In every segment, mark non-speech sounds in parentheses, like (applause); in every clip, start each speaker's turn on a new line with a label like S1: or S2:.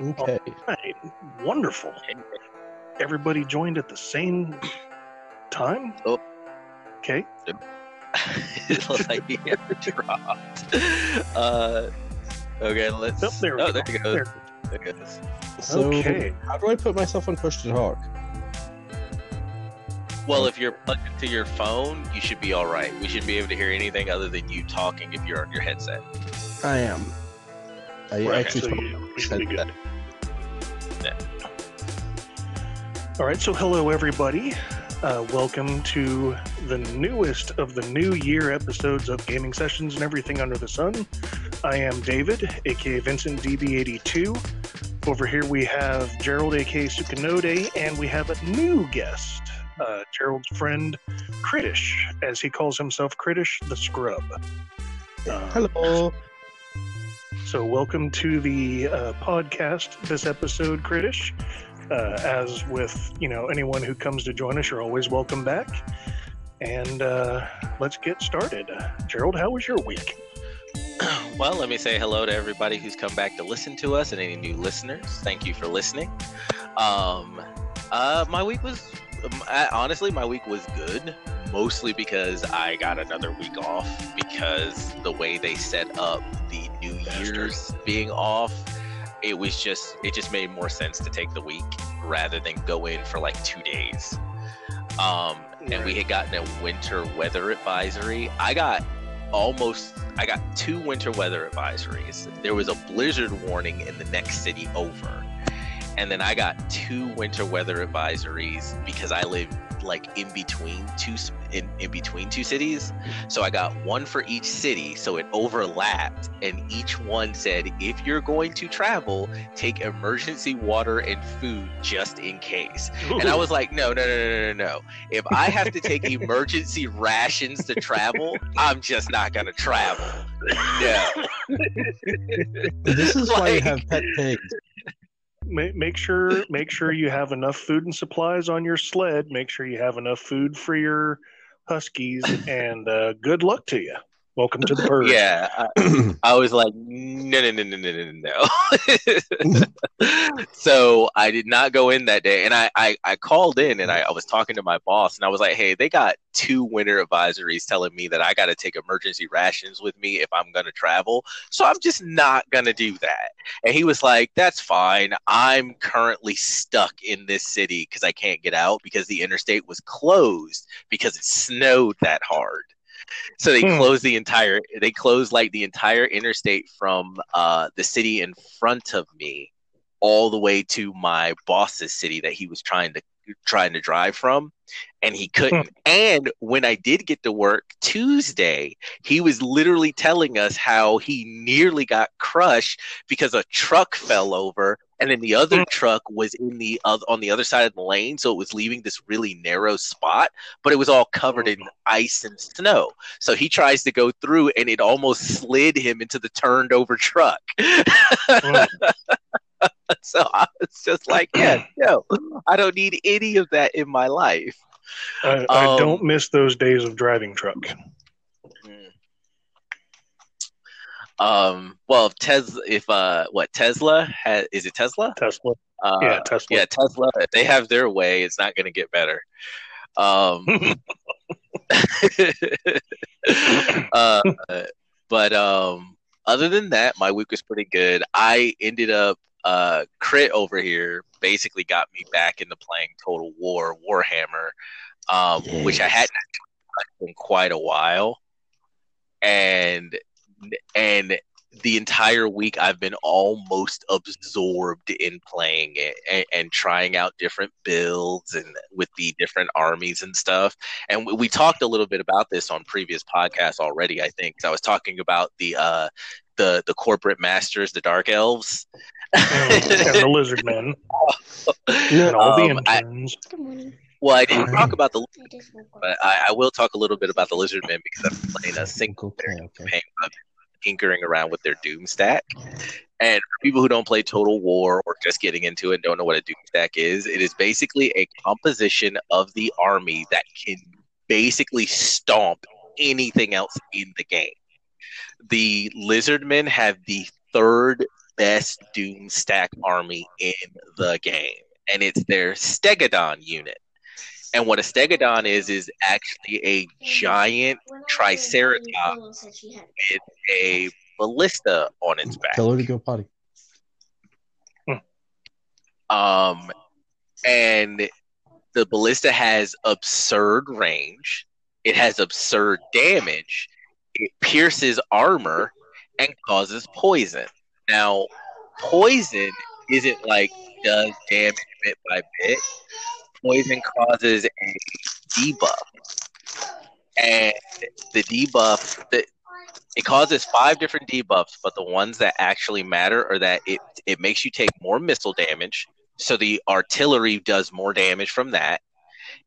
S1: Okay.
S2: Right. Wonderful. Everybody joined at the same time?
S3: Oh.
S2: Okay. (laughs)
S3: like (laughs) dropped. Uh, okay, let's.
S2: Oh, there we
S3: oh,
S2: go.
S3: there you go.
S2: There.
S3: There it goes.
S1: So,
S2: Okay.
S1: how do I put myself on push to talk?
S3: Well, if you're plugged into your phone, you should be all right. We shouldn't be able to hear anything other than you talking if you're on your headset.
S1: I am. I
S2: Right,
S1: actually
S2: so
S1: spoke
S2: you,
S1: on
S2: you should be
S1: headset.
S2: good. All right, so hello everybody. Uh, welcome to the newest of the new year episodes of Gaming Sessions and Everything Under the Sun. I am David, aka Vincent DB82. Over here we have Gerald, aka Sukanode, and we have a new guest, uh, Gerald's friend Kritish, as he calls himself Kritish the Scrub. Uh,
S1: Hello.
S2: So, welcome to the uh, podcast. This episode, Kritish. Uh, as with you know anyone who comes to join us, you're always welcome back. And uh, let's get started. Gerald, how was your week? (clears throat)
S3: well, let me say hello to everybody who's come back to listen to us and any new listeners. Thank you for listening. Um, uh, my week was um, honestly, my week was good, mostly because I got another week off because the way they set up the New
S2: Bastard.
S3: Year's being off, it was just it just made more sense to take the week rather than go in for like two days. Um, and we had gotten a winter weather advisory. I got almost I got two winter weather advisories. There was a blizzard warning in the next city over. And then I got two winter weather advisories because I live like in between two in, in between two cities. So I got one for each city, so it overlapped and each one said if you're going to travel, take emergency water and food just in case. And I was like, no, no, no, no, no, no, no. If I have to take (laughs) emergency rations to travel, I'm just not gonna travel. (laughs) No.
S1: This is why you have pet pigs.
S2: Ma- make sure (laughs) make sure you have enough food and supplies on your sled. Make sure you have enough food for your huskies, and uh, good luck to you. Welcome to the bird.
S3: Yeah. I, (clears throat) I was like, no, no, no, no, no, no, no. (laughs) so I did not go in that day. And I, I, I called in and I, I was talking to my boss and I was like, hey, they got two winter advisories telling me that I got to take emergency rations with me if I'm going to travel. So I'm just not going to do that. And he was like, that's fine. I'm currently stuck in this city because I can't get out because the interstate was closed because it snowed that hard. So they
S2: Hmm.
S3: closed the entire. They closed like the entire interstate from uh, the city in front of me, all the way to my boss's city that he was trying to trying to drive from, and he couldn't. And when I did get to work Tuesday, he was literally telling us how he nearly got crushed because a truck fell over. And then the other
S2: Hmm.
S3: truck was in the oth- on the other side of the lane, so it was leaving this really narrow spot. But it was all covered in ice and snow. So he tries to go through, and it almost slid him into the turned over truck.
S2: Mm. (laughs)
S3: so I was just like, (clears throat) yeah, no, I don't need any of that in my life.
S2: I, I
S3: Um,
S2: don't miss those days of driving truck.
S3: Um, well, if Tesla, if uh, what Tesla has, is it Tesla?
S2: Tesla.
S3: Uh,
S2: Yeah, Tesla.
S3: yeah, Tesla. If they have their way, it's not going to get better. Um, (laughs) (laughs) uh, but um, other than that, my week was pretty good. I ended up uh, crit over here basically got me back into playing Total War Warhammer, um, which I hadn't in quite a while, and and the entire week I've been almost absorbed in playing it and, and trying out different builds and with the different armies and stuff. And we, we talked a little bit about this on previous podcasts already. I think I was talking about the uh, the the corporate masters, the dark elves.
S2: Mm, and the lizard (laughs) men and all the
S3: Um, I-
S2: interns.
S4: Good morning.
S3: well, I didn't talk about the,
S4: It is work.
S3: but I, I will talk a little bit about the lizard men because I'm playing a single
S1: Okay, okay.
S3: campaign, of tinkering around with their doom stack. And for people who don't play Total War or just getting into it and don't know what a doom stack is, it is basically a composition of the army that can basically stomp anything else in the game. The lizardmen have the third best Doom stack army in the game, and it's their Stegodon unit. And what a Stegodon is is actually a giant Triceratops with a ballista on its back.
S1: Tell her to go potty.
S3: Um, and the ballista has absurd range. It has absurd damage. It pierces armor and causes poison. Now, poison isn't like does damage bit by bit. Poison causes a debuff, and the debuff that it causes five different debuffs, but the ones that actually matter are that it it makes you take more missile damage, so the artillery does more damage from that.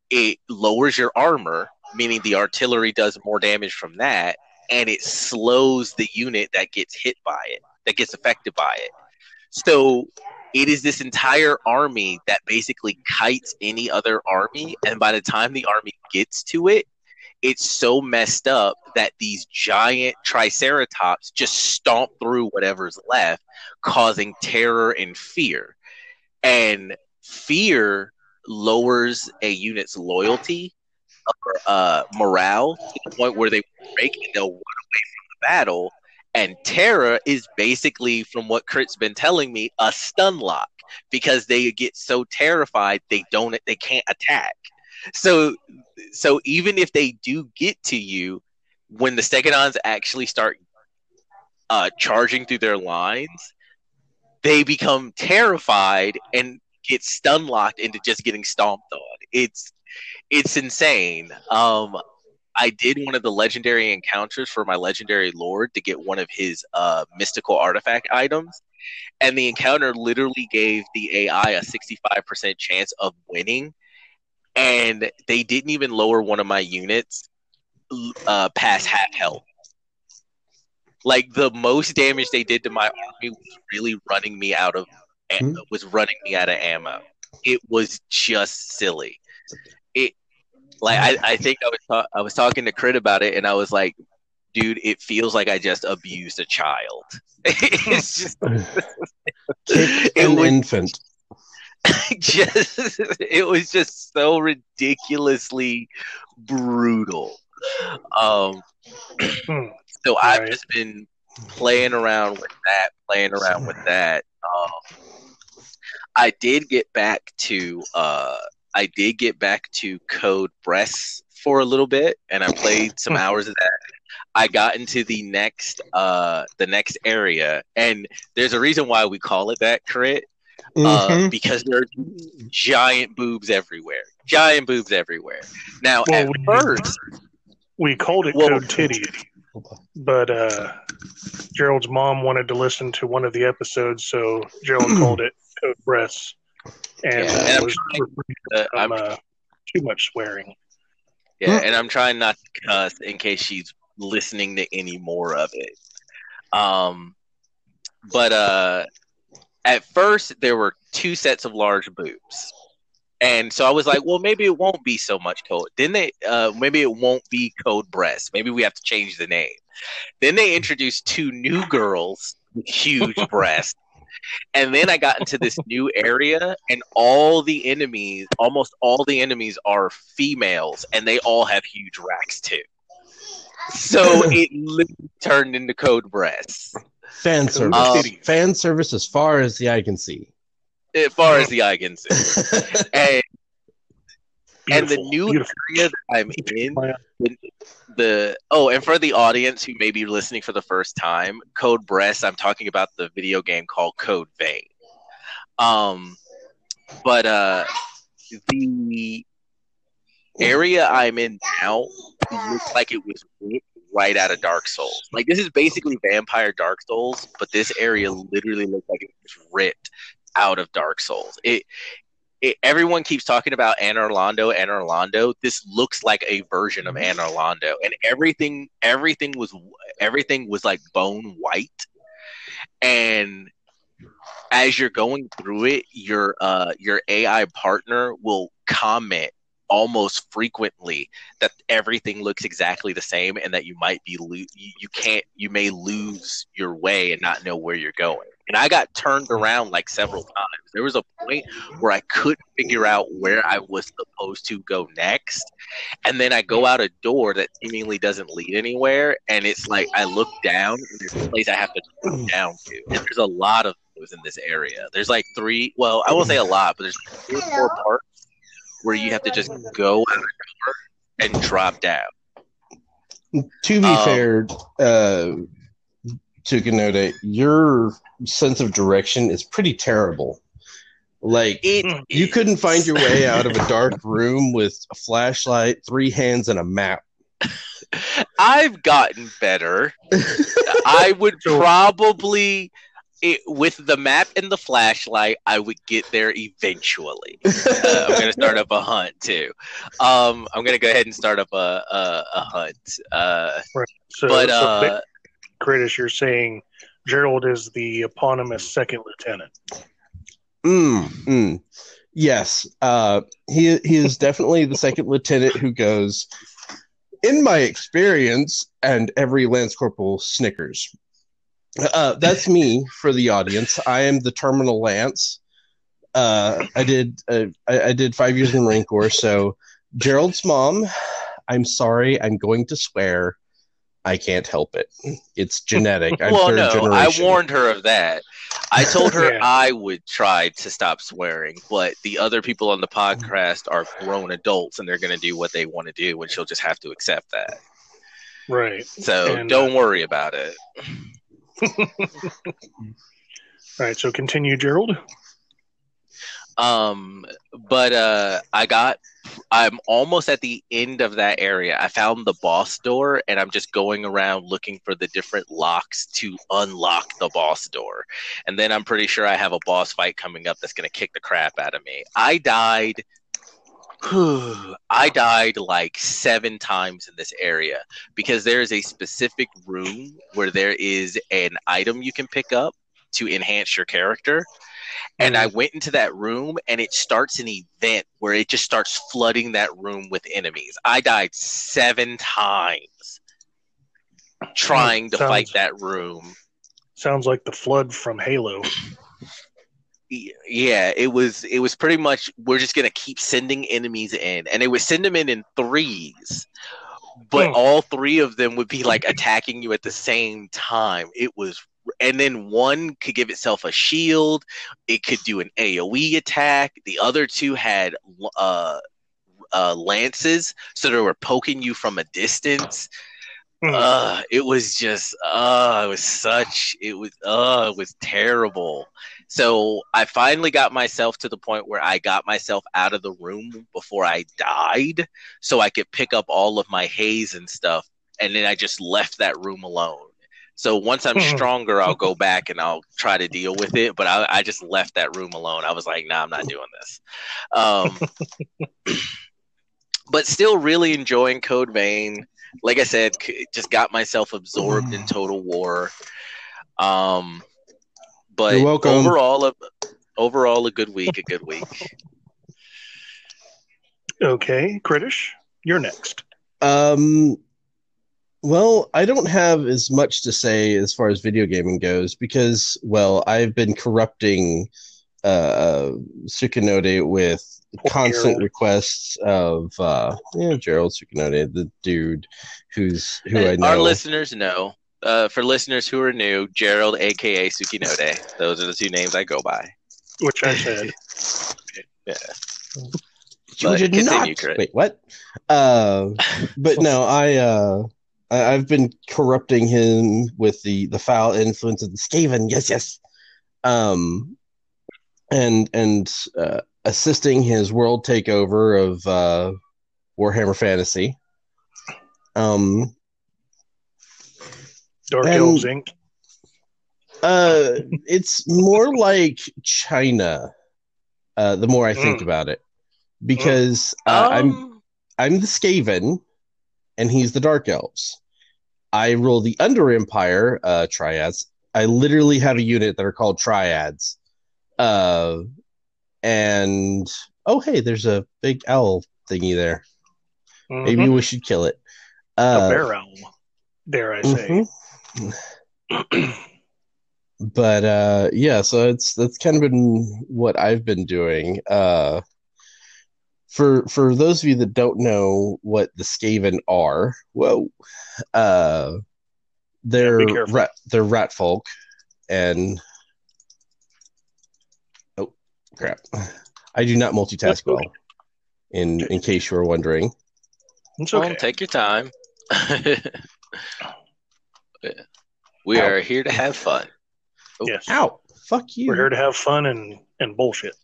S3: It lowers your armor, meaning the artillery does more damage from that, and it slows the unit that gets hit by it, that gets affected by it. So it is this entire army that basically kites any other army, and by the time the army gets to it, it's so messed up that these giant triceratops just stomp through whatever's left, causing terror and fear. And fear lowers a unit's loyalty or uh, morale to the point where they break and they'll run away from the battle. And terror is basically, from what Kurt's been telling me, a stun lock because they get so terrified they don't they can't attack. So so even if they do get to you, when the Stegodons actually start uh, charging through their lines, they become terrified and get stun locked into just getting stomped on. It's it's insane. Um, I did one of the legendary encounters for my legendary lord to get one of his uh, mystical artifact items, and the encounter literally gave the AI a 65% chance of winning, and they didn't even lower one of my units uh, past half health. Like the most damage they did to my army was really running me out of
S1: Hmm?
S3: was running me out of ammo. It was just silly. It like I, I think I was ta- I was talking to Crit about it, and I was like, dude, it feels like I just abused a child. (laughs) it's just (laughs) it
S1: an
S3: was
S1: infant. (laughs)
S3: just it was just so ridiculously brutal. Um, (clears throat) so I've
S2: Right.
S3: just been playing around with that, playing around with that. Um, I did get back to uh, I did get back to Code Breasts for a little bit, and I played (laughs) some hours of that. I got into the next uh, the next area, and there's a reason why we call it that, crit uh,
S1: Mhm.
S3: because there are giant boobs everywhere. Giant boobs everywhere. Now,
S2: Well,
S3: at
S2: we-
S3: first,
S2: We called it
S3: Well-
S2: Code Titty, but uh, Gerald's mom wanted to listen to one of the episodes, so Gerald (clears throat) called it Code Breasts. And
S3: Yeah,
S2: uh,
S3: and I'm
S2: um,
S3: I'm,
S2: uh, too much swearing.
S3: yeah, and I'm trying not to cuss in case she's listening to any more of it. Um, but uh, at first there were two sets of large boobs. And so I was like, well, maybe it won't be so much code. Then they, uh, maybe it won't be code breast. Maybe we have to change the name. Then they introduced two new girls with huge (laughs) breasts. And then I got into this new area, and all the enemies, almost all the enemies are females, and they all have huge racks too. So (laughs) it literally turned into code breasts.
S1: Fan
S2: Code
S1: service.
S3: Um,
S1: Fan service as far as the eye can see.
S3: as far as the (laughs) eye can see. And, and the new
S2: beautiful.
S3: area that I'm in, the, the oh, and for the audience who may be listening for the first time, Code Breast, I'm talking about the video game called Code Vein. Um, but uh, the area I'm in now looks like it was ripped right out of Dark Souls. Like this is basically Vampire Dark Souls, but this area literally looks like it was ripped out of Dark Souls. It, it everyone keeps talking about Anor Londo, Anor Londo. This looks like a version of Anor Londo, and everything, everything was, everything was like bone white, and as you're going through it, your uh your AI partner will comment almost frequently that everything looks exactly the same and that you might be lo- you can't you may lose your way and not know where you're going and I got turned around like several times. There was a point where I couldn't figure out where I was supposed to go next, and then I go out a door that seemingly doesn't lead anywhere, and it's like I look down and there's a place I have to go down to, and there's a lot of those in this area. There's like three, well, I won't say a lot, but there's three or four parts where you have to just go out a door and drop down.
S1: To be
S3: Um,
S1: fair, uh, Tukanode, your sense of direction is pretty terrible. Like
S3: It
S1: you
S3: is-
S1: couldn't find your way out of a (laughs) dark room with a flashlight, three hands, and a map.
S3: I've gotten better. I would (laughs) probably, it, with the map and the flashlight, I would get there eventually. Uh, I'm gonna start up a hunt too. Um, I'm gonna go ahead and start up a a, a hunt. Uh,
S2: So,
S3: but
S2: so
S3: uh,
S2: Kratos, you're saying Gerald is the eponymous second lieutenant.
S1: Mm, mm. Yes, uh, he he is definitely the second lieutenant who goes. In my experience, and every lance corporal snickers. Uh, that's me for the audience. I am the terminal lance. Uh, I did uh, I, I did five years in Marine Corps. So Gerald's mom, I'm sorry, I'm going to swear. I can't help it. (laughs) It's genetic. I'm
S3: well,
S1: third
S3: no,
S1: generation.
S3: I warned her of that. I told her (laughs)
S2: Yeah.
S3: I would try to stop swearing, but the other people on the podcast are grown adults and they're going to do what they want to do, and she'll just have to accept that.
S2: Right.
S3: So
S2: And,
S3: don't uh, worry about it. (laughs)
S2: All right. So continue, Gerald.
S3: Um, but uh, I got, I'm almost at the end of that area. I found the boss door, and I'm just going around looking for the different locks to unlock the boss door. And then I'm pretty sure I have a boss fight coming up that's gonna kick the crap out of me. I died. (sighs) I died like seven times in this area because there is a specific room where there is an item you can pick up to enhance your character and I went into that room and it starts an event where it just starts flooding that room with enemies. I died seven times trying to
S2: Sounds-
S3: fight that room.
S2: Sounds like the flood from Halo.
S3: Yeah, it was it was pretty much we're just gonna keep sending enemies in, and it would send them in in threes, but
S2: Hmm.
S3: all three of them would be like attacking you at the same time. It was, and then one could give itself a shield. It could do an AOE attack. The other two had uh, uh, lances, so they were poking you from a distance. Uh, it was just, uh, it was such, it was, uh, it was terrible. So I finally got myself to the point where I got myself out of the room before I died, so I could pick up all of my haze and stuff, and then I just left that room alone. So once I'm
S2: Hmm.
S3: stronger, I'll go back and I'll try to deal with it. But I, I just left that room alone. I was like, nah, I'm not doing this. Um, (laughs) but still, really enjoying Code Vein like I said, just got myself absorbed in Total War. Um, but
S1: You're welcome.
S3: overall, a, overall a good week, a good week.
S2: Okay, Kritish, you're next.
S1: Um, well, I don't have as much to say as far as video gaming goes because, well, I've been corrupting uh, Sukanode with
S2: Poor
S1: constant
S2: Gerald.
S1: requests of uh, yeah, Gerald Sukanode, the dude who's who I know.
S3: Our listeners know. Uh, for listeners who are new, Gerald, aka Sukanode. Those are the two names I go by.
S2: Which I said. (laughs)
S3: Yeah.
S1: you
S3: but
S1: did
S3: continue,
S1: not.
S3: Chris.
S1: Wait, what? Uh, but no, I uh, I, I've been corrupting him with the the foul influence of the Skaven. Yes, yes. Um, and and uh, assisting his world takeover of uh, Warhammer Fantasy. Um,
S2: Dark
S1: And-
S2: Elves Inc.
S1: uh, it's more like China. Uh, the more I think
S2: Mm.
S1: about it, because uh, I'm
S3: Um,
S1: I'm the Skaven, and he's the Dark Elves. I rule the Under Empire uh, triads. I literally have a unit that are called triads. Uh, and oh, hey, there's a big owl thingy there. Maybe
S2: Mhm.
S1: we should kill it.
S2: a
S1: Uh,
S2: bear owl, dare I say.
S1: mhm. (clears throat) but uh, yeah, so it's that's kind of been what I've been doing. Uh, for for those of you that don't know what the Skaven are, well, uh, they're
S2: Yeah,
S1: rat, they're rat folk, and oh crap, I do not multitask well. In in case you were wondering,
S2: It's
S3: Well,
S2: okay.
S3: take your time. (laughs) we
S1: Ow.
S3: are here to have fun. Oh.
S2: yes.
S1: ow, fuck you.
S2: We're here to have fun and, and bullshit.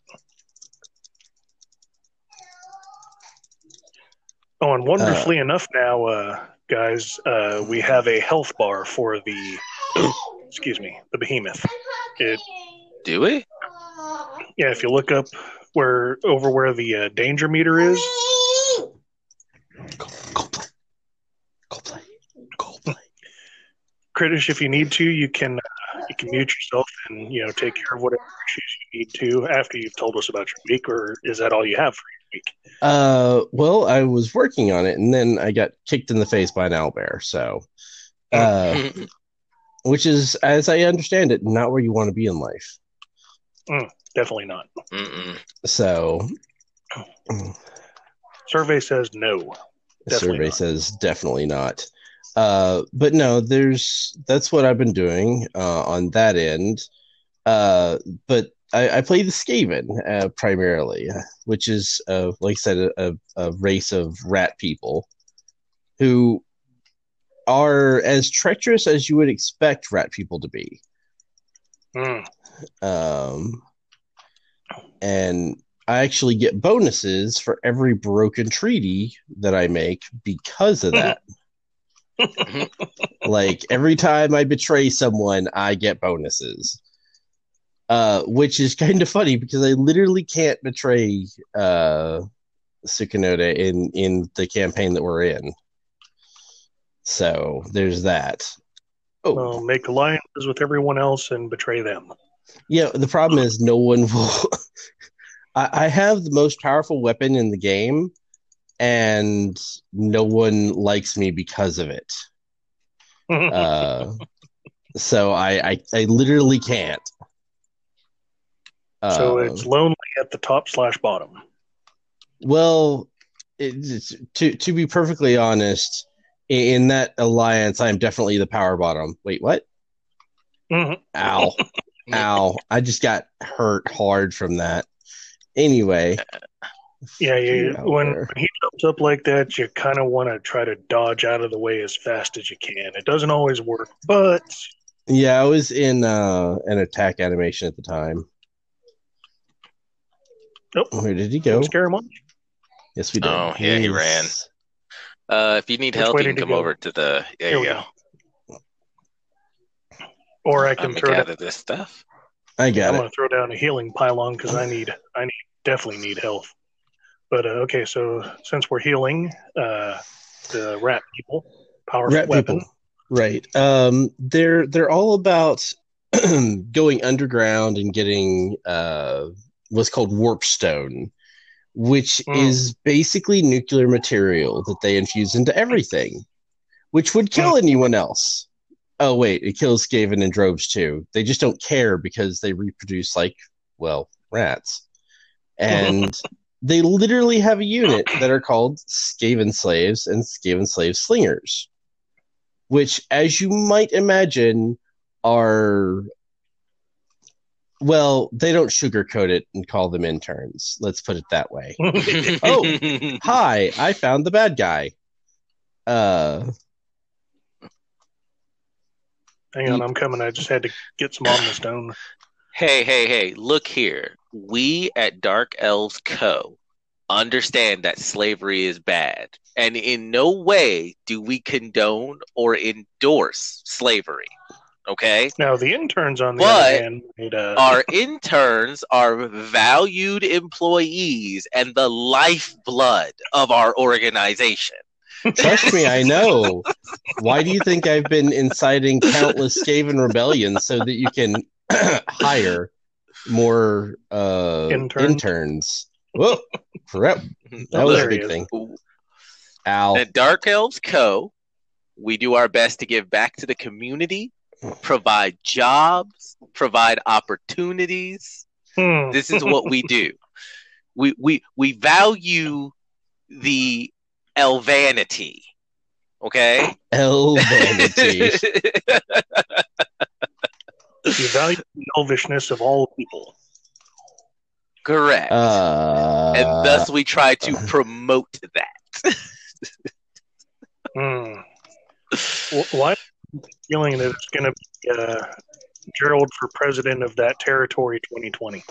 S2: Oh, and wonderfully enough, now, uh, guys, uh, we have a health bar for the, (coughs) excuse me, the behemoth. It,
S3: Do we?
S2: yeah, if you look up where over where the uh, danger meter is,
S1: Go, go play, go play, go play.
S2: Kritish, if you need to, you can uh, you can mute yourself and you know take care of whatever issues you need to after you've told us about your week, or is that all you have for your week?
S1: Uh, well, I was working on it, and then I got kicked in the face by an owlbear. So, uh, (laughs) which is, as I understand it, not where you want to be in life.
S2: Definitely not.
S3: Mm-mm.
S1: So,
S2: Survey says no.
S1: survey
S2: not.
S1: says definitely not. Uh, but no, there's that's what I've been doing uh, on that end. Uh, but I, I play the Skaven uh, primarily, which is, uh, like I said, a, a, race of rat people who are as treacherous as you would expect rat people to be.
S2: Mm.
S1: Um, and I actually get bonuses for every broken treaty that I make because of that. (laughs) like every time I betray someone, I get bonuses. Uh, which is kind of funny because I literally can't betray uh, Sukanoda in in the campaign that we're in. So there's that. Oh,
S2: Well, make alliances with everyone else and betray them.
S1: Yeah, the problem is no one will. (laughs) I, I have the most powerful weapon in the game, and no one likes me because of it. (laughs) Uh, so I, I, I literally can't.
S2: So
S1: Uh,
S2: it's lonely at the top slash bottom.
S1: well, it's, to to be perfectly honest, in, in that alliance, I'm definitely the power bottom. Wait, what?
S2: Mhm.
S1: Ow. (laughs) Ow. I just got hurt hard from that. Anyway.
S2: Yeah, yeah.
S1: You
S2: When, when he jumps up like that, you kind of want to try to dodge out of the way as fast as you can. It doesn't always work, but
S1: Yeah, I was in uh, an attack animation at the time.
S2: Nope.
S1: Where did he
S2: don't
S1: go?
S2: scare him off.
S1: Yes, we did.
S3: Oh, yeah, he ran. Uh, if you need
S2: Which
S3: help, you can come
S2: go?
S3: over to the. There
S2: Here
S3: you
S2: we
S3: go.
S2: Or I
S3: I'm
S2: can throw. Down,
S3: gather this stuff.
S1: I got
S2: I'm
S1: it.
S2: going to throw down a healing pylon because I need. I need definitely need health. But uh, okay, so since we're healing, uh, the rat people, powerful
S1: Rat
S2: weapon.
S1: people. Right. Um, they're they're all about (clears throat) going underground and getting uh, what's called warp stone, which
S2: Mm.
S1: is basically nuclear material that they infuse into everything, which would kill
S2: Mm.
S1: anyone else. Oh wait, it kills Skaven and droves too. They just don't care because they reproduce like well rats, and (laughs) they literally have a unit that are called Skaven slaves and Skaven slave slingers which, as you might imagine, are well, they don't sugarcoat it and call them interns. Let's put it that way. (laughs) Oh. Hi, I found the bad guy. Uh,
S2: Hang on, I'm coming. I just had to get some on the stone.
S3: Hey, hey, hey, look here. We at Dark Elves Co. understand that slavery is bad, and in no way do we condone or endorse slavery. Okay?
S2: Now the interns, on the
S3: But-
S2: other hand, might, uh,
S3: Our interns are valued employees and the lifeblood of our organization.
S1: trust me, I know. (laughs) Why do you think I've been inciting countless Skaven rebellions so that you can (clears throat) hire more uh,
S2: Interns.
S1: interns? Whoa, crap. That was a big thing. Ow.
S3: At Dark Elves Co., we do our best to give back to the community provide jobs, provide opportunities.
S2: Hmm.
S3: This is what we do. (laughs) We we we value the elvanity. Okay?
S1: L (laughs) vanity.
S2: You value the elvishness of all people.
S3: Correct.
S1: Uh,
S3: and thus we try to promote that. (laughs)
S2: Hmm. Why am I feeling that it's going to be uh, Gerald for president of that territory 2020?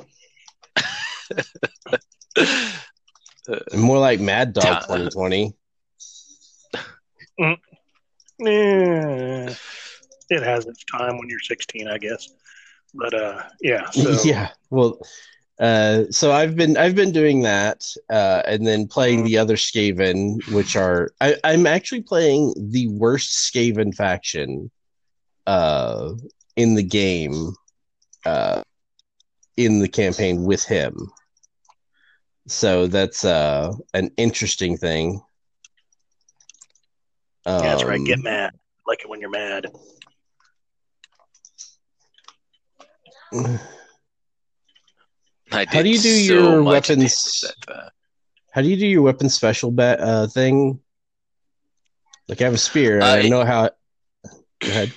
S2: (laughs)
S1: more like Mad Dog
S3: Ta-
S1: 2020.
S2: Eh, it has its time when you're 16, I guess. But uh, yeah, so (laughs)
S1: yeah. Well, uh, so I've been I've been doing that, uh, and then playing the other Skaven, which are I, I'm actually playing the worst Skaven faction, uh, in the game, uh, in the campaign with him. So that's uh an interesting thing.
S2: yeah, that's right.
S1: Um,
S2: Get mad. Like it when you're mad. (laughs)
S3: I
S1: How do you do
S3: so
S1: your weapons-
S3: damage that,
S1: How do you do your weapon special bet uh, thing? Like I have a spear. and
S3: Uh,
S1: I know how. Go ahead.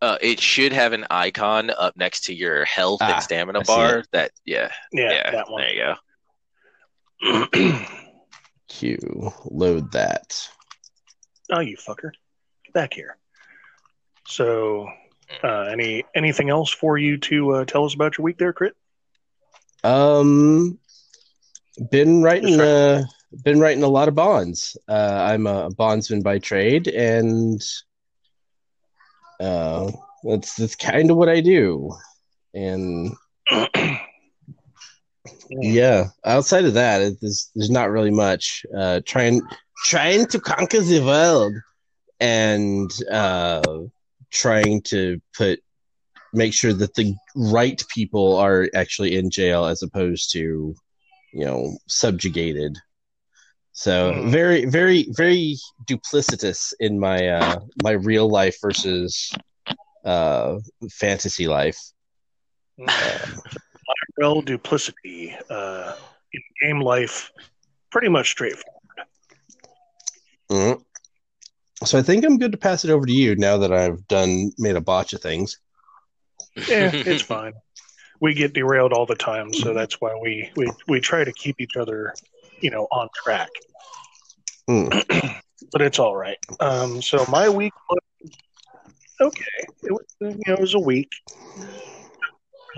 S3: uh, it should have an icon up next to your health
S1: Ah,
S3: and stamina
S1: I
S3: bar. That yeah,
S2: Yeah,
S3: yeah,
S2: that one.
S3: there you go. (clears throat)
S1: Q. Load that.
S2: oh, you fucker. Get back here. So, uh, any anything else for you to uh, tell us about your week there, Crit?
S1: Um, been writing. Uh, been writing a lot of bonds. Uh, I'm a bondsman by trade, and uh, that's that's kind of what I do. And (clears throat) yeah, outside of that, it, there's there's not really much. Uh, trying trying to conquer the world, and uh, trying to put make sure that the right people are actually in jail as opposed to you know subjugated. So
S2: Hmm.
S1: very very very duplicitous in my uh, my real life versus uh, fantasy life.
S2: Well, duplicity uh, in game life, pretty much straightforward.
S1: Mhm. So I think I'm good to pass it over to you now that I've done made a botch of things.
S2: Yeah, (laughs) it's fine. We get derailed all the time, so that's why we we, we try to keep each other, you know, on track.
S1: Hmm. (clears throat)
S2: but it's all right. Um, so my week was okay. It was you know it was a week.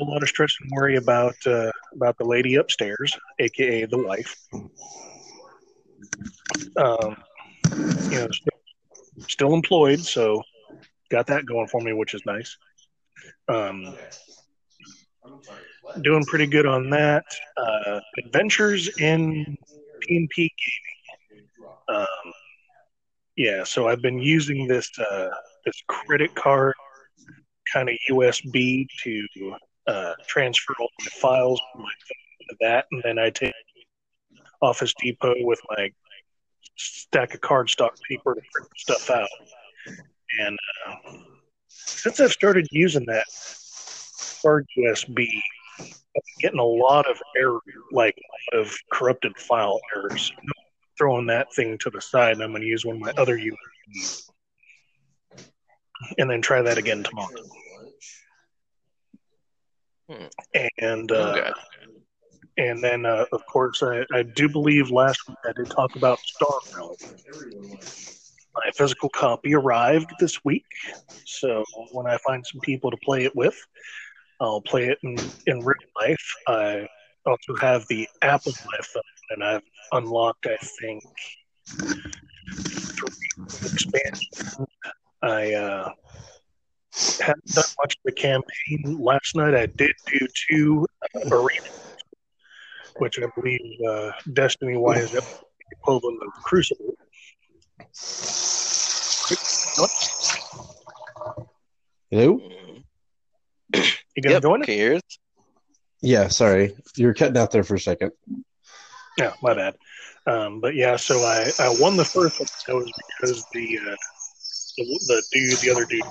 S2: A lot of stress and worry about uh, about the lady upstairs, aka the wife. Um, you know, still, still employed, so got that going for me, which is nice. Um, doing pretty good on that. Uh, adventures in PnP gaming. Um, yeah, so I've been using this uh, this credit card kind of USB to uh, transfer all my files from my phone to that, and then I take Office Depot with my stack of cardstock paper to print stuff out. And uh, since I've started using that card USB, I've been getting a lot of error, like of corrupted file errors. Throwing that thing to the side, and I'm going to use one of my other USBs, and then try that again tomorrow. And uh,
S3: Okay.
S2: and then uh, of course I, I do believe last week I did talk about Star Realm. My physical copy arrived this week, so when I find some people to play it with, I'll play it in, in real life. I also have the app on my phone, and I've unlocked, I think, three expansions. I uh, haven't done much of the campaign. Last night I did do two uh, arenas, which I believe uh, Destiny wise equivalent of Crucible.
S1: Hello?
S2: You gonna
S3: Yep,
S2: join it?
S3: can you?
S1: Yeah, sorry. You were cutting out there for a second.
S2: Yeah, my bad. Um, but yeah, so I, I won the first one. That was because the uh, the, the dude, the other dude,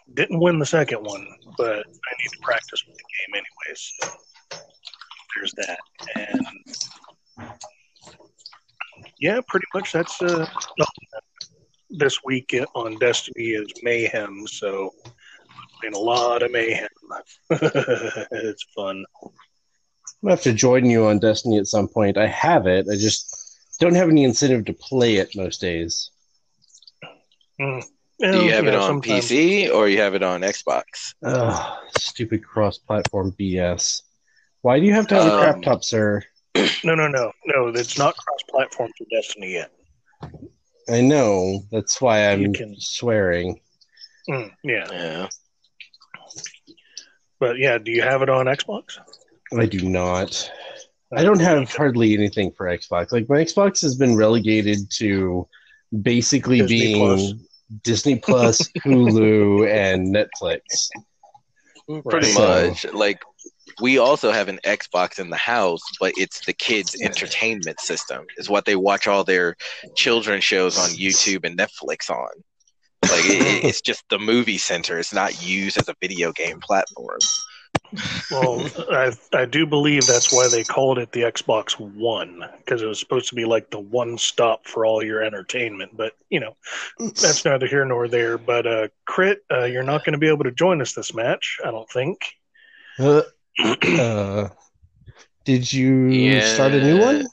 S2: (clears throat) Didn't win the second one, but I need to practice with the game anyway. So there's that. And yeah, pretty much that's uh, this week on Destiny is mayhem. So playing a lot of mayhem. (laughs) it's fun.
S1: I'm gonna have to join you on Destiny at some point. I have it. I just don't have any incentive to play it most days.
S2: Mm.
S4: Do you have
S2: Yeah,
S4: it on
S2: sometimes.
S4: PC or you have it on Xbox?
S1: Ugh, stupid cross-platform BS. Why do you have to have a
S4: Um,
S1: crap top, sir?
S2: No, no, no, no. It's not cross-platform for Destiny yet.
S1: I know. That's why I'm
S2: can-
S1: swearing.
S2: Mm, yeah,
S4: Yeah.
S2: but yeah, do you have it on Xbox?
S1: I do not. I don't have hardly anything for Xbox. Like my Xbox has been relegated to basically
S2: Disney
S1: being
S2: Plus.
S1: Disney Plus, (laughs) Hulu, and Netflix.
S4: Pretty
S1: So-
S4: much. Like we also have an Xbox in the house, but it's the kids' entertainment system. Is what they watch all their children shows on YouTube and Netflix on. Like it, it- it's just the movie center. It's not used as a video game platform.
S2: Well, I I do believe that's why they called it the Xbox One because it was supposed to be like the one stop for all your entertainment. But you know, that's neither here nor there. But uh, Crit, uh, you're not going to be able to join us this match, I don't think.
S1: Uh, uh, did you start a new one?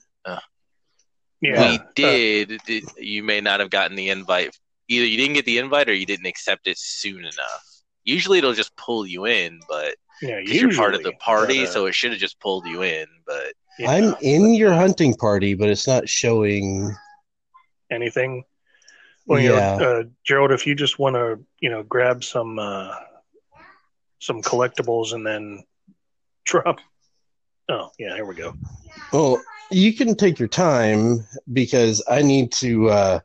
S2: Yeah,
S3: we did. did. You may not have gotten the invite. Either you didn't get the invite or you didn't accept it soon enough. Usually it'll just pull you in, but
S2: yeah,
S3: 'cause you're part of the party,
S2: but, uh,
S3: so it should have just pulled you in. But
S2: yeah,
S1: I'm in your hunting party, but it's not showing.
S2: anything. Well,
S1: Yeah.
S2: you know, uh, Gerald, if you just want to, you know, grab some uh, some collectibles and then drop. Oh, yeah, here we go.
S1: Well, you can take your time because I need to uh,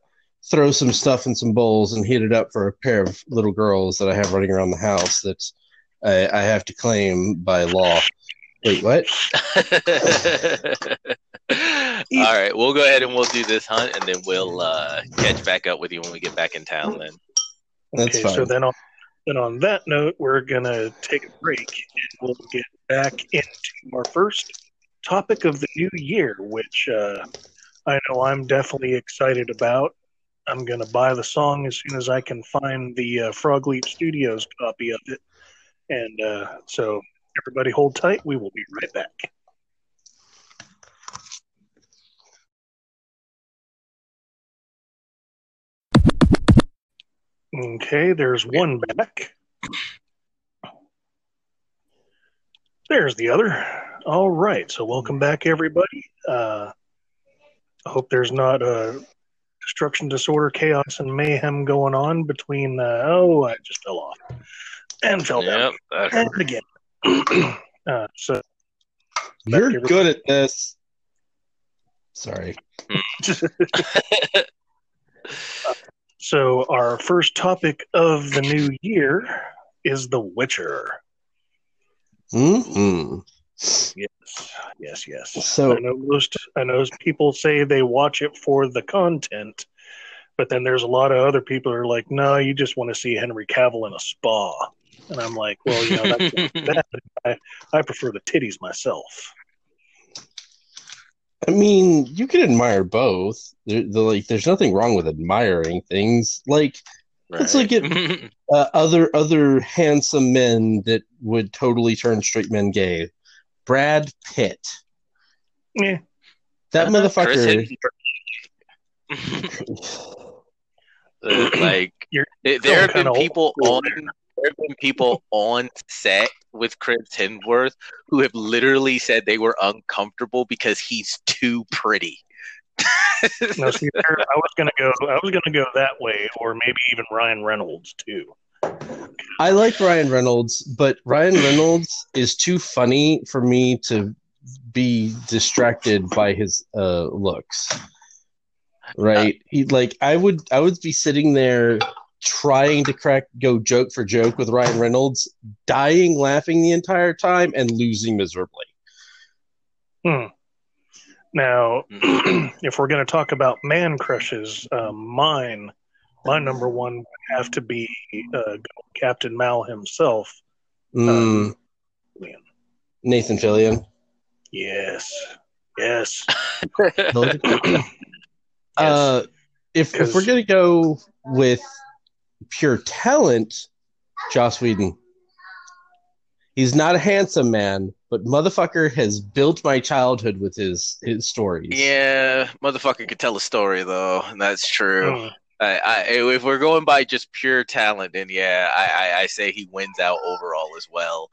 S1: throw some stuff in some bowls and heat it up for a pair of little girls that I have running around the house that I, I have to claim by law. Wait, what? (laughs)
S3: all right, we'll go ahead and we'll do this hunt, and then we'll uh, catch back up with you when we get back in town. Then.
S1: That's
S2: okay,
S1: fine.
S2: so then on, then on that note, we're gonna take a break and we'll get back into our first topic of the new year, which uh, I know I'm definitely excited about. I'm gonna buy the song as soon as I can find the uh, Frog Leap Studios copy of it, and uh, so everybody hold tight. We will be right back. Okay, there's one back. There's the other. All right, so welcome back, everybody. Uh, I hope there's not a destruction, disorder, chaos, and mayhem going on between. Uh, oh, I just fell off and fell down
S3: Yep. that
S2: and again. (clears throat) uh, so
S1: You're
S2: Back
S1: good at this. Sorry. (laughs) (laughs)
S2: So, our first topic of the new year is The Witcher.
S1: hmm
S2: Yes, yes, yes.
S1: So-
S2: I know most. I know people say they watch it for the content, but then there's a lot of other people who are like, "No, you just want to see Henry Cavill in a spa." And I'm like, "Well, you know, that's that. (laughs) I, I prefer the titties myself."
S1: I mean, you can admire both. There, the, like, there's nothing wrong with admiring things. Like Let's look at- uh, other other handsome men that would totally turn straight men gay. Brad Pitt.
S2: Yeah,
S1: That
S3: Uh, Chris
S1: motherfucker. (laughs) (laughs)
S3: Like there, there have been people on there have been people on set with Chris Hemsworth who have literally said they were uncomfortable because he's too pretty. (laughs)
S2: no, see, there, I was gonna go. I was gonna go that way, or maybe even Ryan Reynolds too.
S1: I like Ryan Reynolds, but Ryan Reynolds is too funny for me to be distracted by his uh, looks. Right? He like I would I would be sitting there trying to crack go joke for joke with Ryan Reynolds, dying laughing the entire time and losing miserably.
S2: Hmm. Now, (clears throat) if we're going to talk about man crushes, um, mine my number one would have to be uh, Captain Mal himself.
S1: Mm,
S2: Man.
S1: Nathan Fillion.
S2: Yes, yes. (laughs) (clears throat)
S1: Uh, if, if we're gonna go with pure talent, Joss Whedon. He's not a handsome man, but motherfucker has built my childhood with his his stories.
S3: Yeah, motherfucker could tell a story though, and that's true.
S2: Mm.
S3: I, I, if we're going by just pure talent, then yeah, I, I, I say he wins out overall as well.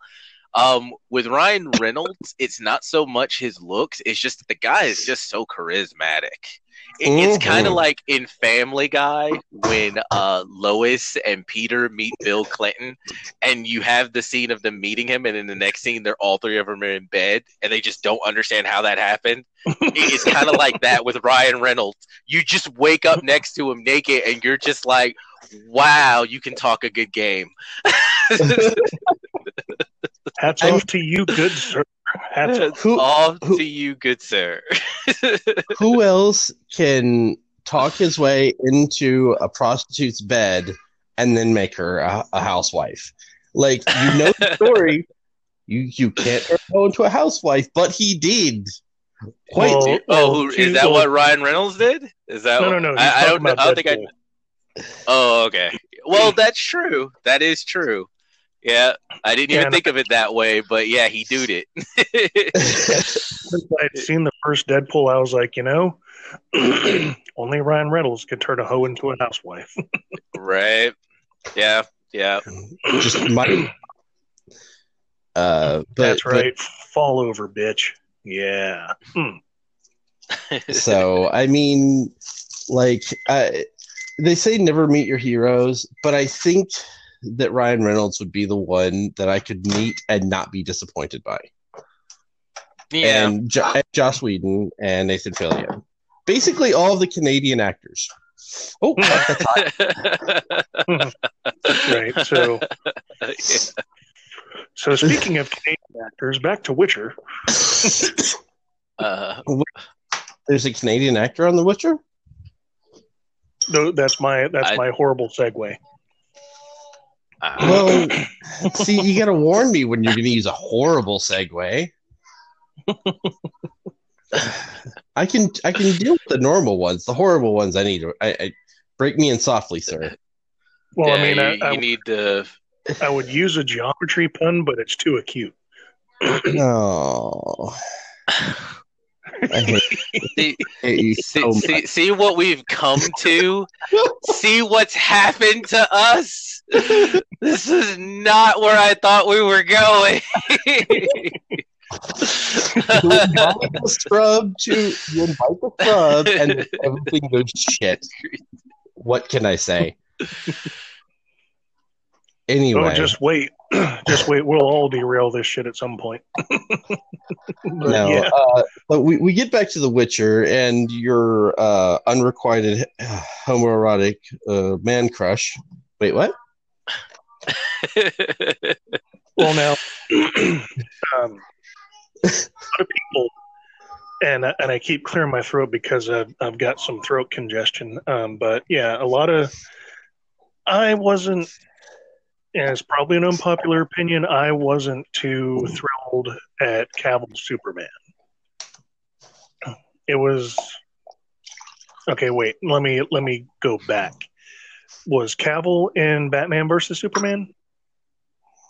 S3: Um, with Ryan Reynolds, it's not so much his looks; it's just the guy is just so charismatic. It, it's kind of like in Family Guy when uh, Lois and Peter meet Bill Clinton, and you have the scene of them meeting him, and in the next scene, they're all three of them are in bed, and they just don't understand how that happened. It's kind of like that with Ryan Reynolds. You just wake up next to him naked, and you're just like, "Wow, you can talk a good game." (laughs)
S2: Hats
S1: I'm-
S2: off to you, good sir.
S1: Who
S3: Off
S1: who-
S3: to you, good sir. (laughs)
S1: who else can talk his way into a prostitute's bed and then make her a, a housewife? Like you know the story. (laughs) You you can't go into a housewife, but he did. Quite
S2: Well,
S3: oh,
S2: well, oh,
S3: is that what Ryan Reynolds did? Is that
S2: No,
S3: what,
S2: no, no.
S3: I, I don't know. I don't think I. Oh, okay. Well, that's true. That is true. Yeah, I didn't
S2: Yeah,
S3: even
S2: and-
S3: think of it that way, but yeah, he did it. (laughs)
S2: I'd seen the first Deadpool, I was like, you know, (clears throat) only Ryan Reynolds could turn a hoe into a housewife. (laughs)
S3: right? Yeah, yeah. (clears throat)
S1: just my. Uh, but,
S2: That's
S1: but-
S2: right. Fall over, bitch. Yeah. Hmm. (laughs)
S1: so I mean, like I, they say, never meet your heroes, but I think that Ryan Reynolds would be the one that I could meet and not be disappointed by.
S3: Yeah.
S1: and, jo- and Joss Whedon and Nathan Fillion. Basically, all of the Canadian actors. Oh, that's hot. (laughs)
S2: Right. So,
S3: Yeah. (laughs)
S2: so speaking of Canadian actors, back to Witcher.
S3: Uh,
S1: there's a Canadian actor on The Witcher.
S2: Though that's my that's
S3: I-
S2: my horrible segue.
S3: Uh,
S1: Well, (clears throat) see, you got to warn me when you're going to use a horrible segue. I can I can deal with the normal ones. The horrible ones, I need to. I, I break me in softly, sir.
S2: Well, I mean,
S3: you,
S2: I,
S3: you
S2: I,
S3: need to.
S2: I would use a geometry pun, but it's too acute. (clears throat)
S1: Oh, I hate, (laughs)
S3: See,
S1: hate you
S3: see,
S1: much.
S3: see, see what we've come to. see what's happened to us. This is not where I thought we were going.
S1: you invite the scrub to you invite the scrub and everything goes shit. What can I say? Anyway,
S2: Oh, just wait, (clears throat) just wait. We'll all derail this shit at some point. (laughs) but
S1: no.
S2: yeah,
S1: Uh, but we, we get back to The Witcher and your uh, unrequited uh, (sighs) homoerotic uh, man crush. Wait, what? (laughs)
S2: well now, (clears throat) um, a lot of people, and I- and I keep clearing my throat because I've I've got some throat congestion. Um, but yeah, a lot of I wasn't. And it's probably an unpopular opinion. I wasn't too thrilled at Cavill's Superman. It was okay. Wait, let me let me go back. Was Cavill in Batman versus Superman?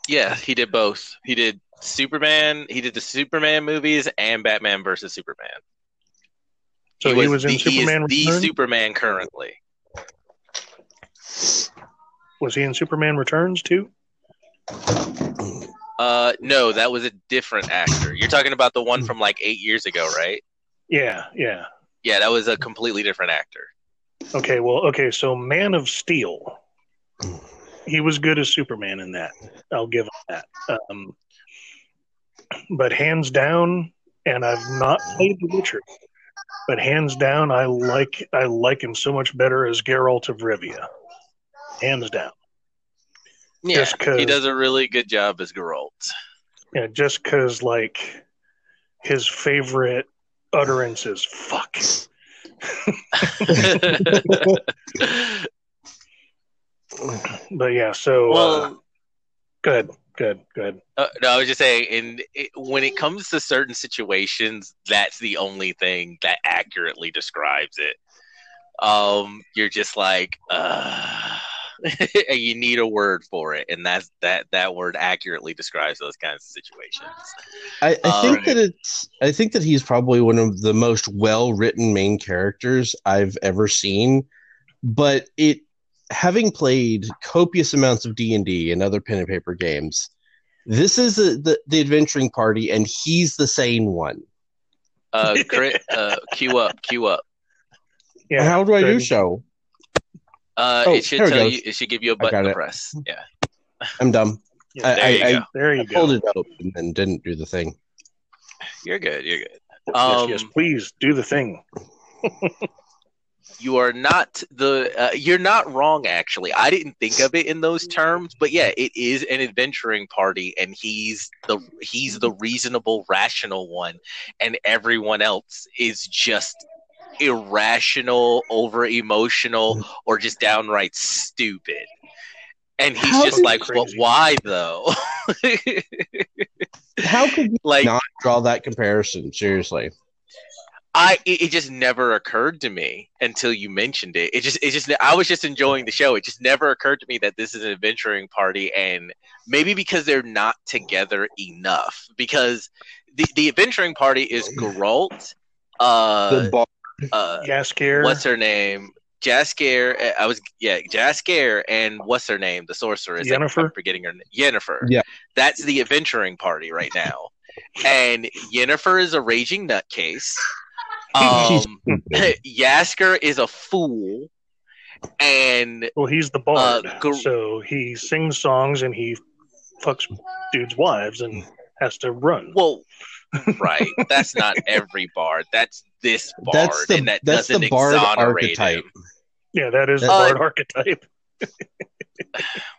S3: yeah, he did both. He did Superman. He did the Superman movies and Batman versus Superman.
S2: So he was in
S3: the,
S2: Superman
S3: He is the Superman currently.
S2: Was he in Superman Returns too?
S3: Uh, no, that was a different actor. You're talking about the one from like eight years ago, right?
S2: Yeah, yeah.
S3: Yeah, that was a completely different actor.
S2: Okay, well, okay. So Man of Steel, he was good as Superman in that. I'll give him that. Um, but hands down, and I've not played The Witcher, but hands down, I like I like him so much better as Geralt of Rivia. Hands down.
S3: Yeah, he does a really good job as Geralt.
S2: Yeah, just because like his favorite utterance is "fuck." (laughs) but yeah, so uh, good, good, good.
S3: uh, no, I was just saying, in it, when it comes to certain situations, that's the only thing that accurately describes it. Um, you're just like, uh, and (laughs) you need a word for it, and that's that. That word accurately describes those kinds of situations.
S1: I, I think
S3: Um,
S1: that it's. I think that he's probably one of the most well-written main characters I've ever seen. But it, having played copious amounts of D and D and other pen and paper games, this is a, the the adventuring party, and he's the sane one.
S3: Uh, crit, uh, queue up, queue up.
S2: Yeah,
S1: How do I do
S2: good.
S1: so?
S3: Uh,
S1: Oh,
S3: it should
S1: there it
S3: you. It should give you a
S1: I got
S3: button to press. Yeah,
S1: I'm dumb. (laughs)
S2: Yeah,
S1: I,
S3: there you
S1: I,
S3: go.
S1: I,
S2: there you
S1: I
S2: go.
S1: pulled it up and then didn't do the thing.
S3: you're good. You're good.
S2: yes,
S3: Um,
S2: yes, please do the thing.
S3: you are not the uh, you're not wrong actually i didn't think of it in those terms but yeah it is an adventuring party and he's the he's the reasonable rational one and everyone else is just irrational over emotional or just downright stupid and he's
S1: How
S3: just like but
S2: Crazy.
S3: why though (laughs)
S1: How could you
S3: like
S1: not draw that comparison? Seriously.
S3: I it, it just never occurred to me until you mentioned it. It just it just I was just enjoying the show. It just never occurred to me that this is an adventuring party and maybe because they're not together enough because the the adventuring party is Geralt uh
S1: the bar.
S3: Uh
S2: Jaskier.
S3: what's her name? Jaskier, uh, I was yeah, Jaskier and what's her name? The sorceress. Jennifer.
S2: Yennefer?
S3: I'm forgetting her name. Yennefer.
S1: Yeah.
S3: That's the adventuring party right now. And Jennifer is a raging nutcase. (laughs) Um, (laughs) Jaskier is a fool, and
S2: Well, he's the bard,
S3: Uh, Gar-
S2: so he sings songs and he fucks dudes' wives and has to run.
S3: well, right. That's not every bard. That's this (laughs) bard,
S1: That's the
S3: and that
S1: that's
S3: doesn't
S1: the bard
S3: exonerate
S1: archetype.
S3: him.
S2: Yeah, that is the
S3: Uh,
S2: bard archetype. (laughs)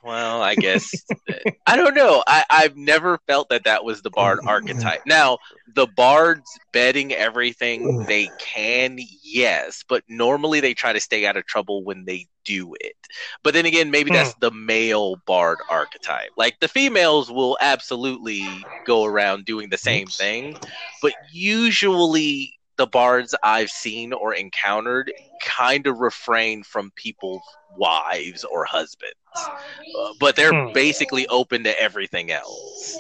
S3: Well, I guess (laughs) I don't know. I, I've never felt that that was the bard (laughs) archetype. Now, the bards betting everything (sighs) they can, yes, but normally they try to stay out of trouble when they do it. But then again, maybe that's hmm. the male bard archetype. Like the females will absolutely go around doing the same thing, but usually the bards I've seen or encountered kind of refrain from people's wives or husbands. Uh, but they're
S2: Hmm.
S3: basically open to everything else.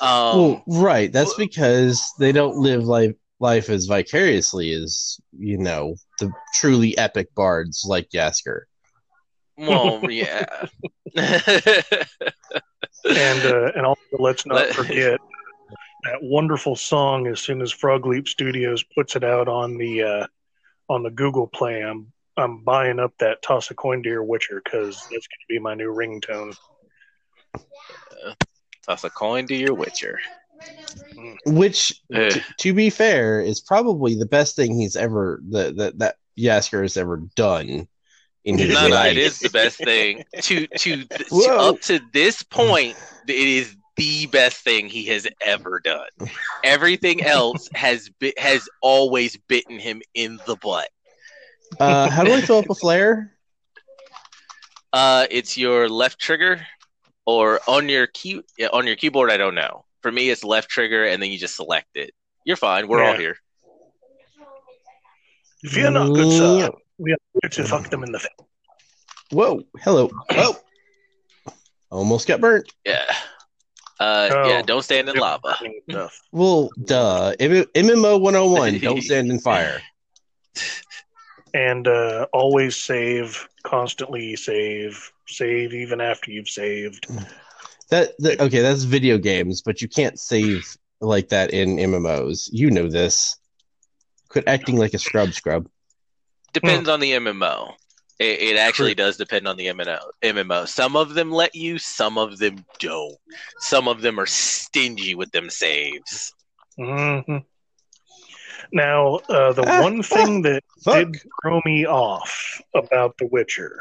S3: Um,
S1: well, right. That's because they don't live life life as vicariously as you know the truly epic bards like Jaskier.
S3: well, (laughs) yeah.
S2: And uh, and also, let's not
S3: Let-
S2: forget that wonderful song. As soon as Frog Leap Studios puts it out on the uh, on the Google Play, I'm I'm buying up that Toss a Coin to Your Witcher because that's going to be my new ringtone.
S3: Uh, Toss a coin to your Witcher. Hmm.
S1: Which,
S3: Ugh.
S1: t- eh. to be fair, is probably the best thing he's ever that that that Jaskier has ever done in his
S3: No, no,
S1: life.
S3: it is the best thing. To to, (laughs) to up to this point, it is the best thing he has ever done. Everything else has bi- has always bitten him in the butt.
S1: Uh, how do I fill up a flare?
S3: Uh, it's your left trigger, or on your key on your keyboard. I don't know. For me, it's left trigger, and then you just select it. You're fine. We're all here.
S2: If you're not good, sir, we are here to fuck them in the face.
S1: Whoa! Hello! Oh, almost got burnt.
S3: Yeah. Uh,
S2: Oh.
S3: yeah. Don't stand in lava.
S1: Well, duh. M- MMO 101. Don't (laughs) stand in fire.
S2: And uh, always save, constantly save, save even after you've saved.
S1: That, that okay. That's video games, but you can't save like that in MMOs. You know this. Quit acting like a scrub. Scrub.
S3: Depends on the MMO. It, it actually does depend on the MMO. MMO. Some of them let you. Some of them don't. Some of them are stingy with them saves.
S2: hmm Now, uh, the
S1: Ah,
S2: one thing that
S1: Fuck.
S2: did throw me off about The Witcher,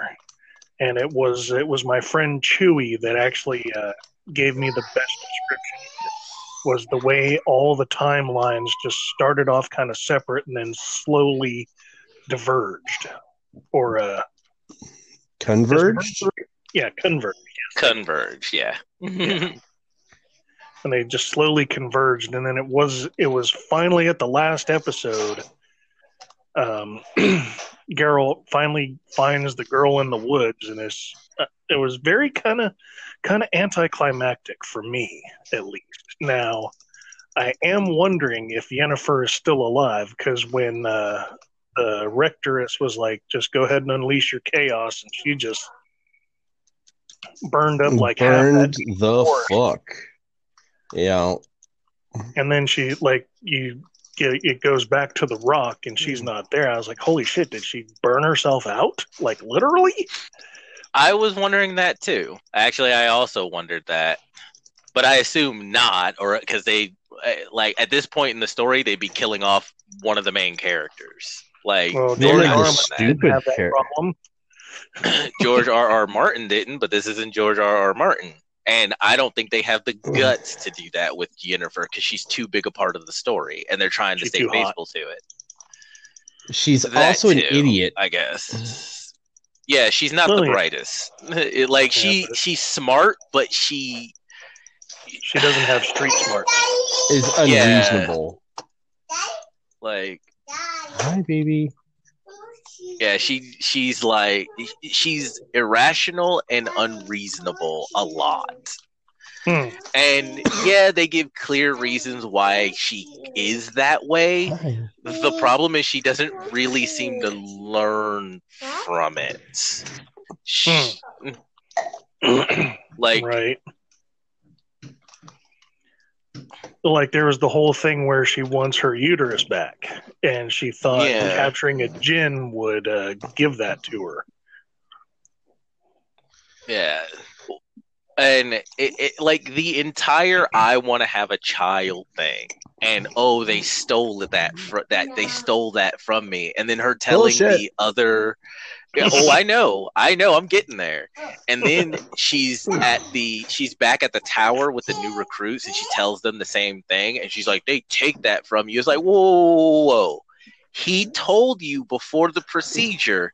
S2: and it was it was my friend Chewy that actually uh, gave me the best description. Was the way all the timelines just started off kind of separate and then slowly diverged, or uh,
S1: Converged.
S2: Yeah, converge.
S3: Converge, yeah.
S2: Yeah. (laughs) and they just slowly converged and then it was it was finally at the last episode um (clears throat) Geralt finally finds the girl in the woods and it's uh, it was very kind of kind of anticlimactic for me at least now I am wondering if Yennefer is still alive because when uh, the rectoress was like, "Just go ahead and unleash your chaos," and she just burned up like half
S1: Burned the
S2: forest.
S1: fuck. Yeah.
S2: and then she like you it it goes back to the rock and she's not there i was like holy shit did she burn herself out like literally
S3: I was wondering that too. Actually, I also wondered that, but I assume not, or because they uh, like at this point in the story they'd be killing off one of the main characters. Like
S2: well
S1: They're
S2: George
S1: like the
S2: R. Martin didn't
S1: stupid
S2: have that problem (laughs)
S3: George R. R. Martin didn't, but this isn't George R. R. Martin. And I don't think they have the guts to do that with Jennifer because she's too big a part of the story, and they're trying to stay
S2: too hot.
S3: faithful to it.
S1: She's
S3: That
S1: also an idiot.
S3: I guess. Yeah, she's not
S2: Well,
S3: the brightest. (laughs) It- like
S2: Yeah,
S3: she,
S2: but-
S3: she's smart, but she,
S2: she doesn't have street smarts
S1: Is
S3: Yeah.
S1: unreasonable.
S3: like,
S1: Hi, baby.
S3: Yeah, she, she's like, she's irrational and unreasonable a lot.
S2: Hmm.
S3: And yeah, they give clear reasons why she is that way. The problem is she doesn't really seem to learn from it. She- (clears throat) like
S2: right like there was the whole thing where she wants her uterus back and she thought
S3: Yeah.
S2: capturing a djinn would uh, give that to her
S3: Yeah. And it, it like the entire I want to have a child thing. And oh, they stole that fr- that they stole that from me. And then her telling
S1: Bullshit.
S3: the other Yeah, (laughs) Oh, I know. I know. I'm getting there. And then (laughs) she's at the she's back at the tower with the new recruits and she tells them the same thing and she's like, "They take that from you." It's like, "Whoa, whoa, whoa. He told you before the procedure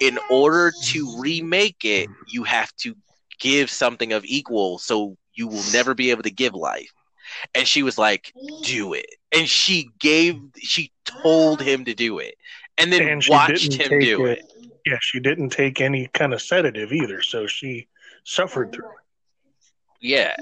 S3: in order to remake it, you have to give something of equal so you will never be able to give life. And she was like, do it. And she gave, she told him to do it. And then
S2: And
S3: watched him do
S2: it.
S3: it.
S2: Yeah she didn't take any kind of sedative either so she suffered through it
S3: Yeah.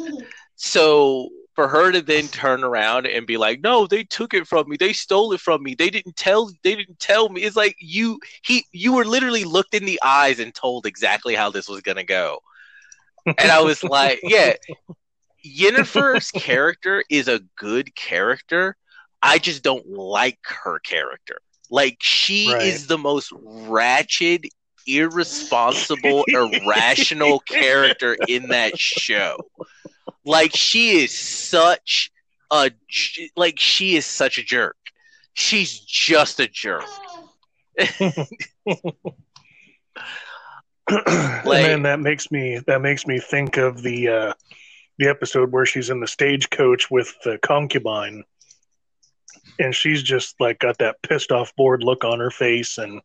S3: So for her to then turn around and be like, "No, they took it from me. They stole it from me. They didn't tell. They didn't tell me." It's like you he you were literally looked in the eyes and told exactly how this was gonna go. And I was (laughs) like, "Yeah, Yennefer's character is a good character. I just don't like her character. Like she
S2: Right.
S3: is the most ratchet." Irresponsible, (laughs) irrational character in that show like she is such a like she is such a jerk she's just a jerk (laughs)
S2: and then that makes me that makes me think of the uh, the episode where she's in the stagecoach with the concubine, and she's just like got that pissed off, bored look on her face, and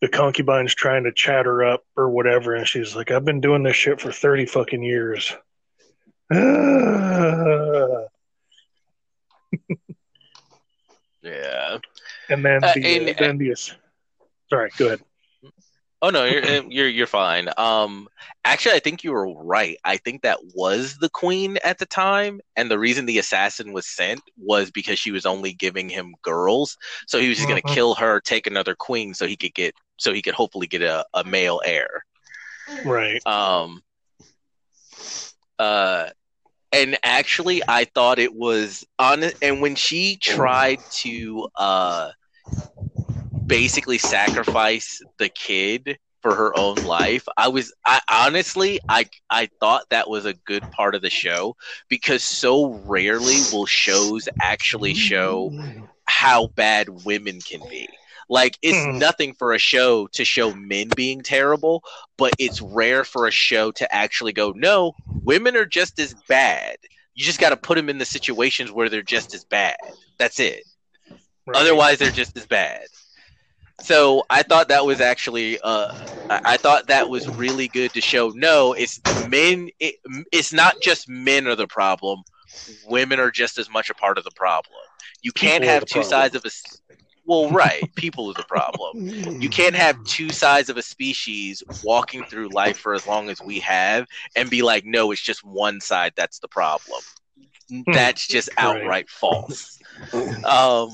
S2: the concubine's trying to chat her up or whatever, and she's like, "I've been doing this shit for thirty fucking years." (sighs) (sighs)
S3: yeah and
S2: then the,
S3: Uh, and-
S2: then the sorry, go ahead.
S3: Oh no you're you're you're fine um actually i think you were right i think that was the queen at the time and the reason the assassin was sent was because she was only giving him girls so he was just going to
S2: Mhm.
S3: kill her take another queen so he could get so he could hopefully get a, a male heir
S2: Right.
S3: Um, uh, and actually, I thought it was on. And when she tried to uh, basically sacrifice the kid for her own life, I was. I honestly, I I thought that was a good part of the show because so rarely will shows actually show how bad women can be. Like it's
S2: Hmm.
S3: nothing for a show to show men being terrible, but it's rare for a show to actually go, no, women are just as bad. You just got to put them in the situations where they're just as bad. That's it.
S2: right.
S3: Otherwise, they're just as bad. So I thought that was actually, uh, I, thought that was really good to show. No, it's men. It, it's not just men are the problem. Women are just as much a part of the problem. You can't
S2: People
S3: have two
S2: problem.
S3: sides of a. Well, right, people are the problem. (laughs) You can't have two sides of a species walking through life for as long as we have and be like, no, it's just one side that's the problem. That's just outright false. Um,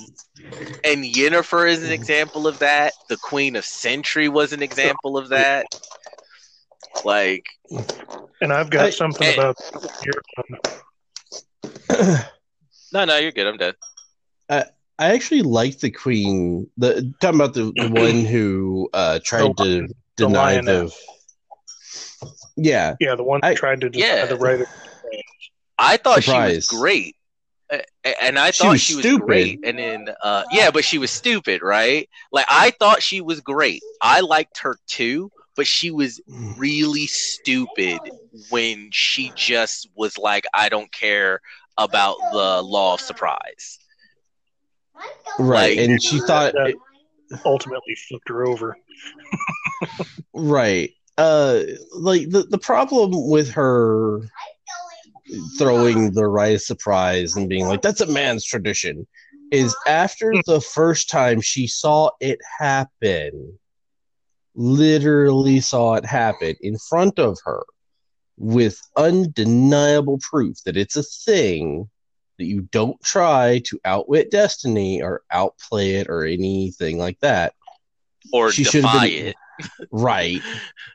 S3: and Yennefer is an example of that. The Queen of Cintra was an example of that. Like,
S2: And I've got
S1: I-
S2: something
S3: Hey.
S2: about your
S3: no, no, you're good. I'm dead.
S1: I I actually like the queen. The talking about the, the one who uh, tried to
S2: the
S1: deny the.
S2: lioness.
S1: Yeah,
S2: yeah, the one
S1: I-
S2: that tried to deny
S3: Yeah.
S2: the right of
S3: I thought
S1: Surprise.
S3: she was great. A- a- And I
S1: She
S3: thought
S1: was
S3: she was
S1: stupid.
S3: great. And then, uh, yeah, but she was stupid, right? Like, I thought she was great. I liked her too, but she was really stupid when she just was like, I don't care about the law of surprise.
S1: right.
S3: Like-
S1: and she thought
S2: that ultimately flipped her over. (laughs)
S1: right. Uh, like the the problem with her throwing the right of surprise and being like that's a man's tradition is after hmm. the first time she saw it happen literally saw it happen in front of her with undeniable proof that it's a thing that you don't try to outwit destiny or outplay it or anything like that.
S3: Or
S1: She
S3: defy
S1: been-
S3: it.
S1: right (laughs)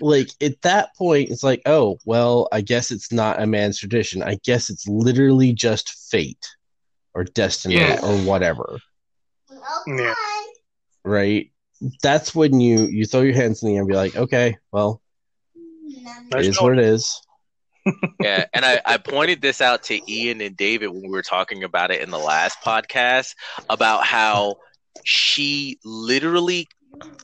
S1: like at that point it's like oh well i guess it's not a man's tradition i guess it's literally just fate or destiny
S2: Yeah.
S1: or whatever
S2: Yeah.
S1: right that's when you you throw your hands in the air and be like okay well it is what it is (laughs)
S3: Yeah, and I, I pointed this out to Ian and David when we were talking about it in the last podcast about how she literally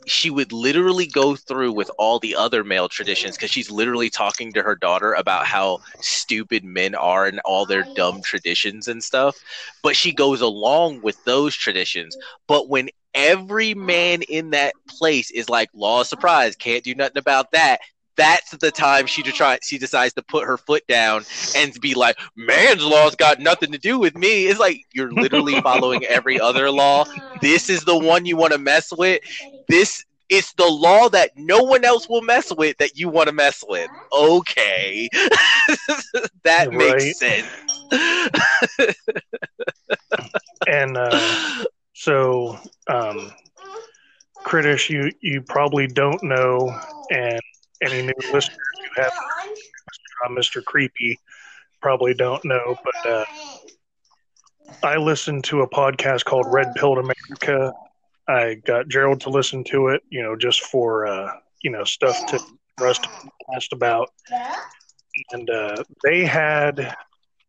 S3: she would literally go through with all the other male traditions because she's literally talking to her daughter about how stupid men are and all their dumb traditions and stuff. But she goes along with those traditions. But when every man in that place is like, law of surprise, can't do nothing about that. That's the time she to try. She decides to put her foot down and be like, "Man's law's got nothing to do with me." It's like you're literally (laughs) following every other law. This is the one you want to mess with. This it's the law that no one else will mess with that you want to mess with. Okay, (laughs) that
S2: Right.
S3: makes sense. (laughs)
S2: And uh, so, um, Kritish, you you probably don't know, and any new listeners who have uh, Mr. Creepy probably don't know, but uh, I listened to a podcast called Red Pill America. I got Gerald to listen to it, you know, just for uh, you know stuff to for us to asked about, and uh, they had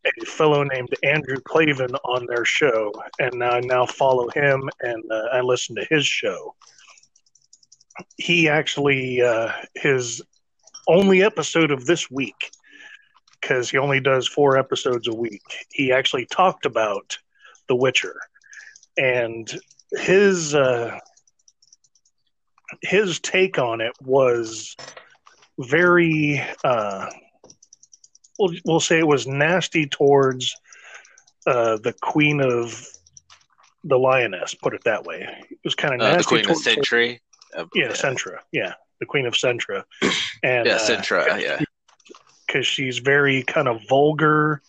S2: a fellow named Andrew Klavan on their show, and I now follow him and uh, I listen to his show. He actually uh, his only episode of this week because he only does four episodes a week. He actually talked about The Witcher and his uh, his take on it was very uh, we'll, we'll say it was nasty towards uh, the queen of the lioness put it that way it was kind of
S3: Uh,
S2: nasty
S3: the Queen of
S2: towards her-
S3: Cintra. Uh,
S2: yeah Cintra yeah the queen of Cintra (clears throat) and
S3: Yeah,
S2: uh,
S3: Cintra. Yeah.
S2: because she's very kind of vulgar.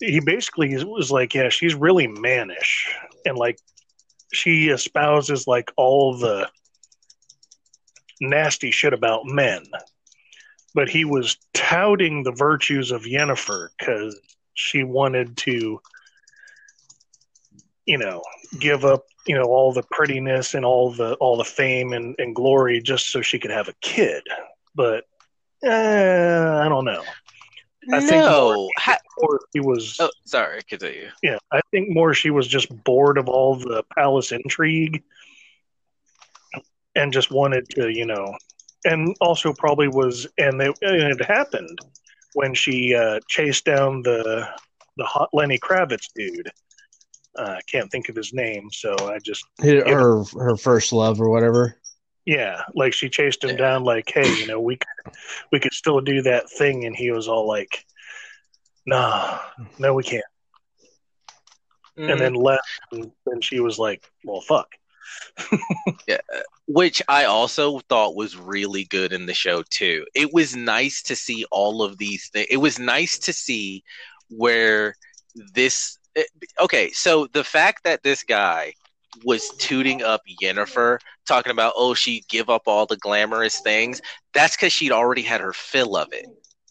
S2: He basically was like, yeah, she's really mannish, and like she espouses like all the nasty shit about men. But he was touting the virtues of Yennefer because she wanted to, you know, give up, you know, all the prettiness and all the all the fame and, and glory just so she could have a kid. But uh, I don't know. I think
S3: no. Ha-
S2: Or she was,
S3: oh, sorry. Continue.
S2: yeah, I think more she was just bored of all the palace intrigue and just wanted to, you know, and also probably was, and it, and it happened when she uh, chased down the the hot Lenny Kravitz dude. Uh, I can't think of his name, so I just
S1: Hit her her first love or whatever.
S2: yeah, like she chased him
S3: Yeah.
S2: down, like, hey, you know, we could, we could still do that thing, and he was all like, nah, no, we can't,
S3: Mm.
S2: and then left, and then she was like, well, fuck, (laughs) yeah,
S3: which I also thought was really good in the show too. It was nice to see all of these things. It was nice to see where this. Eh, Okay, so the fact that this guy was tooting up Yennefer, talking about oh she'd give up all the glamorous things. That's because she'd already had her fill of it.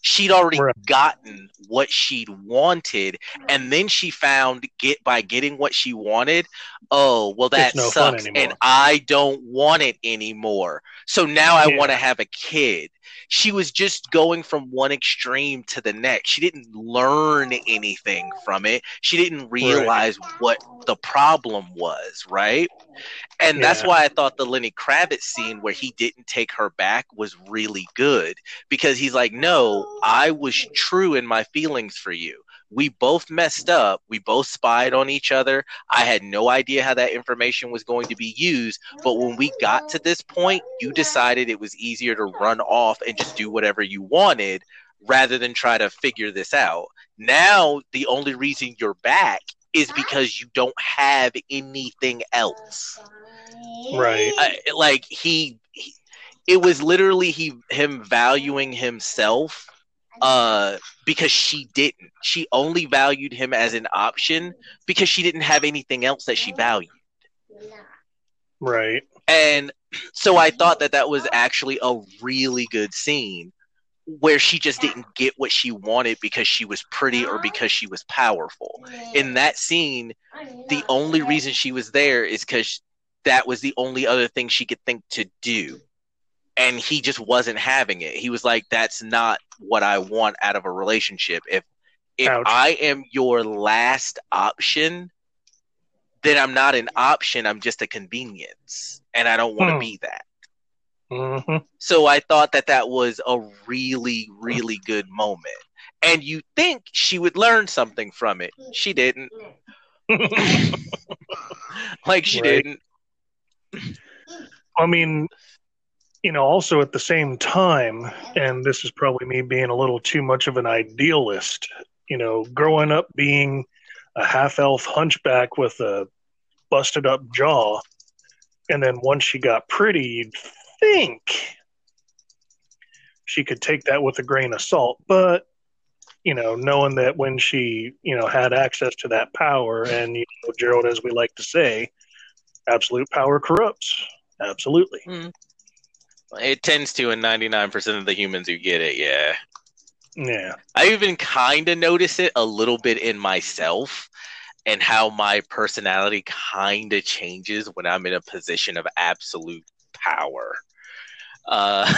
S3: She'd already
S2: Right.
S3: gotten what she'd wanted, and then she found get by getting what she wanted. Oh well, that
S2: no
S3: sucks, and I don't want it anymore. So now I want to have a kid. She was just going from one extreme to the next. She didn't learn anything from it. She didn't realize what the problem was, right? And that's why I thought the Lenny Kravitz scene where he didn't take her back was really good because he's like, No, I was true in my feelings for you. We both messed up. We both spied on each other. I had no idea how that information was going to be used. But when we got to this point, you decided it was easier to run off and just do whatever you wanted rather than try to figure this out. Now, the only reason you're back is because you don't have anything else.
S2: right,
S3: I, like he, he it was literally he him valuing himself uh because she didn't. She only valued him as an option because she didn't have anything else that she valued.
S2: Right,
S3: and (clears throat) so i thought that that was actually a really good scene where she just didn't get what she wanted because she was pretty or because she was powerful in that scene the only reason she was there is because that was the only other thing she could think to do. And he just wasn't having it. He was like, that's not what I want out of a relationship. If if
S2: Ouch.
S3: I am your last option, then I'm not an option. I'm just a convenience. And I don't want to
S2: Hmm.
S3: be that.
S2: Hmm
S3: So I thought that that was a really, really good moment. And you think she would learn something from it. She didn't. (laughs) Like she
S2: Right.
S3: didn't.
S2: I mean, you know, also at the same time, and this is probably me being a little too much of an idealist, you know, growing up being a half elf hunchback with a busted up jaw, and then once she got pretty, you'd think she could take that with a grain of salt. But, you know, knowing that when she, you know, had access to that power, and, you know, Gerald, as we like to say, absolute power corrupts. Absolutely. Hmm.
S3: It tends to in 99% of the humans who get it, yeah.
S2: Yeah.
S3: I even kind of notice it a little bit in myself and how my personality kind of changes when I'm in a position of absolute power. Uh,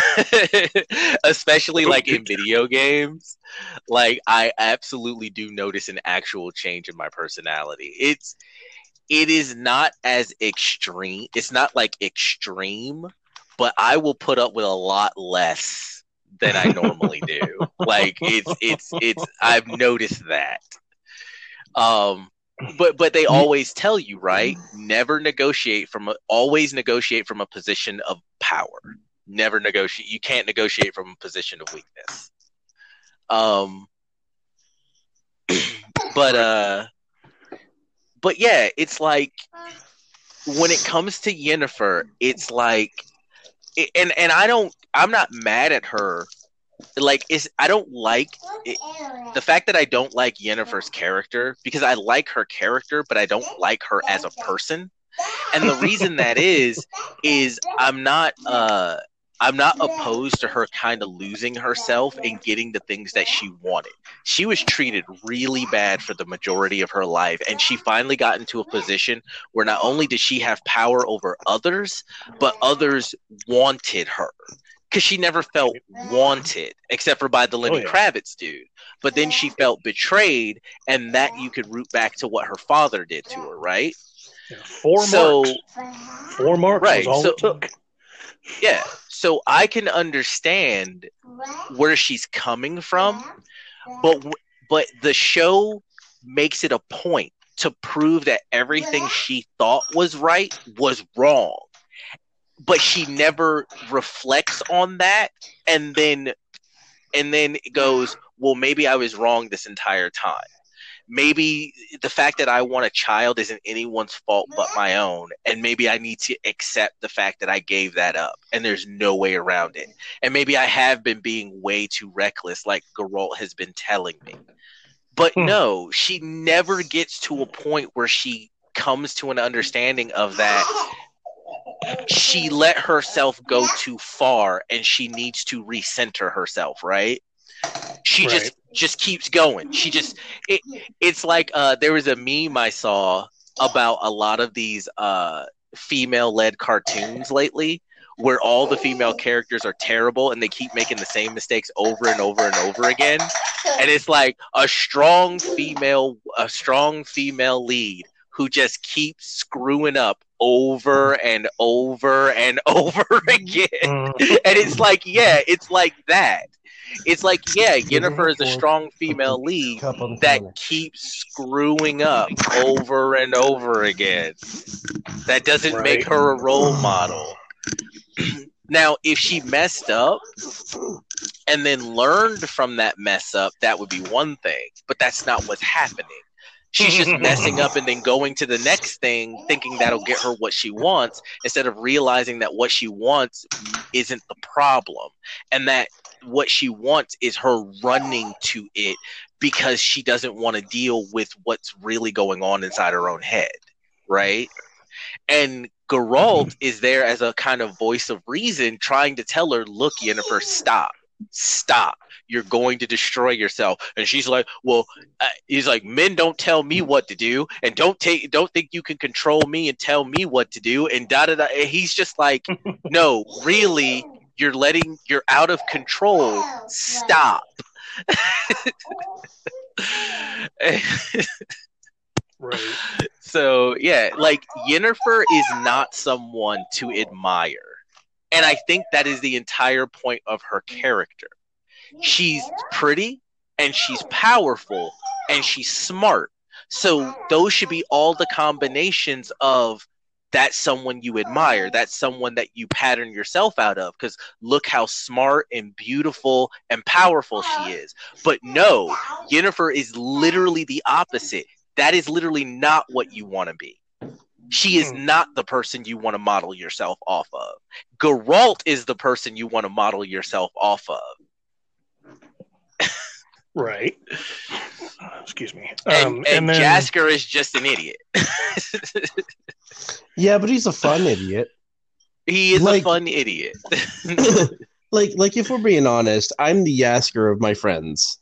S3: (laughs) especially like in video games, like I absolutely do notice an actual change in my personality. It's it is not as extreme. It's not like extreme, but I will put up with a lot less than I normally do. (laughs) like it's it's it's I've noticed that. Um but but they always tell you, right? Never negotiate from a, always negotiate from a position of power. Never negotiate. You can't negotiate from a position of weakness. Um (clears throat) but uh but yeah, it's like when it comes to Yennefer, it's like and and I don't I'm not mad at her. Like is I don't like it, the fact that I don't like Yennefer's character because I like her character, but I don't like her as a person. And the reason that is is I'm not uh I'm not opposed to her kind of losing herself and getting the things that she wanted. She was treated really bad for the majority of her life, and she finally got into a position where not only did she have power over others, but others wanted her because she never felt wanted except for by the Lenny
S2: Oh, yeah.
S3: Kravitz dude. But then she felt betrayed, and that you could root back to what her father did to her, right?
S2: Yeah, Four
S3: So-
S2: marks. Four marks
S3: Right,
S2: was all
S3: so-
S2: it took.
S3: Yeah. So I can understand where she's coming from, but but the show makes it a point to prove that everything she thought was right was wrong. But she never reflects on that and then and then goes, "Well, maybe I was wrong this entire time." maybe the fact that I want a child isn't anyone's fault but my own. And maybe I need to accept the fact that I gave that up and there's no way around it. And maybe I have been being way too reckless, like Geralt has been telling me. But hmm. no, she never gets to a point where she comes to an understanding of that she let herself go too far and she needs to recenter herself, right? She right. just just keeps going. She just it, it's like uh, there was a meme I saw about a lot of these uh, female led cartoons lately where all the female characters are terrible and they keep making the same mistakes over and over and over again. And it's like a strong female a strong female lead who just keeps screwing up over and over and (laughs) over again. Mm. and it's like, yeah, it's like that. It's like, yeah, Jennifer is a strong female lead that keeps screwing up over and over again. That doesn't right. make her a role model. (clears throat) now, if she messed up and then learned from that mess up, that would be one thing. But that's not what's happening. She's just (laughs) messing up and then going to the next thing, thinking that'll get her what she wants, instead of realizing that what she wants isn't the problem. And that what she wants is her running to it because she doesn't want to deal with what's really going on inside her own head, right? And Geralt mm-hmm. is there as a kind of voice of reason, trying to tell her, "Look, Yennefer, stop, stop. You're going to destroy yourself." And she's like, "Well," uh, he's like, "Men don't tell me what to do, and don't take, don't think you can control me and tell me what to do." And da da da. He's just like, (laughs) "No, really, you're letting you're out of control stop (laughs)
S2: right
S3: so yeah like yennefer is not someone to admire and i think that is the entire point of her mm. character she's pretty and she's powerful and she's smart so those should be all the combinations of that's someone you admire. That's someone that you pattern yourself out of because look how smart and beautiful and powerful she is. But no, Jennifer is literally the opposite. That is literally not what you want to be. She is hmm. not the person you want to model yourself off of. Geralt is the person you want to model yourself off of.
S2: right. Excuse me.
S3: Um, and, and, and then... Jaskier is just an idiot. (laughs)
S1: Yeah, but he's a fun idiot.
S3: He is like, a fun idiot. (laughs)
S1: like, like if we're being honest, I'm the Jaskier of my friends.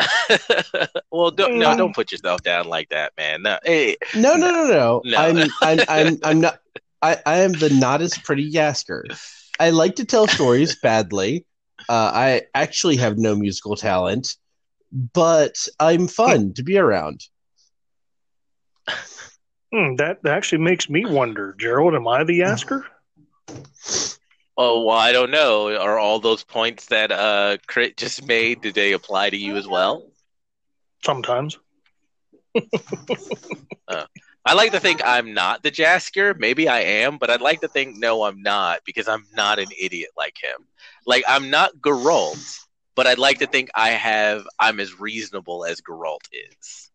S1: (laughs)
S3: well, don't, no, don't put yourself down like that, man. No, hey,
S1: no, no, no, no. no. I'm, I'm, I'm, (laughs) I'm not. I, I am the not as pretty Jaskier. I like to tell stories (laughs) badly. Uh, I actually have no musical talent, but I'm fun to be around.
S2: Hmm, that, that actually makes me wonder, Gerald. Am I the Jaskier?
S3: Oh well, I don't know. Are all those points that uh Crit just made do they apply to you as well?
S2: Sometimes. (laughs)
S3: uh, I like to think I'm not the Jaskier. Maybe I am, but I'd like to think no, I'm not because I'm not an idiot like him. Like I'm not Geralt, but I'd like to think I have. I'm as reasonable as Geralt is.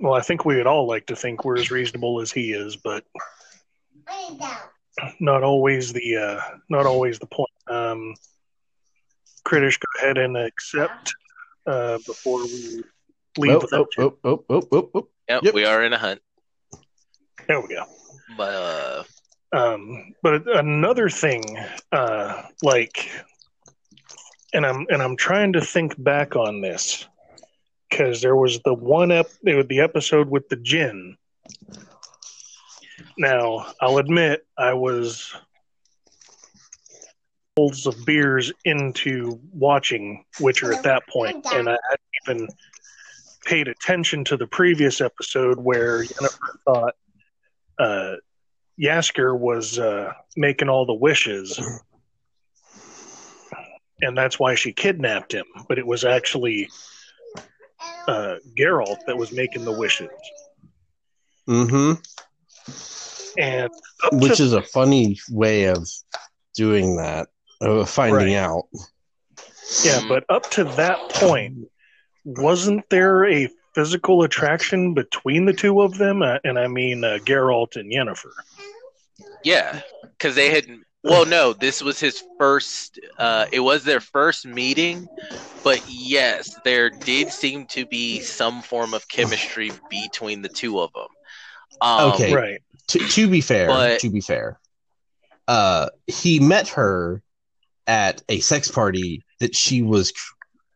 S2: Well, I think we would all like to think we're as reasonable as he is, but not always the uh, not always the point. Um, Critish, go ahead and accept uh, before we leave.
S1: Oh, oh, oh, oh, oh, oh,
S3: Yep, yep, we are in a hunt.
S2: There we go.
S3: But uh,
S2: um, but another thing, uh, like, and I'm and I'm trying to think back on this because there was the one up ep the episode with the djinn. Now, I'll admit I was bowls of beers into watching Witcher at that point, and I hadn't even paid attention to the previous episode where Yennefer thought uh, Jaskier was uh, making all the wishes, and that's why she kidnapped him. But it was actually uh, Geralt that was making the wishes,
S1: hmm
S2: and up
S1: Which
S2: to-
S1: is a funny way of doing that, of finding
S2: Right.
S1: out.
S2: yeah, but up to that point, wasn't there a physical attraction between the two of them? Uh, and I mean uh, Geralt and Yennefer.
S3: Yeah, because they had. Well, no, this was his first. Uh, it was their first meeting, but yes, there did seem to be some form of chemistry between the two of them. Um,
S1: Okay.
S2: Right.
S1: To, to be fair,
S3: But-
S1: to be fair, uh, he met her at a sex party that she was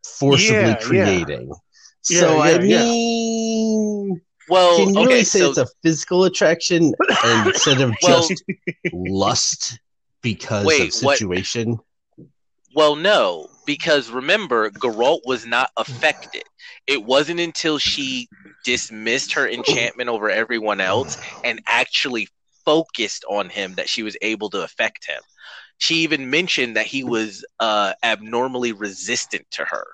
S1: forcibly
S2: Yeah, yeah.
S1: creating.
S2: Yeah,
S1: so I
S2: yeah, yeah.
S1: mean,
S3: Well,
S1: can you really say
S3: so
S1: it's a physical attraction (laughs) instead of
S3: Well-
S1: just lust because
S3: Wait,
S1: of
S3: what-
S1: situation?
S3: Well, no, because remember, Geralt was not affected. It wasn't until she dismissed her enchantment over everyone else and actually focused on him that she was able to affect him. She even mentioned that he was uh, abnormally resistant to her.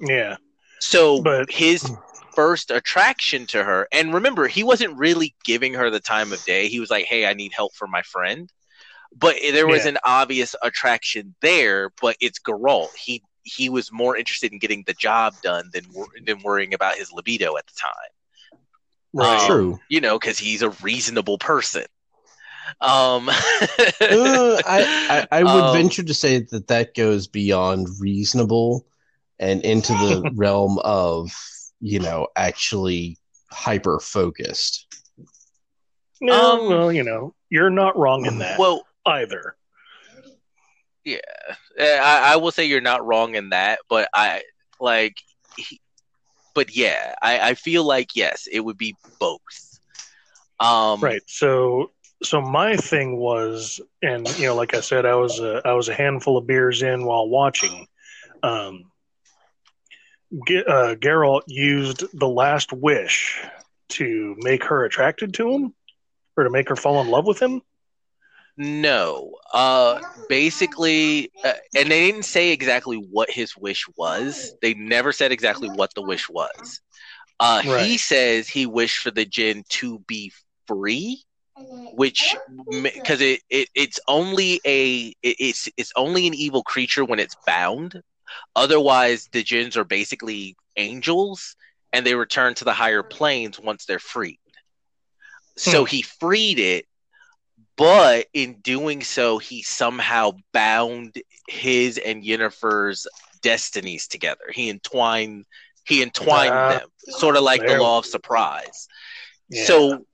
S2: yeah.
S3: So
S2: But-
S3: his first attraction to her, and remember, he wasn't really giving her the time of day. He was like, "Hey, I need help for my friend," but there was
S2: Yeah.
S3: an obvious attraction there. But it's Geralt. He he was more interested in getting the job done than than worrying about his libido at the time.
S2: Right.
S3: Um,
S1: True.
S3: You know, because he's a reasonable person. Um,
S1: Uh, I, I, I would (laughs)
S3: Um,
S1: venture to say that that goes beyond reasonable and into the (laughs) realm of, you know, actually hyper focused.
S2: No,
S3: Um,
S2: well, you know, you're not wrong in that
S3: well,
S2: either.
S3: Yeah, Eh, I, I will say you're not wrong in that, but I like, he, but yeah, I, I feel like yes, it would be both. Um,
S2: Right. So so my thing was and you know like I said I was a, I was a handful of beers in while watching um Ge- uh, Geralt used the last wish to make her attracted to him or to make her fall in love with him.
S3: No, uh, basically, uh, and they didn't say exactly what his wish was. They never said exactly what the wish was. Uh, He says he wished for the djinn to be free, which because it, it it's only a it, it's it's only an evil creature when it's bound. Otherwise, the jinns are basically angels, and they return to the higher planes once they're freed. So
S2: Hmm.
S3: he freed it, but in doing so, he somehow bound his and Yennefer's destinies together. He entwined he entwined
S2: Ah,
S3: them, sort of like the law of surprise.
S2: Yeah.
S3: So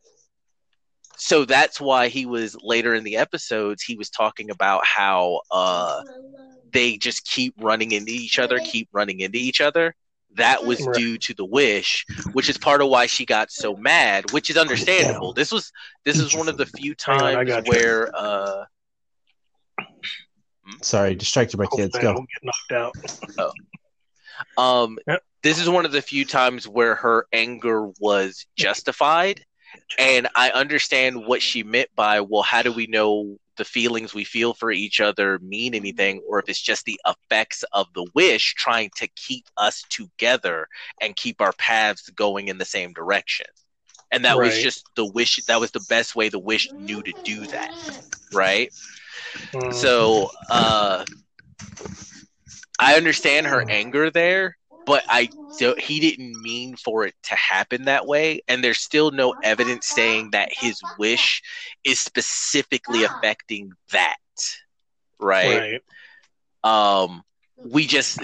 S3: so that's why he was later in the episodes he was talking about how uh they just keep running into each other, keep running into each other. That was
S2: Right.
S3: due to the wish, which is part of why she got so mad, which is understandable. This was this is one of the few
S2: Hang on,
S3: times where uh
S1: Sorry, distracted by kids.
S2: Hopefully
S1: Go.
S2: get knocked out.
S3: um
S2: Yep.
S3: this is one of the few times where her anger was justified and I understand what she meant by, well, how do we know the feelings we feel for each other mean anything, or if it's just the effects of the wish trying to keep us together and keep our paths going in the same direction. And that was just the wish, that was the best way the wish knew to do that, right?
S2: Mm,
S3: So, uh, I understand her anger there, but I do, he didn't mean for it to happen that way, and there's still no evidence saying that his wish is specifically affecting that, right?
S2: right.
S3: Um, we just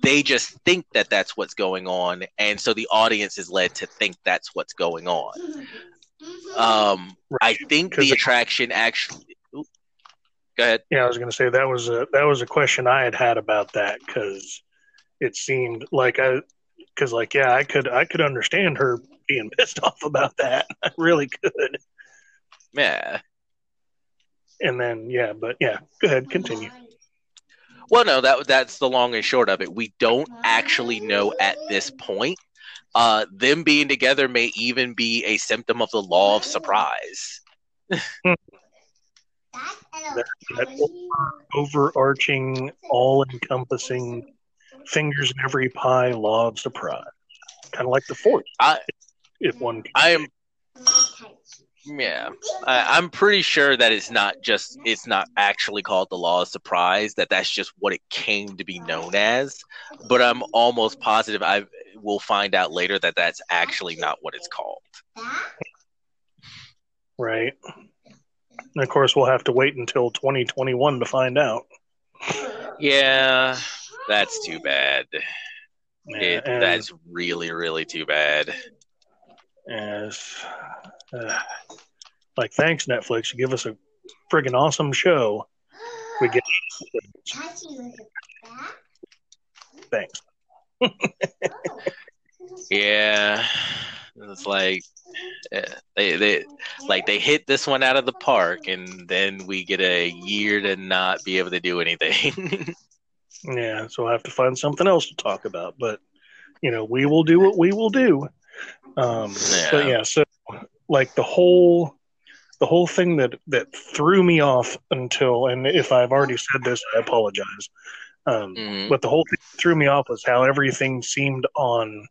S3: they just think that that's what's going on, and so the audience is led to think that's what's going on. Um, I think the attraction actually. Go ahead.
S2: Yeah, I was going to say that was a that was a question I had had about that because it seemed like I because like yeah I could I could understand her being (laughs) pissed off about that I (laughs) really could
S3: Yeah.
S2: and then yeah but yeah go ahead continue
S3: Well, no, that that's the long and short of it. We don't actually know at this point. Uh, them being together may even be a symptom of the law of surprise.
S2: that overarching all encompassing fingers in every pie law of surprise kind of like the Force.
S3: I-
S2: if one,
S3: I am Yeah, I, I'm pretty sure that it's not just it's not actually called the law of surprise. That that's just what it came to be known as. But I'm almost positive I will find out later that that's actually not what it's called.
S2: right? And of course, we'll have to wait until 2021 to find out.
S3: Yeah, that's too bad.
S2: Yeah,
S3: It,
S2: and
S3: that's really really too bad.
S2: as uh, like, thanks Netflix, you give us a friggin' awesome show. We get (gasps) thanks. (laughs)
S3: Yeah, it's like eh, they they like they hit this one out of the park, and then we get a year to not be able to do anything. (laughs)
S2: Yeah, so I have to find something else to talk about. But you know, we will do what we will do. Um, But
S3: Yeah.
S2: yeah, so like the whole the whole thing that that threw me off until, and if I've already said this, I apologize. Um,
S3: Mhm.
S2: But the whole thing that threw me off was how everything seemed on.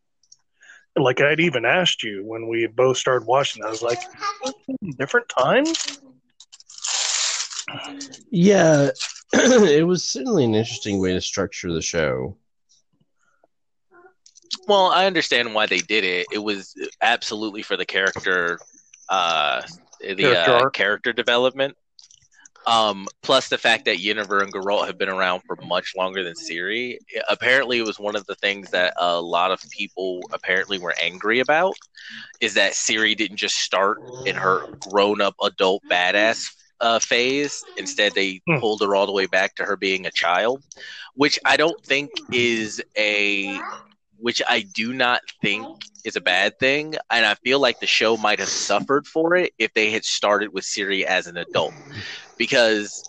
S2: Like I'd even asked you when we both started watching, I was like, different times.
S1: Yeah, (clears throat) it was certainly an interesting way to structure the show.
S3: Well, I understand why they did it. It was absolutely for the character, uh, the
S2: Character
S3: uh, character development. Um, plus the fact that Yennefer and Geralt have been around for much longer than Ciri. Apparently, it was one of the things that a lot of people apparently were angry about. Is that Ciri didn't just start in her grown-up adult badass uh, phase. Instead, they
S2: Hmm.
S3: pulled her all the way back to her being a child, which I don't think is a which I do not think is a bad thing. And I feel like the show might have suffered for it if they had started with Ciri as an adult. Because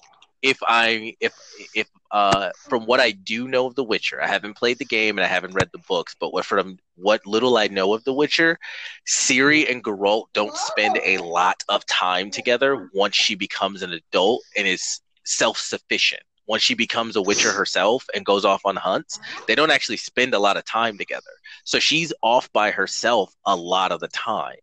S3: if I if if uh from what I do know of The Witcher, I haven't played the game and I haven't read the books, but what from what little I know of The Witcher, Ciri and Geralt don't spend a lot of time together once she becomes an adult and is self-sufficient. Once she becomes a witcher herself and goes off on hunts, they don't actually spend a lot of time together. So she's off by herself a lot of the time.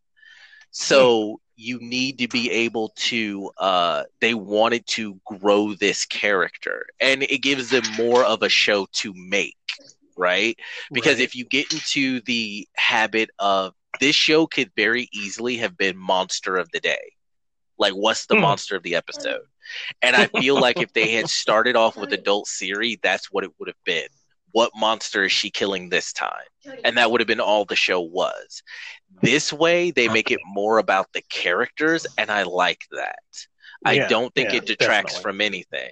S3: So you need to be able to uh they wanted to grow this character and it gives them more of a show to make, right? Because
S2: Right.
S3: if you get into the habit of this show could very easily have been monster of the day. Like what's the
S2: Hmm.
S3: monster of the episode? And I feel like if they had (laughs) started off with adult Ciri, that's what it would have been. What monster is she killing this time? And that would have been all the show was. This way, they make it more about the characters, and I like that. I
S2: Yeah,
S3: don't think
S2: yeah,
S3: it detracts
S2: definitely.
S3: from anything.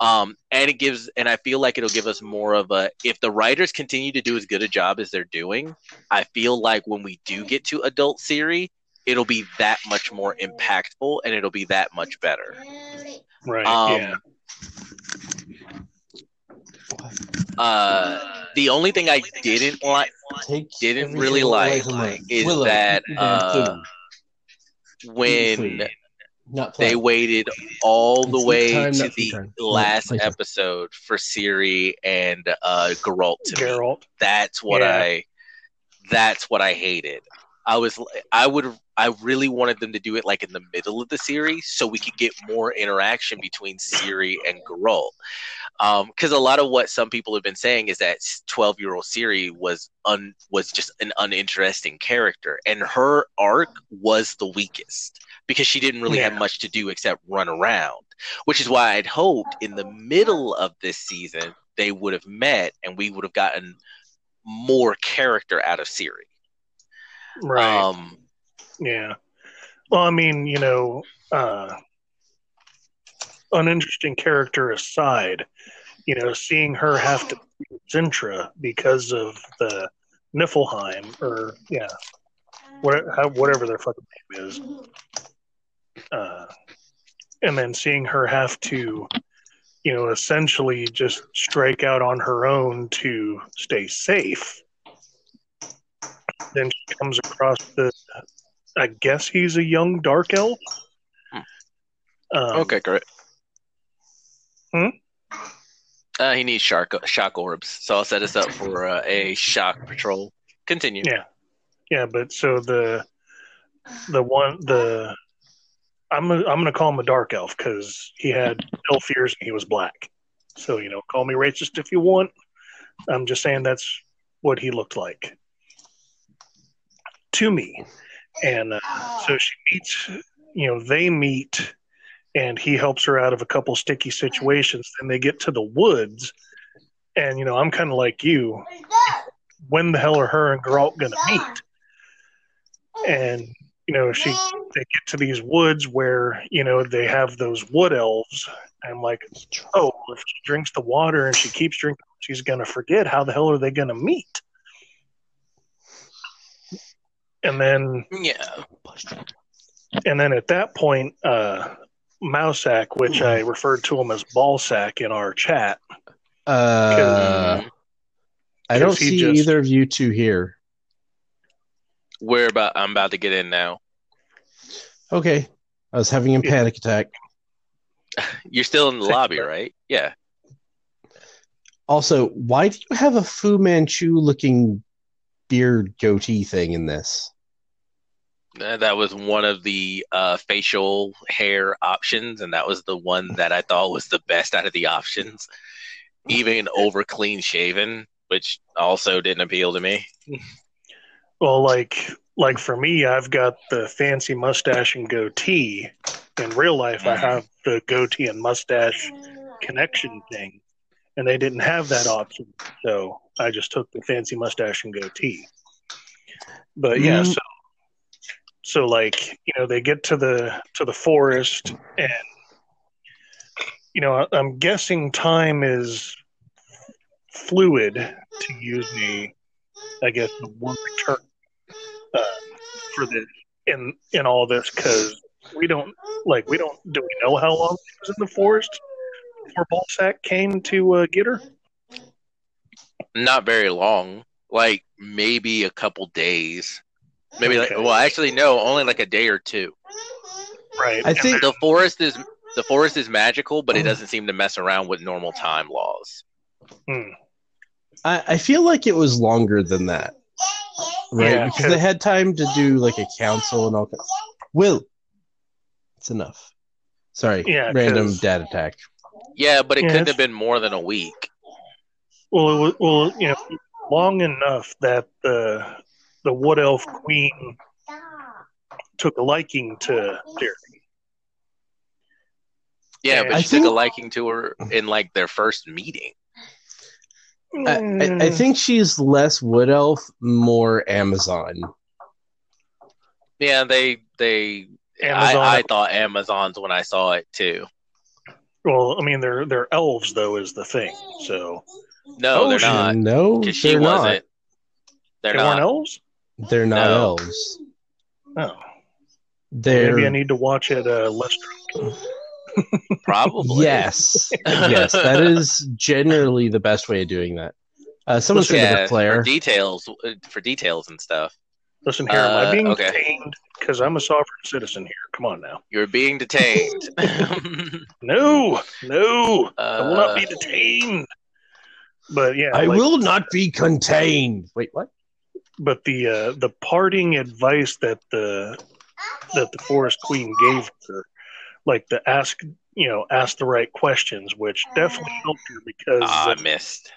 S3: Um, and it gives, and I feel like it'll give us more of a. If the writers continue to do as good a job as they're doing, I feel like when we do get to adult Ciri, it'll be that much more impactful, and it'll be that much better.
S2: right.
S3: Um,
S2: yeah.
S3: Uh, the only thing I didn't like
S1: Take
S3: didn't really like
S1: from her.
S3: is
S1: Willow,
S3: that,
S1: eat your damn
S3: uh,
S1: food. Eat your
S3: when.
S1: Not
S3: they waited all the
S1: It's
S3: way
S1: time,
S3: to the
S1: time.
S3: last
S1: Play
S3: episode for Ciri and uh Geralt to meet.
S2: Geralt.
S3: That's what
S2: Yeah.
S3: I that's what I hated. I was I would I really wanted them to do it like in the middle of the series so we could get more interaction between Ciri and Geralt. Um cuz a lot of what some people have been saying is that 12-year-old Ciri was un was just an uninteresting character and her arc was the weakest because she didn't really have much to do except run around, which is why I'd hoped in the middle of this season they would have met and we would have gotten more character out of Ciri.
S2: Right.
S3: Um,
S2: Yeah. Well, I mean, you know, uh, uninteresting character aside, you know, seeing her have to Cintra because of the Niflheim, or yeah, what, whatever their fucking name is, uh, and then seeing her have to, you know, essentially just strike out on her own to stay safe. Then she comes across the I guess he's a young dark elf. Um,
S3: okay, great.
S2: Hmm?
S3: Uh, he needs shark shock orbs, so I'll set us up for uh, a shock patrol. Continue.
S2: Yeah. Yeah, but so the the one the I'm i I'm gonna call him a dark elf because he had elf ears and he was black. So you know, call me racist if you want. I'm just saying that's what he looked like to me. And uh, so she meets, you know, they meet, and he helps her out of a couple sticky situations. Then they get to the woods, and you know, I'm kind of like you. When the hell are her and Geralt gonna meet? And you know, she they get to these woods where you know they have those wood elves. I'm like, oh, if she drinks the water and she keeps drinking, she's gonna forget. How the hell are they gonna meet? And then
S3: Yeah.
S2: and then at that point, uh, Mousesack, which I referred to him as Ballsack in our chat,
S1: Uh, I don't see
S2: just-
S1: either of you two here.
S3: We're about. I'm about to get in now.
S1: Okay. I was having a
S2: Yeah.
S1: panic attack. (laughs)
S3: You're still in the lobby, right? Yeah.
S1: Also, why do you have a Fu Manchu looking beard goatee thing in this?
S3: Uh, That was one of the uh, facial hair options, and that was the one that I thought was the best out of the options. Even over clean shaven, which also didn't appeal to me.
S2: well, like like for me, I've got the fancy mustache and goatee. In real life, I
S3: Mhm.
S2: have the goatee and mustache connection thing, and they didn't have that option, so I just took the fancy mustache and goatee. But yeah,
S1: Mm.
S2: so so like you know they get to the to the forest and you know i'm guessing time is fluid to use the I guess the one term uh, for the in in all this because we don't like we don't do we know how long she was in the forest before ballsack came to uh, get her
S3: Not very long, like maybe a couple days. Maybe like well, actually no, only like a day or two.
S2: right
S1: I
S2: And
S1: think
S3: The forest is the forest is magical, but it doesn't seem to mess around with normal time laws.
S2: hmm.
S1: I, I feel like it was longer than that. Right?
S2: Yeah,
S1: because they had time to do like a council and all that. Will. It's enough. Sorry.
S2: Yeah,
S1: Random
S2: 'cause-
S1: dad attack.
S3: Yeah, but it
S2: Yeah,
S3: couldn't
S2: it's-
S3: have been more than a week.
S2: Well, it was, well, you know, long enough that the the wood elf queen took a liking to Jerry.
S3: Yeah,
S2: I
S3: but she
S1: think-
S3: took a liking to her in like their first meeting.
S1: I, I, I
S2: Mm.
S1: think she's less wood elf, more Amazon.
S3: Yeah, they they
S2: Amazon.
S3: I, I thought Amazons when I saw it too.
S2: well, I mean, they're they're elves though, is the thing. So
S3: No,
S2: Oh,
S3: they're not.
S1: No,
S3: she
S1: they're
S3: wasn't. They're
S2: they weren't elves.
S1: Not. They're not
S3: No.
S1: elves.
S2: Oh,
S1: They're
S2: maybe I need to watch it uh, less. (laughs)
S3: Probably.
S1: yes, (laughs) yes. That is generally the best way of doing that. Uh, someone
S2: Listen,
S1: said
S3: Yeah,
S1: the
S3: for details uh, for details and stuff.
S2: Listen here, am
S3: Uh,
S2: I being
S3: okay.
S2: detained? Because I'm a sovereign citizen here. Come on now.
S3: You're being detained. (laughs)
S2: No, no, I will not be
S3: Uh,
S2: detained. But yeah,
S1: I
S2: like-
S1: will not be contained. Wait, what?
S2: But the uh, the parting advice that the that the forest queen gave her, like the ask you know ask the right questions, which definitely helped her because
S3: ah,
S2: uh,
S3: I missed.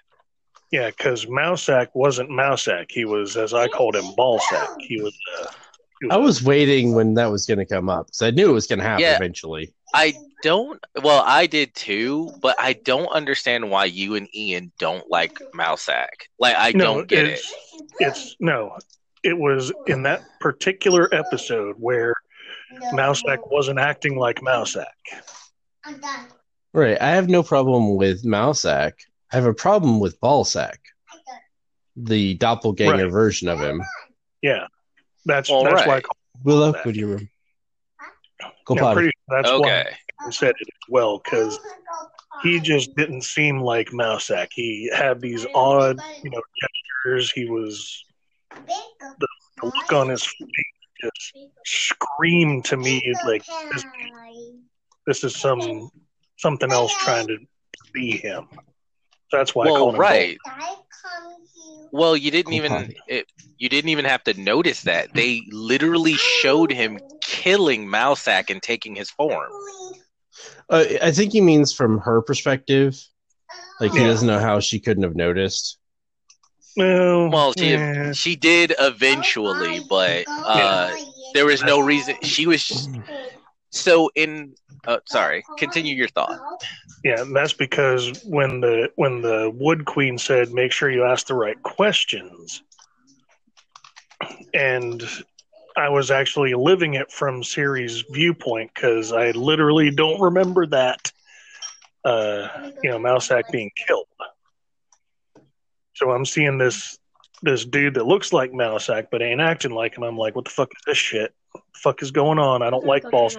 S2: yeah, because Mousesack wasn't Mousesack, he was as I called him Ballsack. He was. Uh, he
S1: I was waiting when that was going to come up because I knew it was going to happen
S3: Yeah.
S1: eventually.
S3: I don't. Well, I did too, but I don't understand why you and Ian don't like Mousesack. Like, I
S2: no,
S3: don't get it.
S2: it's, It's no, it was in that particular episode where Mousesack wasn't acting like Mousesack.
S1: Right. I have no problem with Mousack. I have a problem with Ballsack, the doppelganger
S2: Right.
S1: version of him.
S2: Yeah, that's
S3: Well,
S2: that's why I
S3: right.
S2: call
S1: Willow,
S2: Ballsack.
S1: go to your room. Go
S2: yeah, pretty that's
S3: Okay.
S2: I said it as well because he just didn't seem like Mousesack. He had these odd, you know, gestures. He was the look on his face just screamed to me like this, this is some something else trying to be him. That's why I
S3: Well,
S2: called him.
S3: right. Well, you didn't even it, you didn't even have to notice that. They literally showed him killing Mousesack and taking his form.
S1: Uh, I think he means from her perspective. Like he
S2: Yeah.
S1: doesn't know how she couldn't have noticed.
S2: Well,
S3: Well, she
S2: yeah.
S3: she did eventually, but uh, there was no reason. She was so in. Uh, sorry, continue your thought.
S2: Yeah, and that's because when the when the Wood Queen said, "Make sure you ask the right questions," and I was actually living it from Ciri's viewpoint because I literally don't remember that. Uh, you know, Mousesack being killed. So I'm seeing this this dude that looks like Mousesack but ain't acting like him. I'm like, what the fuck is this shit? What the fuck is going on? I don't like balls.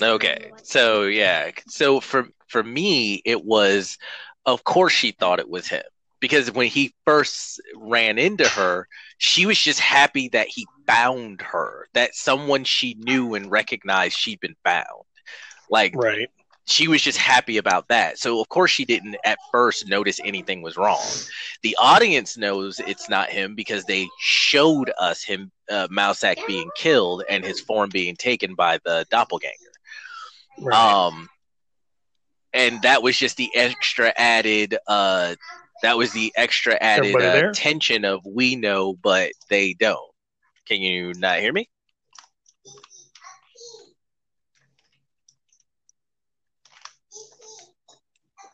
S3: Okay, so yeah, so for for me, it was, of course, she thought it was him because when he first ran into her, she was just happy that he found her, that someone she knew and recognized she'd been found. Like
S2: Right.
S3: she was just happy about that. So of course she didn't at first notice anything was wrong. The audience knows it's not him because they showed us him uh, Mousesack being killed and his form being taken by the doppelganger.
S2: Right.
S3: Um, and that was just the extra added. Uh, that was the extra added
S2: Everybody
S3: uh, tension of we know, but they don't. Can you not hear me?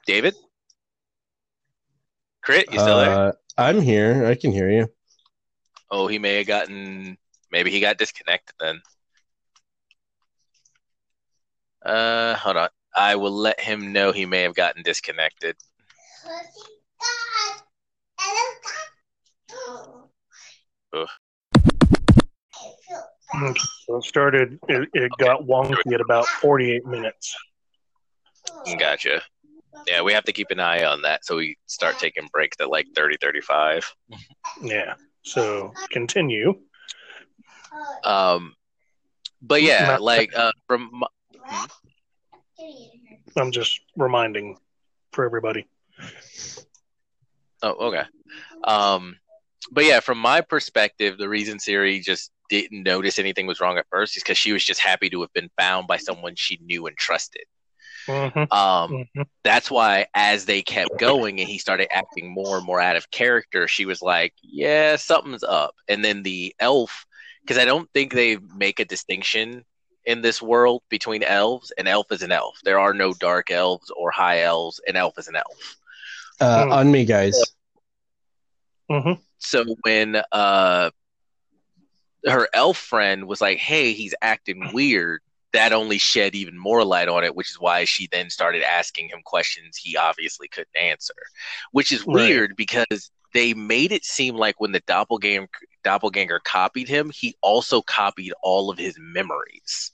S3: David? Crit, you still there?
S1: Uh, I'm here. I can hear you.
S3: Oh, he may have gotten. Maybe he got disconnected then. Uh, hold on. I will let him know he may have gotten disconnected.
S2: So it started. It, it got wonky at about 48 minutes.
S3: Gotcha. Yeah, we have to keep an eye on that so we start taking breaks at like 30, 35.
S2: Yeah. So continue.
S3: Um, but yeah, like uh, from my-
S2: I'm just reminding for everybody.
S3: Oh, okay. Um, but yeah, from my perspective, the reason Ciri just didn't notice anything was wrong at first is because she was just happy to have been found by someone she knew and trusted.
S2: hmm
S3: Um,
S2: hmm
S3: that's why as they kept going and he started acting more and more out of character, she was like, "Yeah, something's up." And then the elf, because I don't think they make a distinction in this world between elves. An elf is an elf. There are no dark elves or high elves. An elf is an elf.
S1: Uh,
S2: Hmm.
S1: On me, guys.
S2: hmm
S3: So when uh her elf friend was like, "Hey, he's acting weird," that only shed even more light on it, which is why she then started asking him questions he obviously couldn't answer. Which is
S2: Right.
S3: weird because they made it seem like when the doppelganger doppelganger copied him, he also copied all of his memories.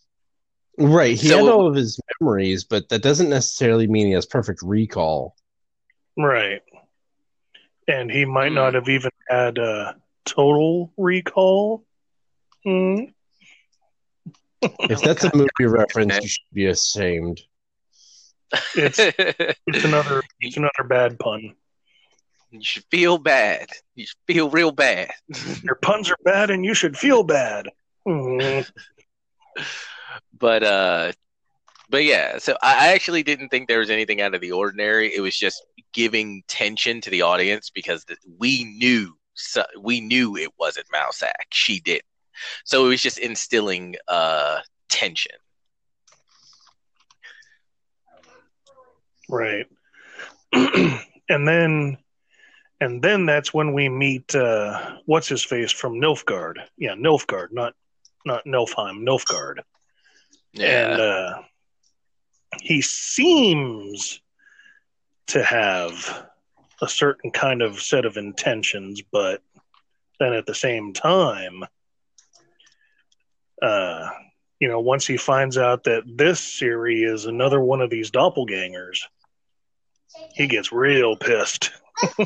S1: Right. He
S3: So-
S1: had all of his memories, but that doesn't necessarily mean he has perfect recall.
S2: Right. And he might
S3: Hmm.
S2: not have even had a total recall. Hmm.
S1: If that's a (laughs) movie reference, you should be ashamed.
S2: It's it's another it's another bad pun.
S3: you should feel bad. You should feel real bad. (laughs)
S2: Your puns are bad, and you should feel bad. Hmm.
S3: but uh but yeah so I, actually didn't think there was anything out of the ordinary it was just giving tension to the audience because we knew so, we knew it wasn't Mousesack. she did so it was just instilling uh tension
S2: Right. (clears throat) and then and then that's when we meet uh what's his face from Nilfgaard. Yeah, Nilfgaard, not not Nilfheim, Nilfgaard.
S3: yeah
S2: And uh he seems to have a certain kind of set of intentions, but then at the same time uh you know, once he finds out that this Ciri is another one of these doppelgangers, he gets real pissed. (laughs)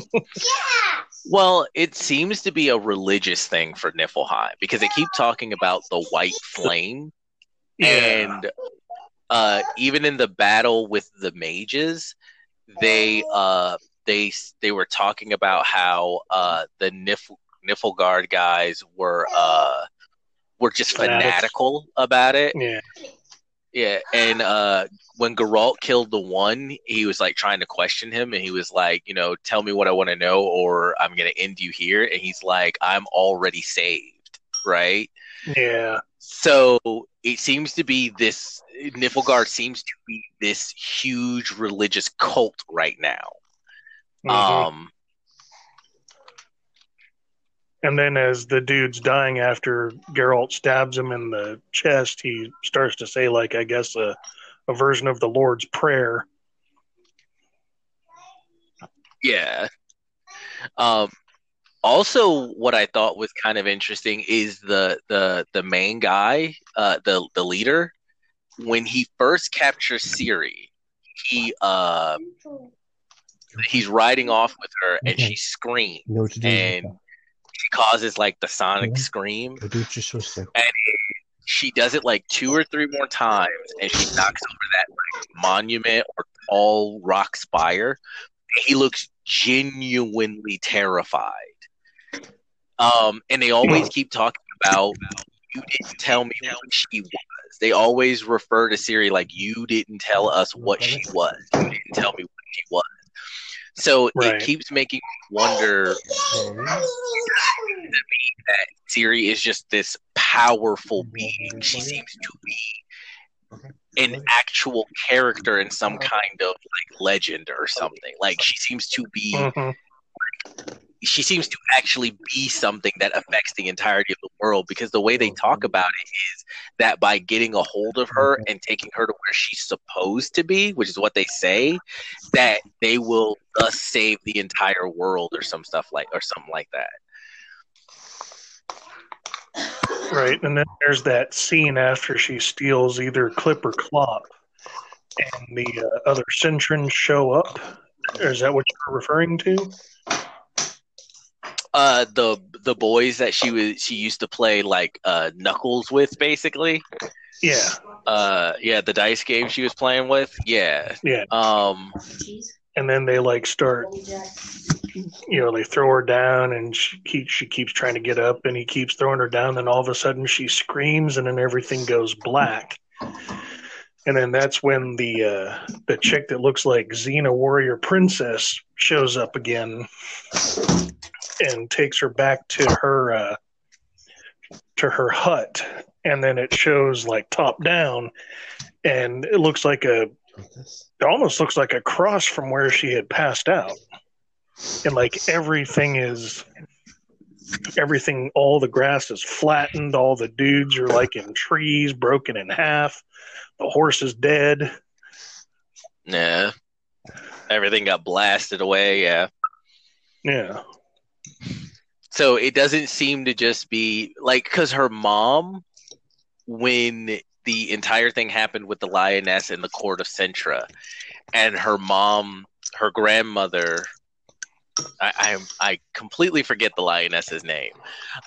S3: well it seems to be a religious thing for Niflheim because they keep talking about the white flame and uh, even in the battle with the mages, they uh, they they were talking about how uh, the Nif- guys were uh, were just fanatical about it.
S2: Yeah.
S3: Yeah, and uh, when Geralt killed the one, he was like trying to question him, and he was like, you know, tell me what I want to know, or I'm gonna end you here. And he's like, I'm already saved, right?
S2: Yeah.
S3: So it seems to be this Niflgaard seems to be this huge religious cult right now.
S2: Mhm.
S3: Um,
S2: and then as the dude's dying after Geralt stabs him in the chest, he starts to say like I guess a, a version of the Lord's Prayer.
S3: yeah. Um, also, what I thought was kind of interesting is the the the main guy, uh, the the leader, when he first captures Ciri, he uh he's riding off with her and she screams
S1: You know what to do.
S3: and she causes like the sonic
S1: Yeah.
S3: scream
S1: Go do what you're supposed to.
S3: she does it like two or three more times and she knocks over that like monument or tall rock spire he looks genuinely terrified um and they always keep talking about you didn't tell me what she was. They always refer to Ciri like you didn't tell us what she was. You didn't tell me what she was. So
S2: Right.
S3: it keeps making me wonder that Ciri is just this powerful being. She seems to be an actual character in some kind of like legend or something. Like she seems to be
S2: Mhm.
S3: She seems to actually be something that affects the entirety of the world because the way they talk about it is that by getting a hold of her and taking her to where she's supposed to be, which is what they say, that they will thus save the entire world or some stuff like or something like that.
S2: Right, and then there's that scene after she steals either Clip or Clop, and the uh, other Cintrans show up. Is that what you're referring to?
S3: Uh the the boys that she was she used to play like uh knuckles with basically.
S2: Yeah,
S3: Uh yeah, the dice game she was playing with. Yeah.
S2: yeah.
S3: Um
S2: And then they like start, you know, they throw her down, and she keeps she keeps trying to get up, and he keeps throwing her down. Then all of a sudden she screams, and then everything goes black. And then that's when the uh, the chick that looks like Xena Warrior Princess shows up again and takes her back to her uh, to her hut. And then it shows like top down, and it looks like a it almost looks like a cross from where she had passed out. And like everything is everything all the grass is flattened, all the dudes are like in trees, broken in half. The horse is dead.
S3: yeah. Everything got blasted away, yeah.
S2: Yeah.
S3: So it doesn't seem to just be like because her mom, when the entire thing happened with the lioness in the court of Cintra, and her mom, her grandmother, I I, I completely forget the lioness's name,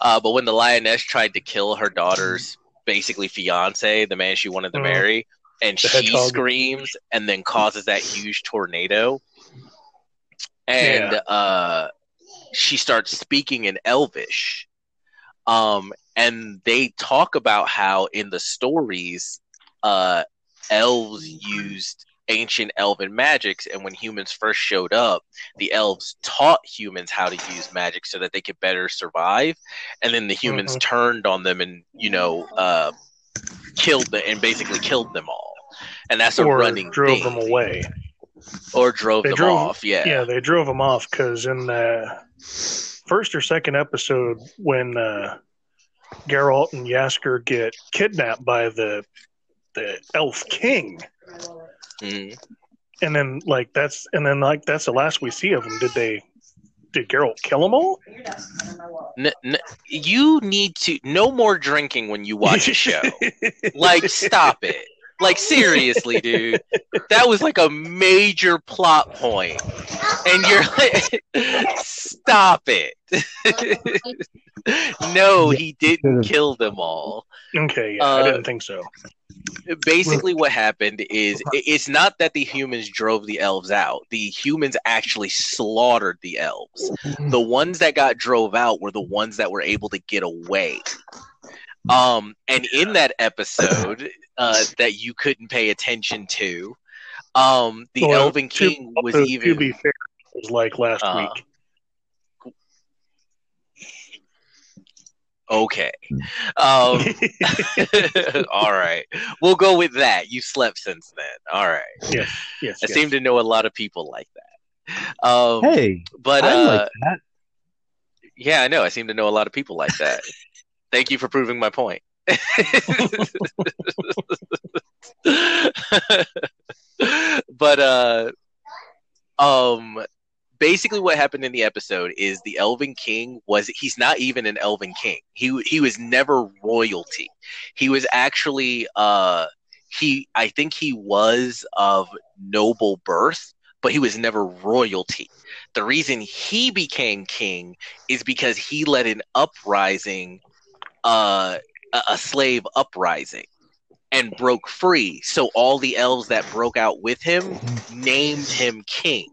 S3: uh, but when the lioness tried to kill her daughter's basically fiance, the man she wanted to
S2: Mhm.
S3: marry, and
S2: The
S3: she
S2: hedgehog.
S3: screams and then causes that huge tornado, and uh she starts speaking in Elvish. Um, and they talk about how in the stories, uh, elves used ancient elven magics, and when humans first showed up, the elves taught humans how to use magic so that they could better survive, and then the humans
S2: Mhm.
S3: turned on them and you know uh, killed them and basically killed them all, and that's a
S2: Or
S3: running
S2: drove
S3: thing.
S2: them away.
S3: or drove
S2: They
S3: them
S2: drove-
S3: off. Yeah,
S2: Yeah, they drove them off because in the first or second episode, when uh, Geralt and Jaskier get kidnapped by the the elf king,
S3: Mhm.
S2: and then like that's and then like that's the last we see of them. Did they? Did Geralt kill them all?
S3: N- n- you need to no more drinking when you watch a show. (laughs) like, stop it. Like seriously, dude, that was like a major plot point, and you're like, stop it. (laughs) no, he didn't kill them all.
S2: Okay, yeah,
S3: Uh,
S2: I didn't think so.
S3: Basically, what happened is it's not that the humans drove the elves out. The humans actually slaughtered the elves. The ones that got drove out were the ones that were able to get away. Um, and in that episode uh, (laughs) that you couldn't pay attention to, um, the
S2: Well,
S3: Elven
S2: to-
S3: King was
S2: to,
S3: even
S2: to be fair, it was like last
S3: Uh,
S2: week.
S3: okay. Um, (laughs) (laughs) all right, we'll go with that. You slept since then. All right.
S2: Yes,
S3: I
S2: yes.
S3: seem to know a lot of people like that. Um,
S5: Hey,
S3: but
S5: I
S3: uh,
S5: like that.
S3: yeah, I know. I seem to know a lot of people like that. Thank you for proving my point. (laughs) but uh, um, basically, what happened in the episode is the Elven King was he's not even an Elven King. He he was never royalty. He was actually uh he I think he was of noble birth, but he was never royalty. The reason he became king is because he led an uprising, uh, a, a slave uprising, and broke free. So all the elves that broke out with him named him king.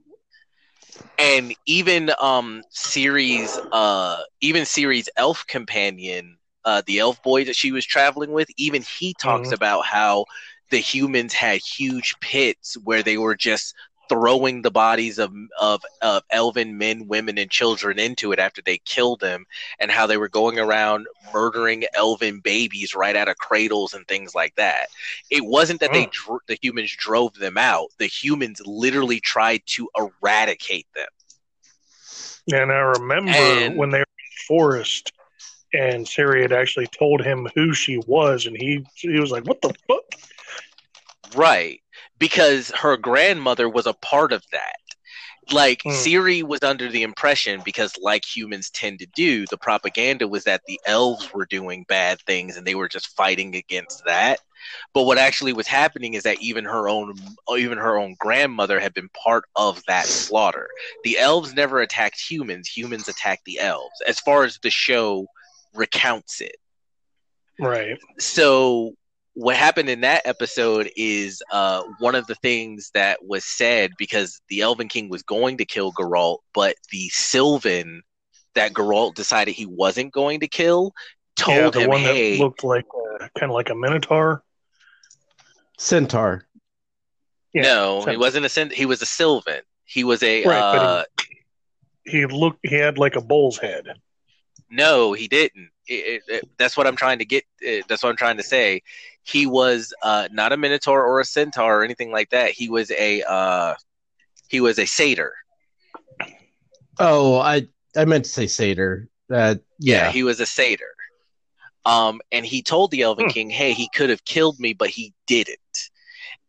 S3: And even um Ciri's uh even Ciri's elf companion uh the elf boy that she was traveling with even he talks
S2: Mhm.
S3: about how the humans had huge pits where they were just throwing the bodies of, of of elven men, women, and children into it after they killed them, and how they were going around murdering elven babies right out of cradles and things like that. It wasn't that they
S2: Mm.
S3: the humans drove them out; the humans literally tried to eradicate them.
S2: And I remember
S3: And-
S2: when they were in the forest and Ciri had actually told him who she was, and he he was like, "What the fuck?"
S3: Right. Because her grandmother was a part of that. Like
S2: Hmm.
S3: Ciri was under the impression because like humans tend to do, the propaganda was that the elves were doing bad things and they were just fighting against that. But what actually was happening is that even her own even her own grandmother had been part of that slaughter. The elves never attacked humans, humans attacked the elves as far as the show recounts it
S2: Right.
S3: so what happened in that episode is uh, one of the things that was said because the Elven King was going to kill Geralt, but the Sylvan that Geralt decided he wasn't going to kill told
S2: yeah, the
S3: him,
S2: one
S3: "Hey,
S2: that looked like uh, kind of like a minotaur.
S5: Centaur.
S2: Yeah,
S3: no, he wasn't a Syn- he was a Sylvan. He was a
S2: Right, but
S3: uh,
S2: He looked. He had like a bull's head.
S3: No, he didn't. It, it, it- that's what I'm trying to get. uh that's what I'm trying to say. He was uh, not a minotaur or a centaur or anything like that. He was a uh, he was a satyr.
S5: Oh, I I meant to say satyr. Uh, yeah.
S3: he was a satyr. Um, and he told the Elven
S2: Hmm.
S3: King, "Hey, he could have killed me, but he didn't."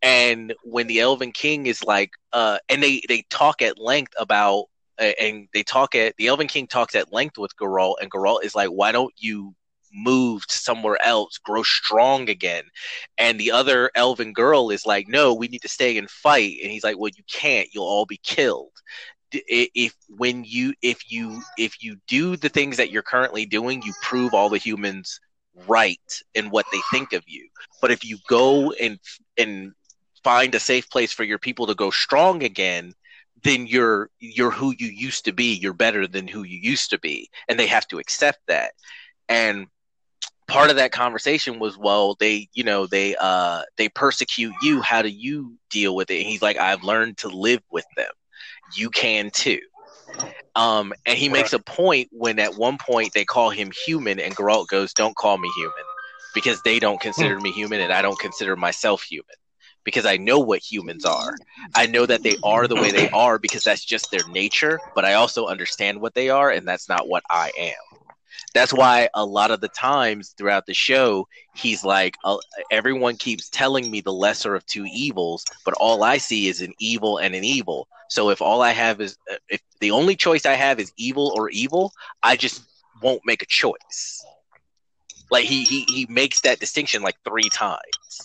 S3: And when the Elven King is like, uh, and they they talk at length about, uh, and they talk at the Elven King talks at length with Geralt, and Geralt is like, "Why don't you move to somewhere else, grow strong again?" And the other Elven girl is like, "No, we need to stay and fight." And he's like, "Well, you can't. You'll all be killed." If when you if you if you do the things that you're currently doing, you prove all the humans right in what they think of you. But if you go and and find a safe place for your people to go strong again, then you're you're who you used to be. You're better than who you used to be, and they have to accept that. And part of that conversation was, well, they you know they uh they persecute you. How do you deal with it? And he's like, I've learned to live with them. You can too. Um, and he makes a point when at one point they call him human, and Geralt goes, "Don't call me human, because they don't consider me human, and I don't consider myself human, because I know what humans are. I know that they are the way they are because that's just their nature. But I also understand what they are, and that's not what I am. That's why a lot of the times throughout the show, he's like, uh, everyone keeps telling me the lesser of two evils, but all I see is an evil and an evil. So if all I have is, uh, if the only choice I have is evil or evil, I just won't make a choice. Like he he he makes that distinction like three times.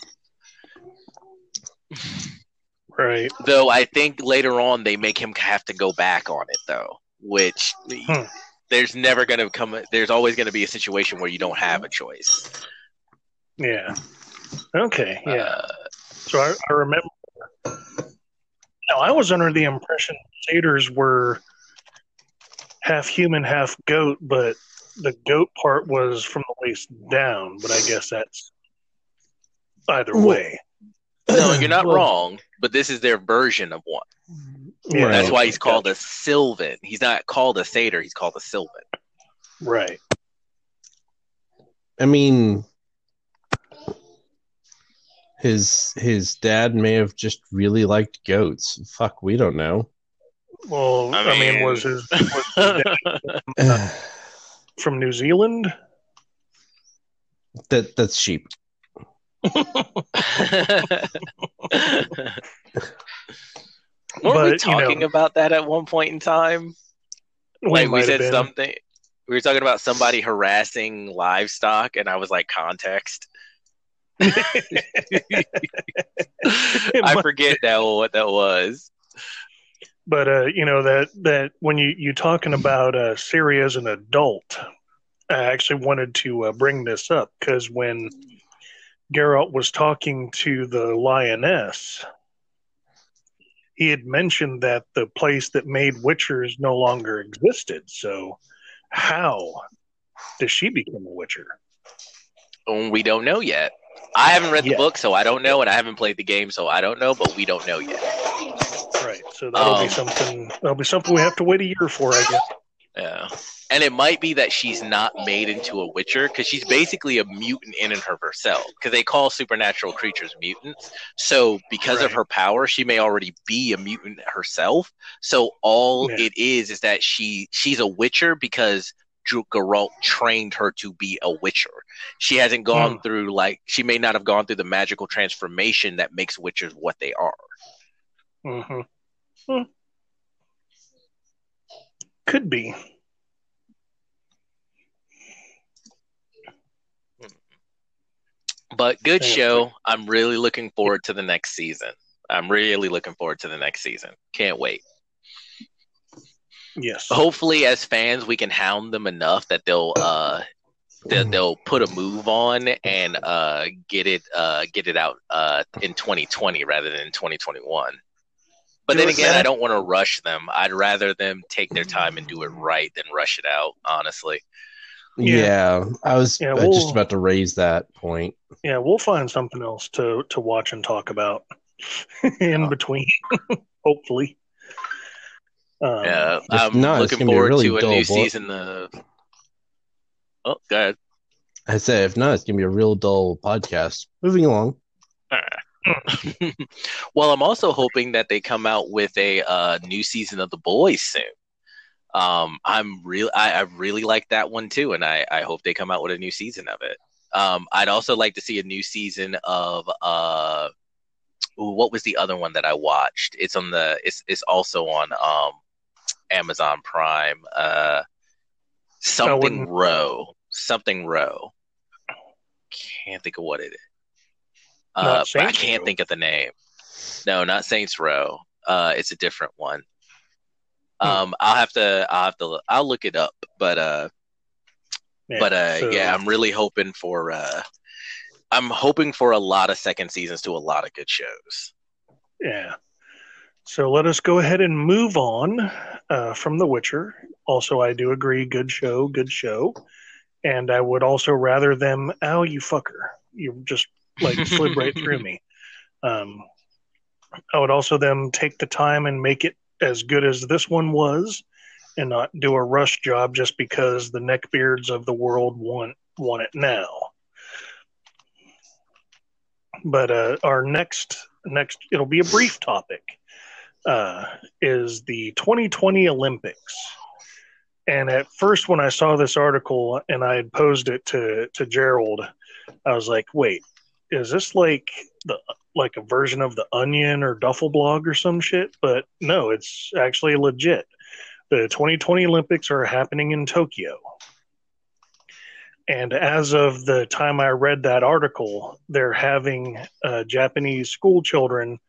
S2: Right.
S3: Though I think later on they make him have to go back on it though, which
S2: Hmm.
S3: There's never going to come. There's always going to be a situation where you don't have a choice.
S2: Yeah. Okay. Yeah.
S3: Uh,
S2: So I, I remember. Now I was under the impression satyrs were half human, half goat, but the goat part was from the waist down. But I guess that's either way.
S3: no, you're not (clears throat)
S1: Well,
S3: wrong, but this is their version of one.
S2: Yeah,
S3: That's why he's called a Sylvan. He's not called a satyr. He's called a Sylvan.
S2: Right.
S5: I mean, his his dad may have just really liked goats. Fuck, we don't know.
S2: Well, I
S3: I
S2: mean,
S3: mean-
S2: was his, was his dad (sighs) from New Zealand?
S5: that that's sheep. (laughs) (laughs)
S3: Weren't
S2: But,
S3: we
S2: you
S3: talking
S2: know-
S3: about that at one point in time? like we said something. We were talking about somebody harassing livestock, and I was like, context. (laughs) I forget now what that was.
S2: but uh, you know that that when you you talking about uh, Ciri as an adult, I actually wanted to uh, bring this up because when Geralt was talking to the lioness, he had mentioned that the place that made witchers no longer existed. So, how does she become a witcher?
S3: Um, We don't know yet. I haven't read the
S2: Yeah.
S3: book, so I don't know, and I haven't played the game, so I don't know. But we don't know yet.
S2: Right. So that'll
S3: Um,
S2: be something. That'll be something we have to wait a year for, I guess.
S3: Yeah. And it might be that she's not made into a witcher because she's basically a mutant in and of herself. Because they call supernatural creatures mutants. So because of her power, she may already be a mutant herself. So all
S2: Yeah.
S3: it is is that she she's a witcher because Dr- Geralt trained her to be a witcher. She hasn't gone through like she may not have gone through the magical transformation that makes witchers what they are.
S2: hmm Could be.
S3: But good show. I'm really looking forward to the next season. I'm really looking forward to the next season. Can't wait.
S2: Yes.
S3: Hopefully, as fans, we can hound them enough that they'll uh that they'll put a move on and uh get it uh get it out uh in 2020 rather than 2021. But then again. I don't want to rush them. I'd rather them take their time and do it right than rush it out. Honestly.
S2: Yeah.
S5: Yeah, I was
S2: Yeah, we'll-
S5: just about to raise that point.
S2: Yeah, we'll find something else to to watch and talk about (laughs) in between. (laughs) Hopefully. Um,
S3: Yeah, I'm
S5: not,
S3: looking
S5: gonna be a
S3: forward
S5: really
S3: to a
S5: dull
S3: new
S5: book.
S3: season of. Oh, go ahead.
S5: I said, if not, it's gonna be a real dull podcast. Moving along. (laughs)
S3: well, I'm also hoping that they come out with a uh, new season of The Boys soon. Um, I'm real. I, I really like that one too, and I, I hope they come out with a new season of it. Um, I'd also like to see a new season of uh, what was the other one that I watched? It's on the. It's it's also on um, Amazon Prime. Uh, something Row. Something Row. Can't think of what it is. Uh, but I can't
S2: Row.
S3: think of the name. No, not Saints Row. Uh, it's a different one.
S2: Hmm.
S3: Um, I'll have to. I'll have to. I'll look it up. But uh,
S2: yeah,
S3: but uh,
S2: so-
S3: yeah, I'm really hoping for. Uh, I'm hoping for a lot of second seasons to a lot of good shows.
S2: Yeah. So let us go ahead and move on uh, from The Witcher. Also, I do agree, good show, good show. And I would also rather them, ow, you fucker. You just like slid right (laughs) through me. Um, I would also then take the time and make it as good as this one was and not do a rush job just because the neckbeards of the world want want it now. But uh, our next next it'll be a brief topic uh, is the 2020 Olympics. And at first, when I saw this article and I had posed it to to Gerald, I was like, "Wait, is this like the like a version of the Onion or Duffel Blog or some shit?" But no, it's actually legit. The 2020 Olympics are happening in Tokyo. And as of the time I read that article, they're having uh, Japanese school children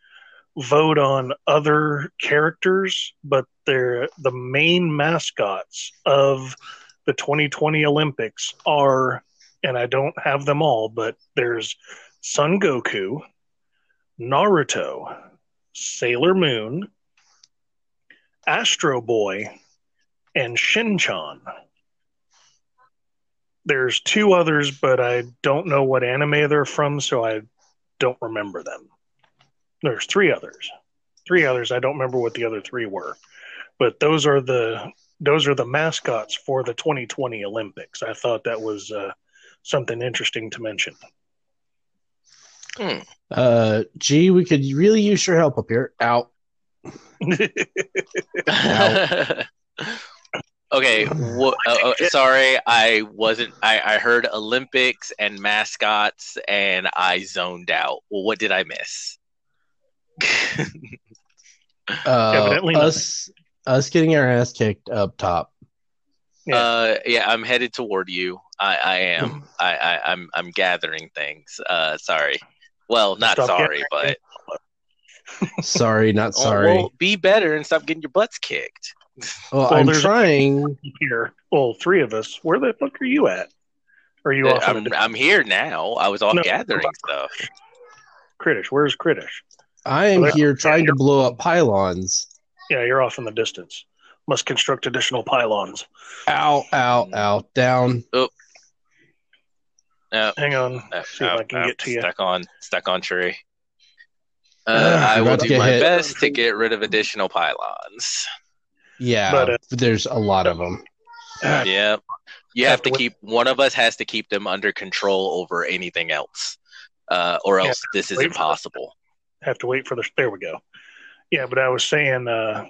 S2: vote on other characters, but they're the main mascots of the 2020 Olympics are, and I don't have them all, but there's Son Goku, Naruto, Sailor Moon, Astro Boy, and Shinchan. There's two others, but I don't know what anime they're from, so I don't remember them. There's three others. Three others. I don't remember what the other three were. But those are the those are the mascots for the 2020 Olympics. I thought that was uh, something interesting to mention.
S3: Hmm.
S5: Uh, gee, we could really use your help up here. Out. (laughs)
S3: okay. Wha- uh, uh, sorry, I wasn't. I, I heard Olympics and mascots, and I zoned out. Well, what did I miss? (laughs)
S5: Uh,
S2: Evidently nothing.
S5: us, us getting our ass kicked up top.
S2: Yeah.
S3: Uh, yeah, I'm headed toward you. I, I am. (laughs) I, I, I'm, I'm gathering things. Uh, sorry. Well, not
S2: Stop
S3: sorry, but (laughs)
S5: Sorry, not
S3: Oh,
S5: sorry.
S3: well, be better and stop getting your butts kicked. (laughs)
S5: well,
S2: well,
S5: I'm trying. (laughs)
S2: Here, well, three of us. Where the fuck are you at? Are you uh, off?
S3: I'm,
S2: the
S3: I'm here now. I was off
S2: No.
S3: gathering stuff.
S2: Kritish? Where's Kritish?
S5: I am
S2: Well,
S5: here trying to blow up pylons.
S2: Yeah, you're off in the distance. Must construct additional pylons.
S5: Ow, ow, ow. Down.
S3: Oh, No,
S2: Hang on.
S3: no,
S2: See if
S3: no,
S2: I can
S3: no,
S2: get to you.
S3: Stuck on, stuck on tree. Uh,
S5: Ugh,
S3: I will do my
S5: hit.
S3: best to get rid of additional pylons.
S5: Yeah,
S2: But, uh,
S5: there's a lot of them.
S3: Yeah, you have to keep one of us has to keep them under control over anything else, uh, or else this is
S2: wait for-
S3: impossible.
S2: Have to wait for the. There we go. Yeah, but I was saying. uh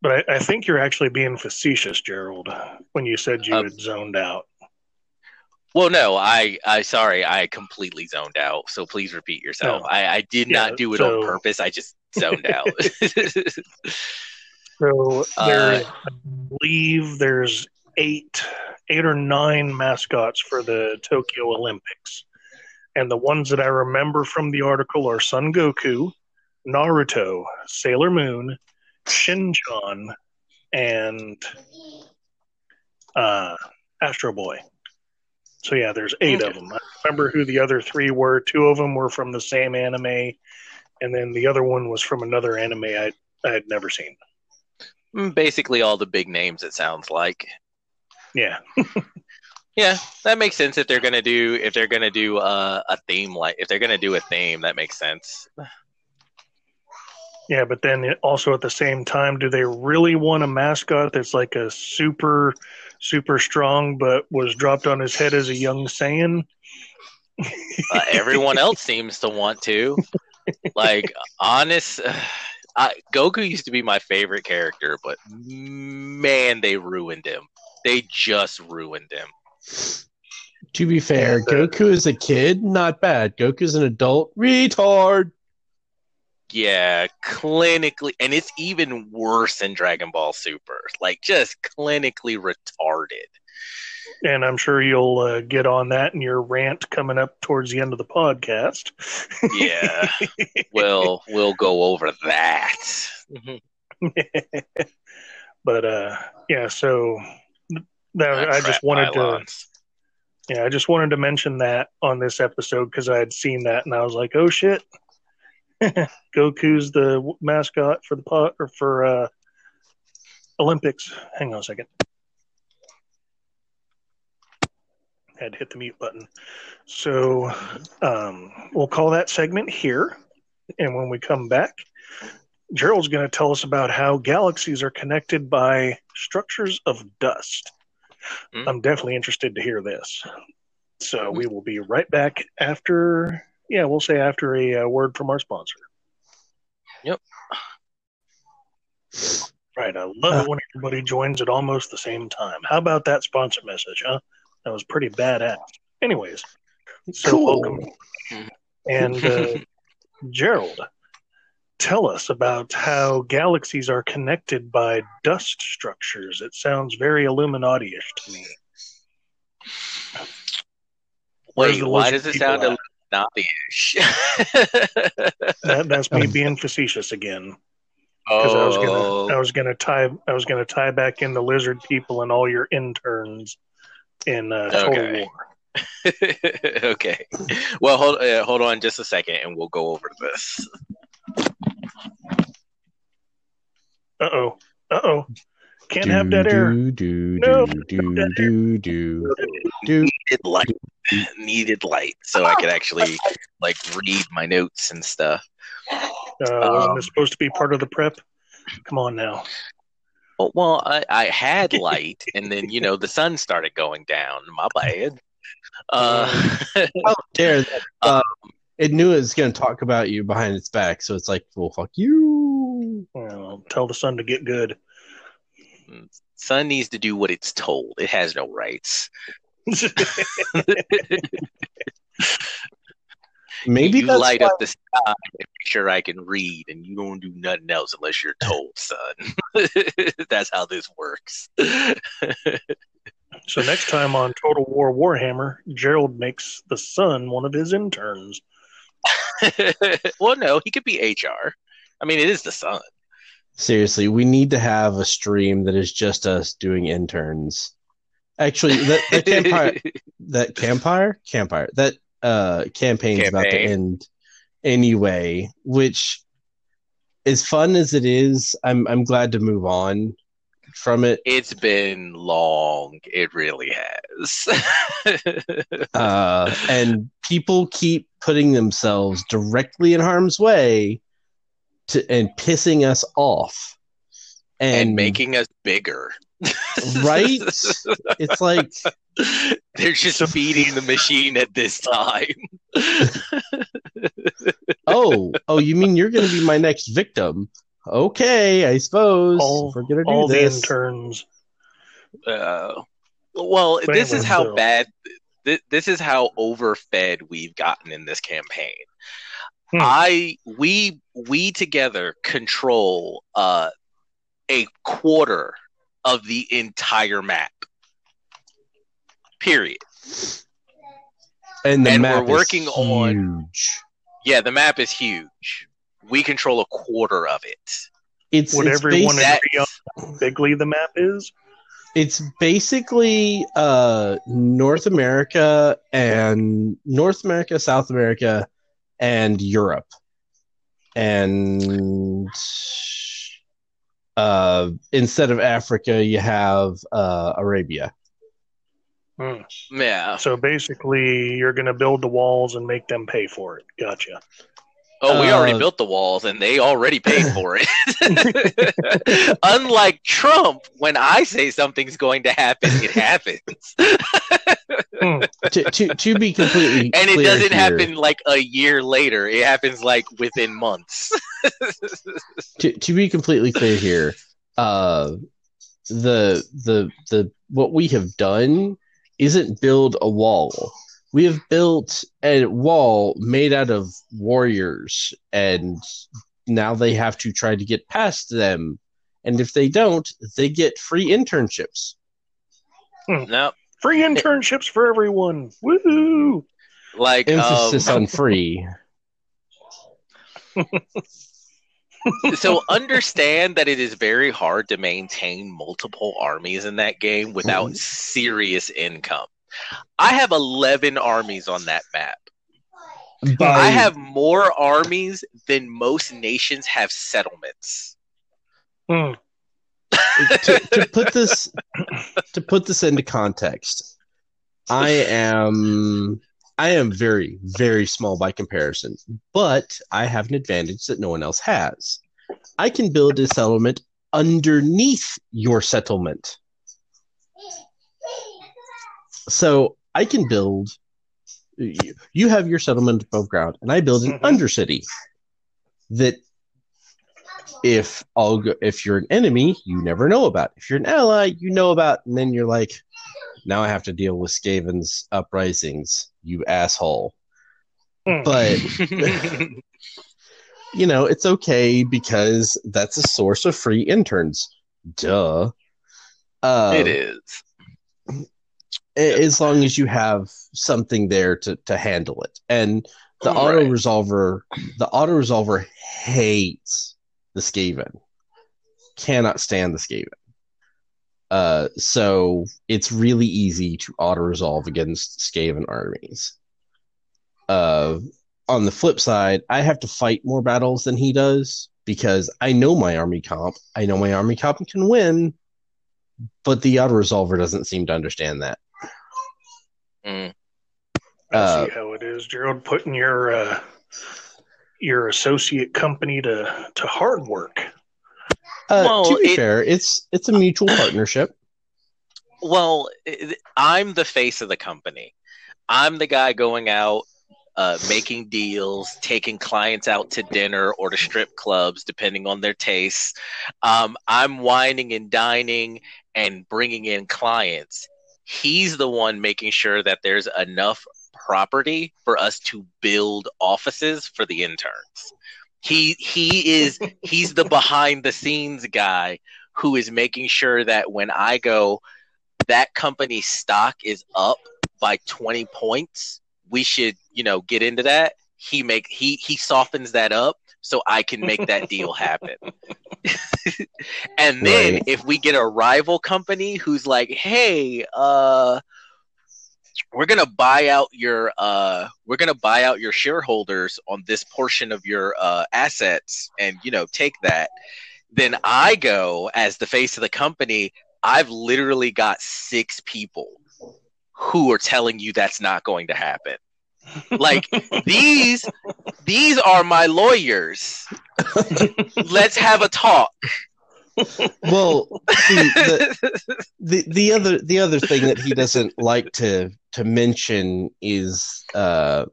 S2: But I, I think you're actually being facetious, Gerald, when you said you
S3: Um,
S2: had zoned out.
S3: Well, no, I, I, sorry, I completely zoned out. So please repeat yourself.
S2: No.
S3: I, I did
S2: Yeah,
S3: not do it
S2: so-
S3: on purpose. I just (laughs) zoned out.
S2: So (laughs)
S3: Uh,
S2: I believe there's eight, eight or nine mascots for the Tokyo Olympics, and the ones that I remember from the article are Son Goku, Naruto, Sailor Moon, Shinchan, and uh, Astro Boy. So yeah, there's eight of them. I remember who the other three were. Two of them were from the same anime, and then the other one was from another anime I I had never seen.
S3: Mm, Basically, all the big names. It sounds like.
S2: Yeah. (laughs)
S3: Yeah, that makes sense. If they're gonna do, if they're gonna do uh, a theme like, if they're gonna do a theme, that makes sense.
S2: Yeah, but then also at the same time, do they really want a mascot that's like a super, super strong, but was dropped on his head as a young Saiyan?
S3: Uh, everyone else seems to want to. Like, honest, (sighs) I, Goku used to be my favorite character, but man, they ruined him. They just ruined him.
S5: To be fair,
S2: And, uh,
S5: Goku is a kid, not bad. Goku's an adult, retard.
S3: Yeah, clinically, and it's even worse in Dragon Ball Super. Like, just clinically retarded.
S2: And I'm sure you'll uh, get on that in your rant coming up towards the end of the podcast.
S3: Yeah, (laughs) we'll we'll go over that. (laughs)
S2: but uh, yeah, so that, I just wanted to. Yeah, I just wanted to mention that on this episode because I had seen that and I was like, "Oh shit, (laughs) Goku's the mascot for the pot or for uh, Olympics." Hang on a second. Had to hit the mute button. So um, we'll call that segment here, and when we come back, Gerald's going to tell us about how galaxies are connected by structures of dust.
S3: Hmm.
S2: I'm definitely interested to hear this. So we will be right back after, yeah, we'll say after a uh, word from our sponsor.
S3: Yep.
S2: Right. I love it when everybody joins at almost the same time. How about that sponsor message, huh? That was pretty badass. Anyways, so
S5: Cool.
S2: welcome. And uh, (laughs) Gerald, tell us about how galaxies are connected by dust structures. It sounds very Illuminati ish to me.
S3: Wait, why does it sound
S2: at?
S3: Illuminati-ish? (laughs)
S2: That, that's me (laughs) being facetious again. Because I was gonna,
S3: oh,
S2: I was gonna tie, I was gonna tie back in the lizard people and all your interns in uh, Total
S3: Okay.
S2: War. (laughs)
S3: okay. Well, hold uh, hold on just a second, and we'll go over this.
S2: Uh oh, uh oh, can't have dead air.
S1: Do, do,
S2: No.
S1: do, do, do, do, do.
S3: Needed light, (laughs) needed light, so I could actually like read my notes and stuff.
S2: Uh, wasn't
S3: Um,
S2: this supposed to be part of the prep? Come on now.
S3: Oh, well, I, I had light, and then you know the sun started going down. My bad. Uh,
S1: How dare that? Uh, it knew it was going to talk about you behind its back, so it's like, well, fuck you.
S2: Well, tell the sun to get good.
S3: Sun needs to do what it's told. It has no rights. (laughs)
S1: Maybe
S3: you
S1: that's
S3: light
S1: why-
S3: up the sky and make sure I can read, and you don't do nothing else unless you're told, son. (laughs) That's how this works.
S2: so next time on Total War Warhammer, Gerald makes the sun one of his interns. (laughs)
S3: well, no, he could be HR. I mean, it is the sun.
S1: Seriously, we need to have a stream that is just us doing interns. Actually, that, that campfire, (laughs) that campfire, campfire, that uh campaign's about to end anyway. Which, as fun as it is, I'm I'm glad to move on from it.
S3: It's been long. It really has. (laughs)
S1: Uh, and people keep putting themselves directly in harm's way to and pissing us off and,
S3: and making us bigger. (laughs)
S1: right. It's like (laughs)
S3: They're just feeding the machine at this time. (laughs)
S1: oh, oh, you mean you're going to be my next victim? Okay, I suppose
S2: All-
S1: we're going to
S2: All
S1: do
S2: the
S1: this.
S2: interns.
S3: Uh, well,
S2: But
S3: this is how bad. Th- this is how overfed we've gotten in this campaign.
S2: Hmm.
S3: I we we together control uh, a quarter of the entire map. Period.
S1: and the
S3: and
S1: map
S3: we're working
S1: is
S3: on-
S1: huge.
S3: Yeah, the map is huge. We control a quarter of it.
S1: It's
S2: Would
S1: it's,
S2: everyone
S1: basi-
S3: That-
S2: agree on how bigly the map is?
S1: it's basically uh North America and North America, South America, and Europe, and uh instead of Africa, you have uh Arabia.
S2: Hmm.
S3: yeah.
S2: So basically, you're going to build the walls and make them pay for it. Gotcha.
S3: Oh, we already
S1: Uh,
S3: built the walls and they already paid for it. (laughs) Unlike Trump, when I say something's going to happen, it happens.
S1: to, to to be completely (laughs)
S3: and it
S1: clear
S3: doesn't
S1: here-
S3: happen like a year later. It happens like within months. (laughs)
S1: to, to be completely clear here, uh, the the the what we have done isn't build a wall. We have built a wall made out of warriors, and now they have to try to get past them. And if they don't, they get free internships.
S3: no,
S2: Free internships for everyone. Woohoo!
S3: like
S1: Emphasis
S3: um,
S1: on free. (laughs)
S3: so understand that it is very hard to maintain multiple armies in that game without
S1: Mhm.
S3: serious income. I have 11 armies on that map.
S1: By,
S3: I have more armies than most nations have settlements.
S2: Hmm.
S1: to, to put this to put this into context i am i am very very small by comparison but i have an advantage that no one else has i can build a settlement underneath your settlement so i can build you have your settlement above ground and i build an
S2: Mhm.
S1: undercity that if I'll go, if you're an enemy, you never know about. If you're an ally, you know about, and then you're like, now I have to deal with Skaven's uprisings, you asshole.
S2: Hmm.
S1: But (laughs) you know, it's okay because that's a source of free interns. Duh. Uh,
S3: it is.
S1: As long as you have something there to to handle it. And the
S3: Right.
S1: auto resolver, the auto resolver hates the Skaven. Cannot stand the Skaven. Uh, so it's really easy to auto resolve against Skaven armies. Uh, on the flip side, I have to fight more battles than he does because I know my army comp. I know my army comp can win, but the auto resolver doesn't seem to understand that.
S6: Mm.
S2: I
S1: Uh,
S2: see how it is, Gerald. Putting your uh, your associate company to to hard work.
S1: Uh,
S3: Well,
S1: to be
S3: it-
S1: fair, it's it's a mutual (coughs) partnership.
S3: Well, i- I'm the face of the company. I'm the guy going out, uh, making deals, taking clients out to dinner or to strip clubs, depending on their tastes. Um, I'm whining and dining and bringing in clients. He's the one making sure that there's enough property for us to build offices for the interns. He he is he's the behind the scenes guy who is making sure that when I go that company stock is up by 20 points. We should you know get into that. He make he he softens that up so i can make that deal happen (laughs) (laughs) and then
S1: Right.
S3: if we get a rival company who's like hey uh we're gonna buy out your uh we're gonna buy out your shareholders on this portion of your uh assets and you know take that then i go as the face of the company I've literally got six people who are telling you that's not going to happen. Like these these are my lawyers. Let's have a talk.
S1: Well, see, the, the the other the other thing that he doesn't like to to mention is uh,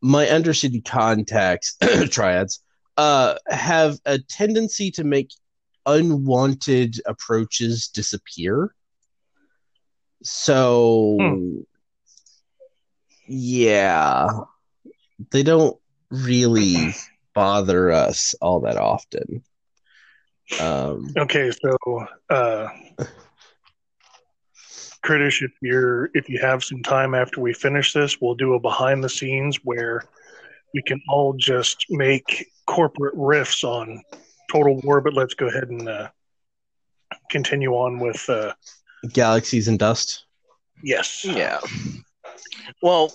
S1: my undercity contacts (clears throat) triads uh, have a tendency to make unwanted approaches disappear. So,
S2: Hmm.
S1: Yeah, they don't really bother us all that often. Um,
S2: Okay, so uh, Kritish, if you're if you have some time after we finish this, we'll do a behind the scenes where we can all just make corporate riffs on Total War. But let's go ahead and uh, continue on with uh,
S1: galaxies and dust.
S2: yes.
S3: Yeah. Well,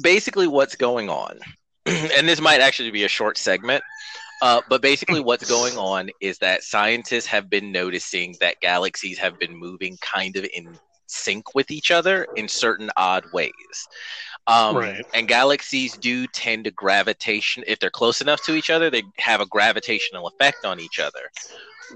S3: basically, what's going on, (clears throat) and this might actually be a short segment, uh, but basically, what's going on is that scientists have been noticing that galaxies have been moving kind of in sync with each other in certain odd ways. Um,
S2: Right.
S3: And galaxies do tend to gravitation, if they're close enough to each other, they have a gravitational effect on each other.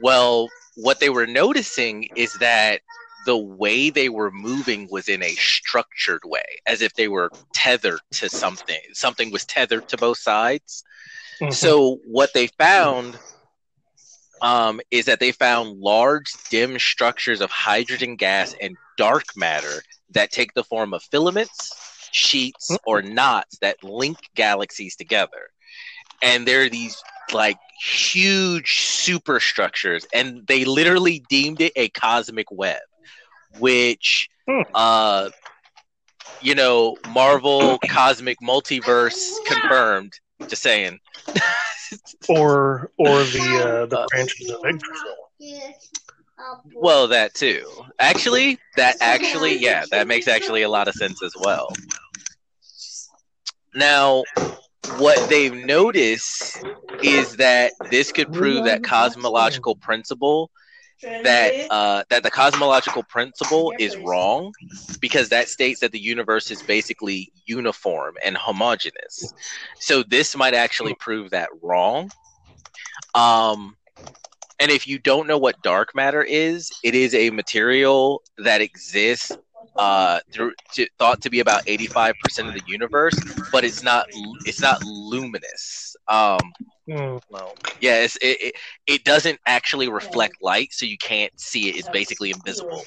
S3: Well, what they were noticing is that the way they were moving was in a structured way, as if they were tethered to something. Something was tethered to both sides.
S2: Mhm.
S3: So what they found um, is that they found large, dim structures of hydrogen gas and dark matter that take the form of filaments, sheets, or knots that link galaxies together. And there are these like huge superstructures, and they literally deemed it a cosmic web, which,
S2: Hmm.
S3: uh, you know, Marvel cosmic multiverse confirmed. Just saying. (laughs)
S2: or or the uh, the branches of Yggdrasil.
S3: Well, that too. Actually, that actually, yeah, that makes actually a lot of sense as well. Now, what they've noticed is that this could prove that cosmological principle that uh, that the cosmological principle is wrong because that states that the universe is basically uniform and homogeneous. So this might actually prove that wrong. Um, and if you don't know what dark matter is, it is a material that exists uh, through to, thought to be about eighty five percent of the universe, but it's not it's not luminous. Um, Well, yeah, it's, it, it it doesn't actually reflect light, so you can't see it. It's basically invisible.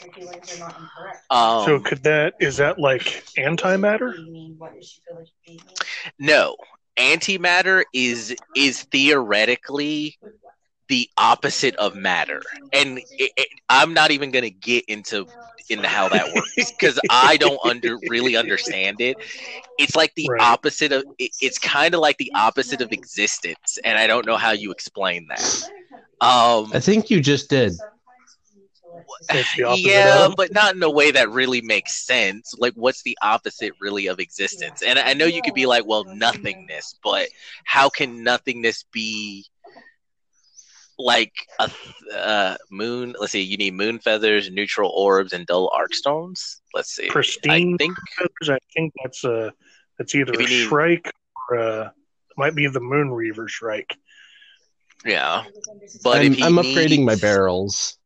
S3: Um,
S2: so could that is that like antimatter?
S3: no, antimatter is is theoretically the opposite of matter, and it, it, I'm not even gonna get into into how that works because I don't under really understand it. It's like the
S2: Right.
S3: opposite of. It, it's kind of like the opposite of existence, and I don't know how you explain that. Um,
S5: I think you just did.
S2: It's the opposite
S3: yeah, but not in a way that really makes sense. Like, what's the opposite really of existence? And I know you could be like, well, nothingness, but how can nothingness be like a th- uh, moon? Let's see, you need moon feathers, neutral orbs, and dull arc stones. Let's see.
S2: Pristine
S3: I think
S2: feathers, I think that's a that's either a
S3: you need-
S2: Shrike or a, might be the Moon Reaver Shrike.
S3: yeah, but
S5: I'm,
S3: if
S5: I'm upgrading my barrels.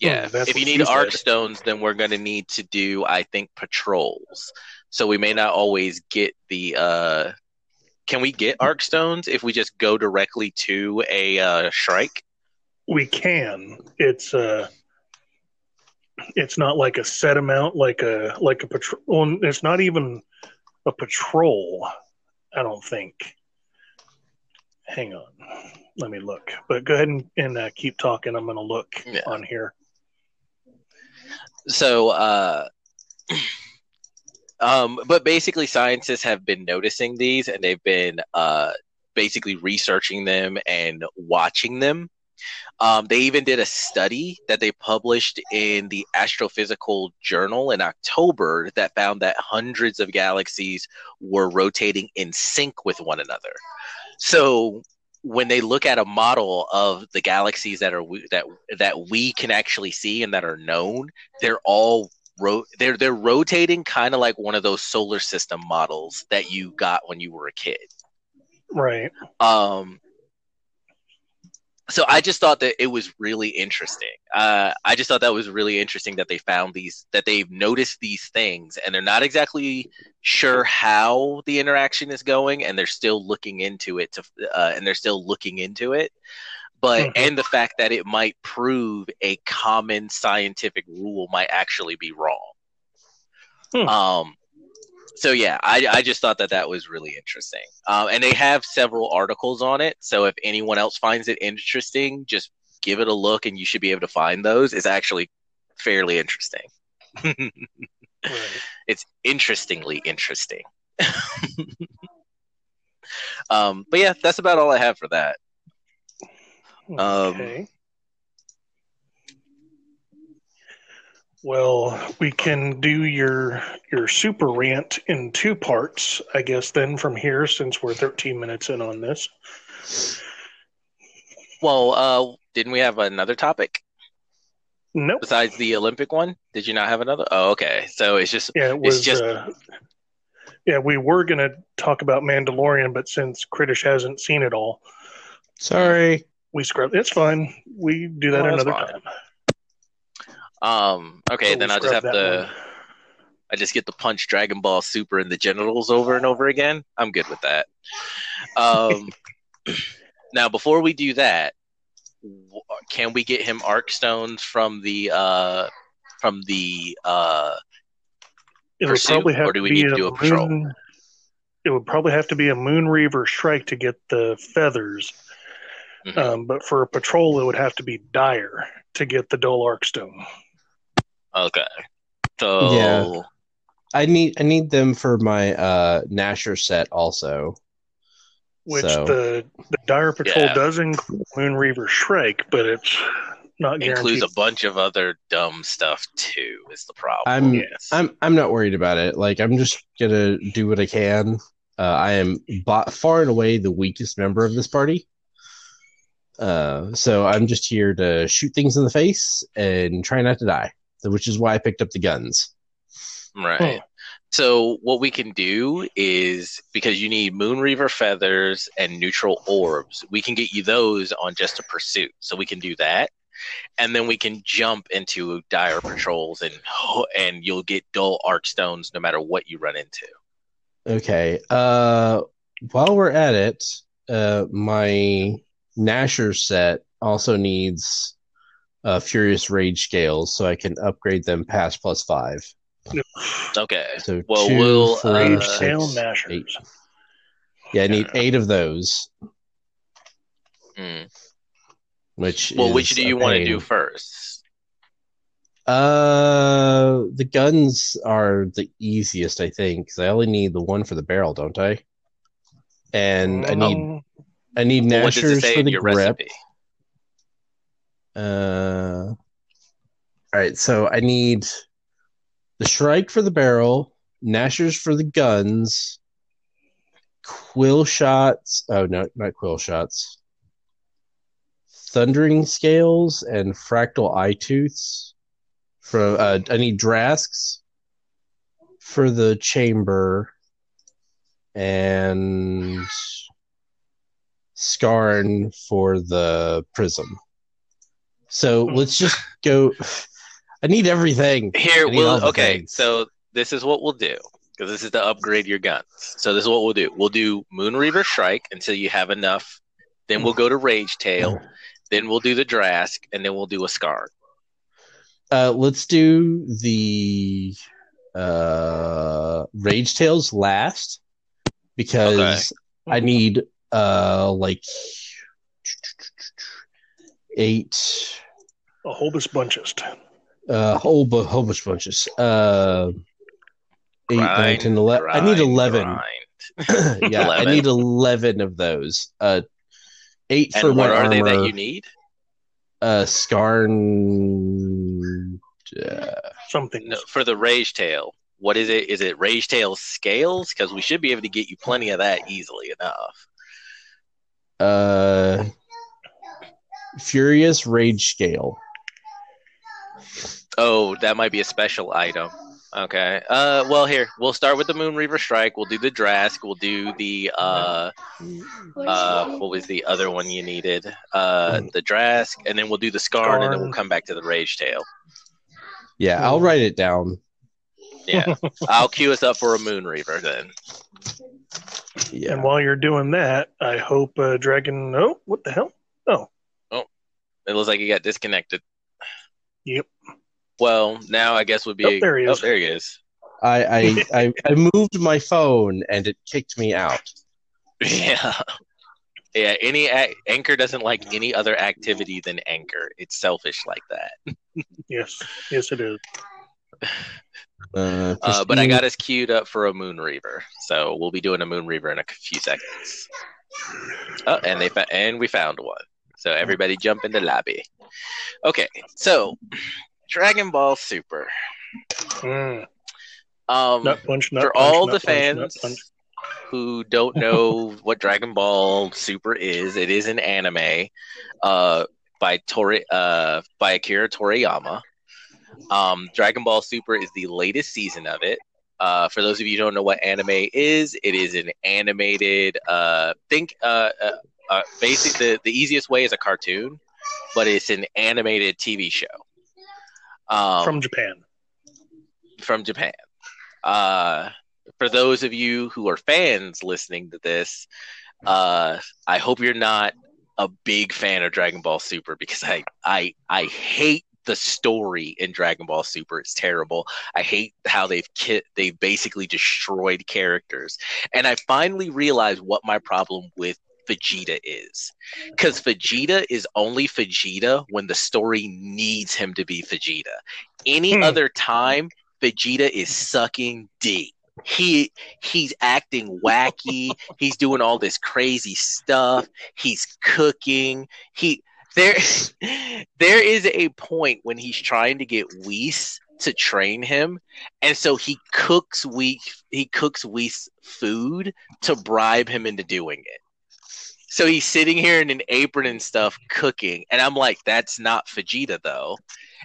S3: Yeah,
S2: Oh,
S3: if you need
S2: she said.
S3: arc stones, then we're going to need to do, I think, patrols. So we may not always get the. uh Can we get arc stones if we just go directly to a uh, shrike?
S2: We can. It's uh it's not like a set amount like a like a patrol it's not even a patrol, I don't think. Hang on. Let me look. But go ahead and, and uh, keep talking. I'm going to look
S3: Yeah.
S2: on here.
S3: So, uh, (clears throat) um, but basically, scientists have been noticing these, and they've been uh, basically researching them and watching them. Um, they even did a study that they published in the Astrophysical Journal in October that found that hundreds of galaxies were rotating in sync with one another. So when they look at a model of the galaxies that are that that we can actually see and that are known, they're all ro- they're they're rotating kind of like one of those solar system models that you got when you were a kid.
S2: Right.
S3: Um, so I just thought that it was really interesting. Uh, I just thought that was really interesting that they found these, that they've noticed these things, and they're not exactly sure how the interaction is going, and they're still looking into it. To uh, and they're still looking into it, but
S2: Mhm.
S3: and the fact that it might prove a common scientific rule might actually be wrong.
S2: Hmm.
S3: Um, so yeah, I, I just thought that that was really interesting. Um, and they have several articles on it. So if anyone else finds it interesting, just give it a look, and you should be able to find those. It's actually fairly interesting.
S2: Right. (laughs)
S3: it's interestingly interesting. (laughs) um, but yeah, that's about all I have for that. Um,
S2: Okay. well, we can do your your super rant in two parts, I guess. Then from here, since we're 13 minutes in on this,
S3: Well, uh, didn't we have another topic
S2: nope.
S3: besides the Olympic one? Did you not have another? Oh, okay. So it's just
S2: Yeah, it
S3: It's
S2: was.
S3: just-
S2: uh, yeah, we were gonna talk about Mandalorian, but since Kritish hasn't seen it all,
S5: Sorry.
S2: We scrub. It's fine. We do that
S3: Oh,
S2: another time.
S3: um okay.
S2: So
S3: then I'll just have to.
S2: one.
S3: I just get to punch Dragon Ball Super in the genitals over and over again. I'm good with that. Um, (laughs) now, before we do that, can we get him arc stones from the uh, from the uh,
S2: It would
S3: pursuit,
S2: probably have
S3: or do we
S2: to
S3: need to do a patrol?
S2: moon. It would probably have to be a Moon Reaver Shrike to get the feathers.
S3: Mhm.
S2: Um, but for a patrol, it would have to be Dire to get the Dull Arcstone.
S3: okay? So
S5: Yeah. I need I need them for my uh Nasher set also.
S2: Which
S5: So-
S2: the the Dire Patrol
S3: Yeah.
S2: does include Moon Reaver Shrike, but it's not guaranteed.
S3: includes a bunch of other dumb stuff too. Is the problem?
S5: I'm-
S3: yes.
S5: I'm I'm not worried about it. Like I'm just gonna do what I can. Uh, I am by, far and away the weakest member of this party. Uh, so I'm just here to shoot things in the face and try not to die. Which is why I picked up the guns.
S3: Right. So what we can do is because you need Moon Reaver feathers and neutral orbs, we can get you those on just a pursuit. So we can do that, and then we can jump into dire patrols and (gasps) and you'll get dull arc stones no matter what you run into.
S5: Okay. Uh, while we're at it, uh, my Nasher set also needs uh, Furious Rage scales, so I can upgrade them past plus five.
S3: Okay.
S5: So
S3: Well,
S5: two,
S3: we'll,
S5: four,
S3: uh,
S2: Rage
S5: six,
S2: Tail
S5: eight. Yeah, I need eight of those.
S3: Hmm.
S1: which
S3: Well,
S1: is
S3: which do you want to do first?
S1: Uh, the guns are the easiest, I think, because I only need the one for the barrel, don't I? And I need
S2: Um,
S1: I need
S3: Well, what does it
S1: nashers for the grip.
S3: recipe?
S1: Uh, all right, so I need the Shrike for the barrel, Nashers for the guns, quill shots. Oh no, not quill shots. Thundering scales and fractal eye tooths. For uh, I need Drasks for the chamber and Skarn for the prism. So let's just go. I need everything.
S3: Here, we'll okay.
S1: things.
S3: So this is what we'll do because this is to upgrade your guns. So this is what we'll do. We'll do Moonreaver Shrike until you have enough. Then we'll go to Rage Tail. (sighs) Then we'll do the Drask, and then we'll do a Scar.
S1: Uh, let's do the uh, Rage Tails last because I need uh like eight
S2: a whole bunches.
S1: uh whole bu- whole bunch bunches uh eight nine
S3: Grind,
S1: I need eleven
S3: grind. (laughs) (laughs)
S1: yeah I need eleven of those uh eight for
S3: And
S1: my
S3: what are
S1: armor
S3: they that you need?
S1: uh Skarn uh,
S2: Something.
S3: No, for the Rage Tail. What is it? Is it Rage Tail scales? Because we should be able to get you plenty of that easily enough.
S1: Uh Furious Rage Scale
S3: Oh, that might be a special item. Okay. Uh, well, here we'll start with the Moonreaver Shrike. We'll do the Drask. We'll do the uh, uh, what was the other one you needed? Uh, the Drask, and then we'll do the Skarn, and then we'll come back to the Rage Tail.
S1: yeah I'll write it down
S3: Yeah, (laughs) I'll queue us up for a Moonreaver then.
S1: Yeah
S2: And while you're doing that, I hope uh, Dragon. Oh, what the hell? Oh.
S3: Oh, it looks like he got disconnected.
S2: Yep.
S3: Well, now I guess would be.
S2: Oh, there he
S3: Oh,
S2: is.
S3: there he is.
S1: I, I (laughs) I I moved my phone and it kicked me out.
S3: Yeah. Yeah, any ac- anchor doesn't like any other activity than anchor. It's selfish like that. (laughs)
S2: Yes, yes, it is.
S1: Uh,
S3: Uh, but I got us queued up for a Moon Reaver, so we'll be doing a Moon Reaver in a few seconds. Oh, and they fa- and we found one. So everybody jump in the lobby. Okay, so Dragon Ball Super.
S2: Mm.
S3: Um,
S2: Nut punch, nut
S3: for
S2: punch,
S3: all the
S2: punch,
S3: fans who don't know (laughs) what Dragon Ball Super is, it is an anime uh, by Tori uh, by Akira Toriyama. Um, Dragon Ball Super is the latest season of it. Uh, for those of you who don't know what anime is, it is an animated. Uh, think uh, uh, uh, basic. The, the easiest way is a cartoon, but it's an animated TV show um,
S2: from Japan.
S3: from Japan. Uh, for those of you who are fans listening to this, uh, I hope you're not a big fan of Dragon Ball Super because I I I hate the story in Dragon Ball Super. It's terrible. I hate how they've ki- they've basically destroyed characters, and I finally realized what my problem with Vegeta is. Because Vegeta is only Vegeta when the story needs him to be Vegeta. Any
S2: Hmm.
S3: other time, Vegeta is sucking D. He he's acting wacky. (laughs) he's doing all this crazy stuff. He's cooking. He there (laughs) there is a point when he's trying to get Whis to train him, and so he cooks Whis he cooks Whis food to bribe him into doing it. So he's sitting here in an apron and stuff cooking, and I'm like, that's not Vegeta though.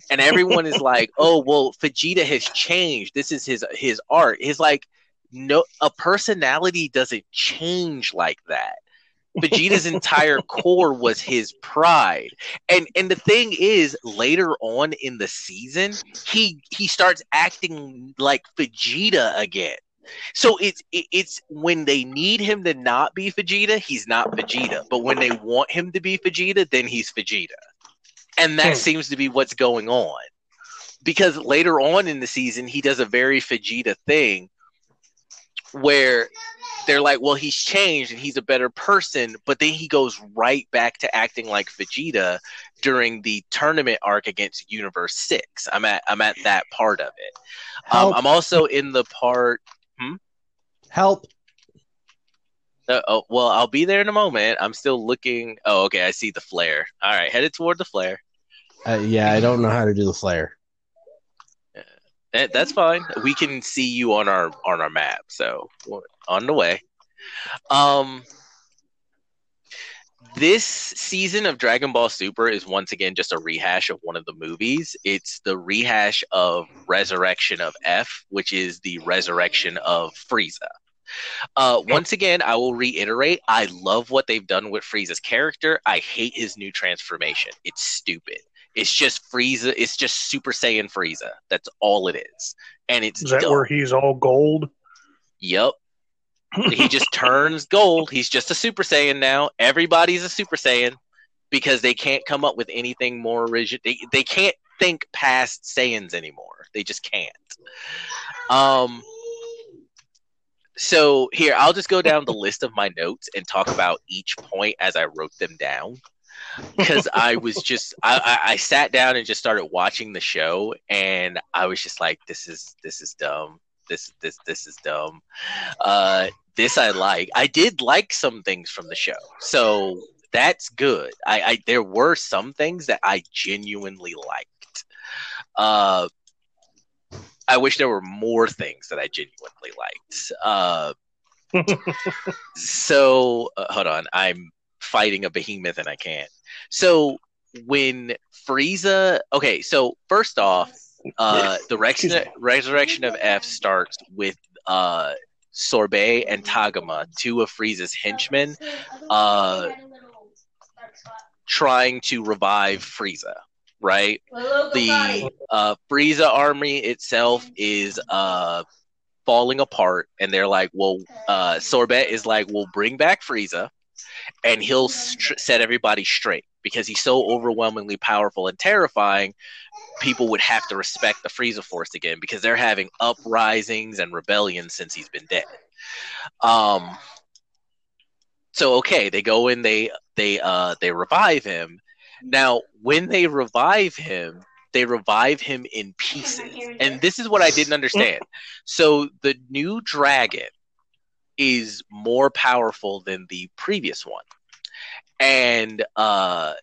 S3: And everyone is (laughs) like, oh well, Vegeta has changed. This is his his art. He's like, no, a personality doesn't change like that. Vegeta's entire core was his pride. And and the thing is later on in the season, he he starts acting like Vegeta again. So it's it's when they need him to not be Vegeta, he's not Vegeta. But when they want him to be Vegeta, then he's Vegeta. And that
S2: Hmm.
S3: seems to be what's going on. Because later on in the season, he does a very Vegeta thing where they're like, well, he's changed and he's a better person, but then he goes right back to acting like Vegeta during the tournament arc against Universe Six. I'm at I'm at that part of it. Um, I'm also in the part. Hmm?
S5: Help.
S3: Uh, oh, well, I'll be there in a moment. I'm still looking. Oh, okay. I see the flare. All right, headed toward the flare.
S5: Uh, yeah, I don't know how to do the flare.
S3: Eh, that's fine. We can see you on our on our map. So on the way. Um, this season of Dragon Ball Super is once again just a rehash of one of the movies. It's the rehash of Resurrection of F, which is the resurrection of Frieza. Uh, once again, I will reiterate I love what they've done with Frieza's character. I hate his new transformation. It's stupid. It's just Frieza. It's just Super Saiyan Frieza. That's all it is. And it's
S2: is that
S3: dumb.
S2: where he's all gold?
S3: Yep. he (laughs) just turns gold. He's just a Super Saiyan now. Everybody's a Super Saiyan because they can't come up with anything more original. They, they can't think past Saiyans anymore. They just can't. Um. So here, I'll just go down the list of my notes and talk about each point as I wrote them down because I was just I, I, I sat down and just started watching the show and I was just like this is this is dumb. This this this is dumb. Uh this I like. I did like some things from the show so that's good. I, I there were some things that I genuinely liked. Uh I wish there were more things that I genuinely liked. Uh (laughs) so uh, hold on. I'm fighting a behemoth and I can't. So when Frieza, okay, so first off, uh, (laughs) the Rex- resurrection of F starts with uh, Sorbet and Tagoma, two of Frieza's henchmen, uh, trying to revive Frieza. Right, the uh, Frieza army itself is uh, falling apart, and they're like, "Well, uh, Sorbet is like, we'll bring back Frieza." And he'll st- set everybody straight because he's so overwhelmingly powerful and terrifying. People would have to respect the Frieza Force again because they're having uprisings and rebellions since he's been dead. Um. So okay, they go in, they they uh they revive him. Now, when they revive him, they revive him in pieces, and this is what I didn't understand. So the new dragon is more powerful than the previous one. And uh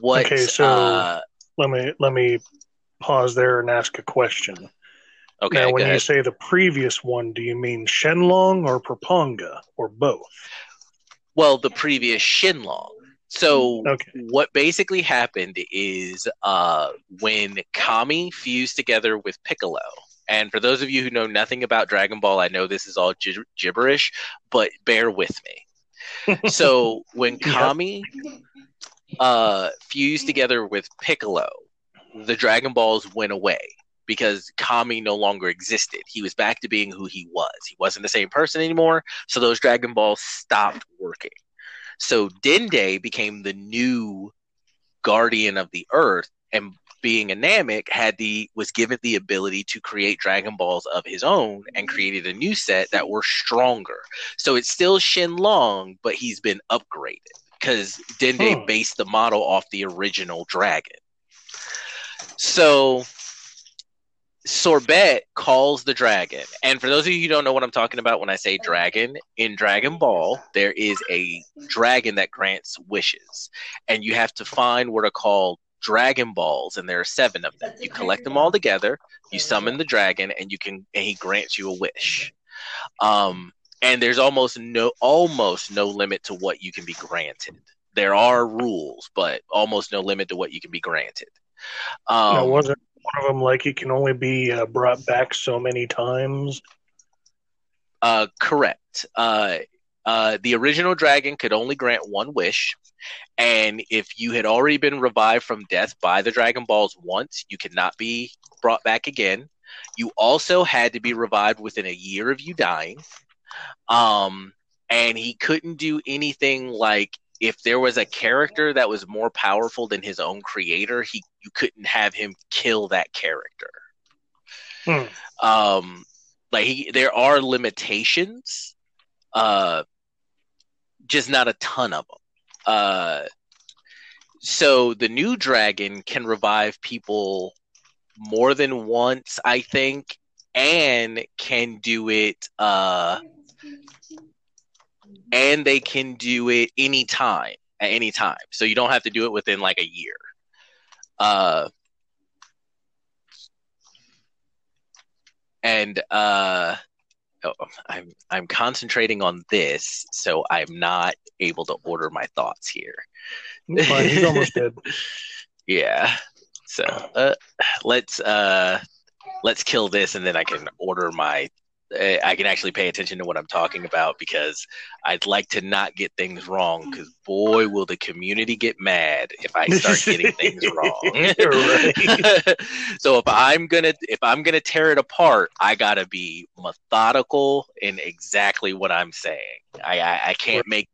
S3: what
S2: Okay, so-
S3: uh,
S2: Let me let me pause there and ask a question.
S3: okay,
S2: now, when you
S3: ahead.
S2: say the previous one, do you mean Shenlong or Porunga or both?
S3: well, the previous Shenlong. So
S2: Okay.
S3: what basically happened is uh when Kami fused together with Piccolo. And for those of you who know nothing about Dragon Ball, I know this is all gib- gibberish, but bear with me. (laughs) so when. Kami uh, fused together with Piccolo, the Dragon Balls went away because Kami no longer existed. He was back to being who he was. He wasn't the same person anymore, so those Dragon Balls stopped working. So Dende became the new guardian of the Earth, and being a Namek had the was given the ability to create Dragon Balls of his own and created a new set that were stronger. So it's still Shenlong, but he's been upgraded because Dende
S2: Hmm.
S3: based the model off the original dragon. So Sorbet calls the dragon. And for those of you who don't know what I'm talking about when I say dragon, in Dragon Ball, there is a dragon that grants wishes. And you have to find what are called Dragon Balls, and there are seven of them. You collect them all together, you summon the dragon, and you can and he grants you a wish. Um, and there's almost no almost no limit to what you can be granted. There are rules, but almost no limit to what you can be granted. Um,
S2: now, wasn't one of them like he can only be uh, brought back so many times?
S3: Uh, correct. Uh, uh, the original dragon could only grant one wish, and if you had already been revived from death by the Dragon Balls once, you could not be brought back again. You also had to be revived within a year of you dying. Um, and he couldn't do anything like if there was a character that was more powerful than his own creator, he you couldn't have him kill that character.
S2: Hmm.
S3: Um,
S7: like he, there are limitations, uh, just not a ton of them. Uh, so the new dragon can revive people more than once, I think, and can do it. Uh, and they can do it anytime at any time. So you don't have to do it within like a year. Uh, and uh, oh, I'm I'm concentrating on this, so I'm not able to order my thoughts here.
S2: Fine, he's almost dead. (laughs)
S7: Yeah. So uh, let's uh, let's kill this, and then I can order my. Uh, I can actually pay attention to what I'm talking about because I'd like to not get things wrong. Because boy, will the community get mad if I start getting (laughs) things wrong. (laughs) so if I'm gonna if I'm gonna tear it apart, I gotta be methodical in exactly what I'm saying. I I, I can't make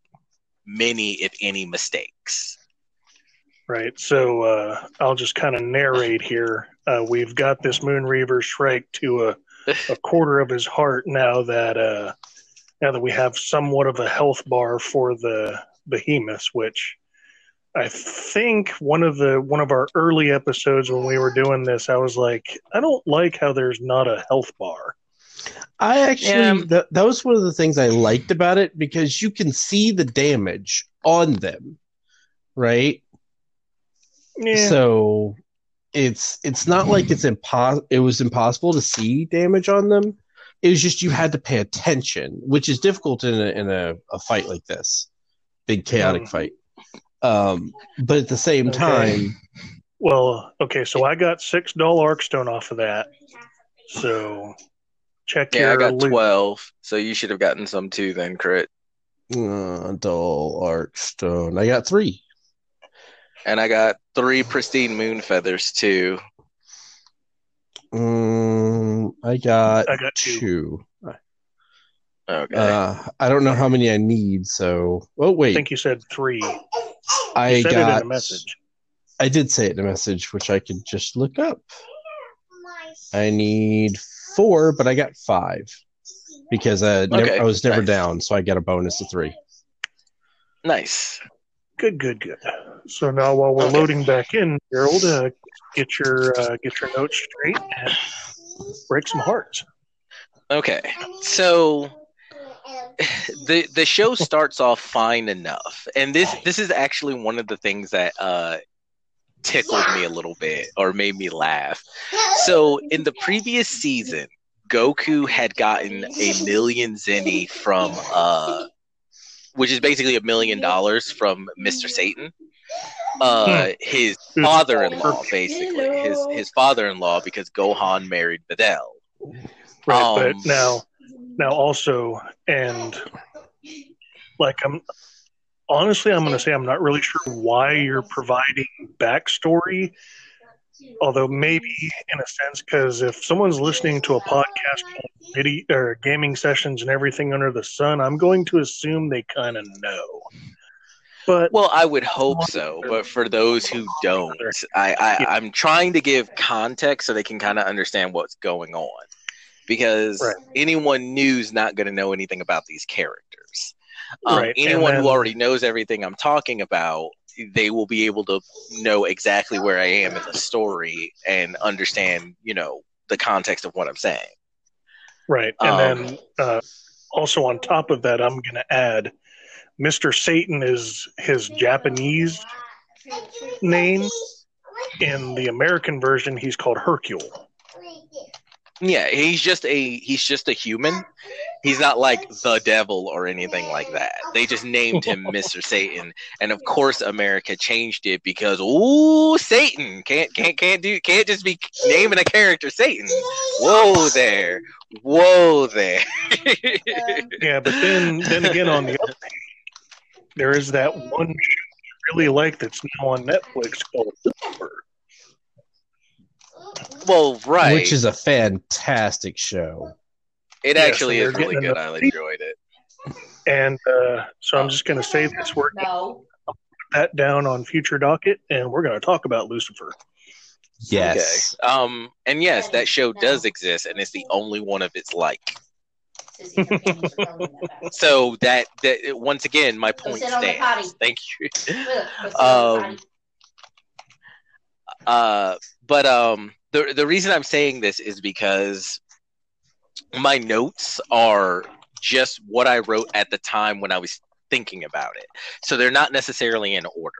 S7: many, if any, mistakes.
S2: Right. So uh, I'll just kind of narrate here. Uh, we've got this Moonreaver Shrike to a, a quarter of his heart now that uh, now that we have somewhat of a health bar for the behemoths, which I think one of the one of our early episodes when we were doing this, I was like, I don't like how there's not a health bar.
S1: I actually
S7: Yeah.
S1: that, that was one of the things I liked about it because you can see the damage on them, right?
S2: Yeah.
S1: So it's it's not like it's impos- it was impossible to see damage on them. It was just you had to pay attention, which is difficult in a in a, a fight like this. Big chaotic
S2: Mm.
S1: fight. Um but at the same
S2: Okay.
S1: time
S2: Well, okay, so I got six dull arcstone off of that. So check
S3: Yeah,
S2: your
S3: I got
S2: loot.
S3: twelve, so you should have gotten some too. Then crit,
S1: uh, dull arcstone. I got three.
S3: And I got three pristine moon feathers too.
S1: Um, I got
S2: I got two.
S1: two.
S3: Okay,
S1: Uh, I don't know how many I need, so oh wait.
S2: I think you said three. You
S1: I
S2: said
S1: got
S2: it in a message.
S1: I did say it in a message, which I could just look up. I need four, but I got five because uh, never, I was never
S3: nice.
S1: down, so I got a bonus of three.
S3: nice.
S2: Good, good, good. So now while we're
S3: Okay.
S2: loading back in, Gerald, uh, get your uh, get your notes straight and break some hearts.
S3: Okay, so the the show starts off fine enough, and this this is actually one of the things that uh, tickled me a little bit or made me laugh. So in the previous season, Goku had gotten a million zeni from uh, which is basically a million dollars from Mister Satan. Uh, his father-in-law, basically his his father-in-law, because Gohan married Videl.
S2: Right,
S3: Um,
S2: but now, now also, and like I'm honestly, I'm going to say I'm not really sure why you're providing backstory. Although maybe in a sense, because if someone's listening to a podcast, called video or gaming sessions and everything under the sun, I'm going to assume they kind of know. But
S3: Well, I would hope so, but for those who don't, I, I I'm trying to give context so they can kind of understand what's going on, because
S2: Right.
S3: anyone new's not going to know anything about these characters. Um,
S2: Right,
S3: anyone
S2: then-
S3: who already knows everything I'm talking about, they will be able to know exactly where I am in the story and understand, you know, the context of what I'm saying.
S2: Right. And
S3: Um,
S2: then uh, also on top of that, I'm going to add Mr. Satan is his Japanese name. In the American version, he's called Hercule.
S3: Yeah, he's just a he's just a human. He's not like the devil or anything like that. They just named him (laughs) Mr. Satan, and of course America changed it because ooh, Satan can't can't can't do can't just be naming a character Satan. Whoa there, whoa there. (laughs)
S2: Yeah, but then then again, on the other (laughs) hand, there is that one show I really like that's now on Netflix called Lucifer.
S3: well, right.
S1: Which is a fantastic show.
S3: it
S2: yeah,
S3: actually
S2: so
S3: is really good. I enjoyed it.
S2: And uh, so I'm just going to say this. We're going to
S4: No.
S2: put that down on future docket, and we're going to talk about Lucifer.
S1: Yes.
S3: Okay. Um, and yes, that show does exist, and it's the only one of its like. So that that once again, my point
S4: sit on the potty.
S3: stands. Thank you.
S4: Um,
S3: Um, Uh, but um, the the reason I'm saying this is because my notes are just what I wrote at the time when I was thinking about it. So they're not necessarily in order.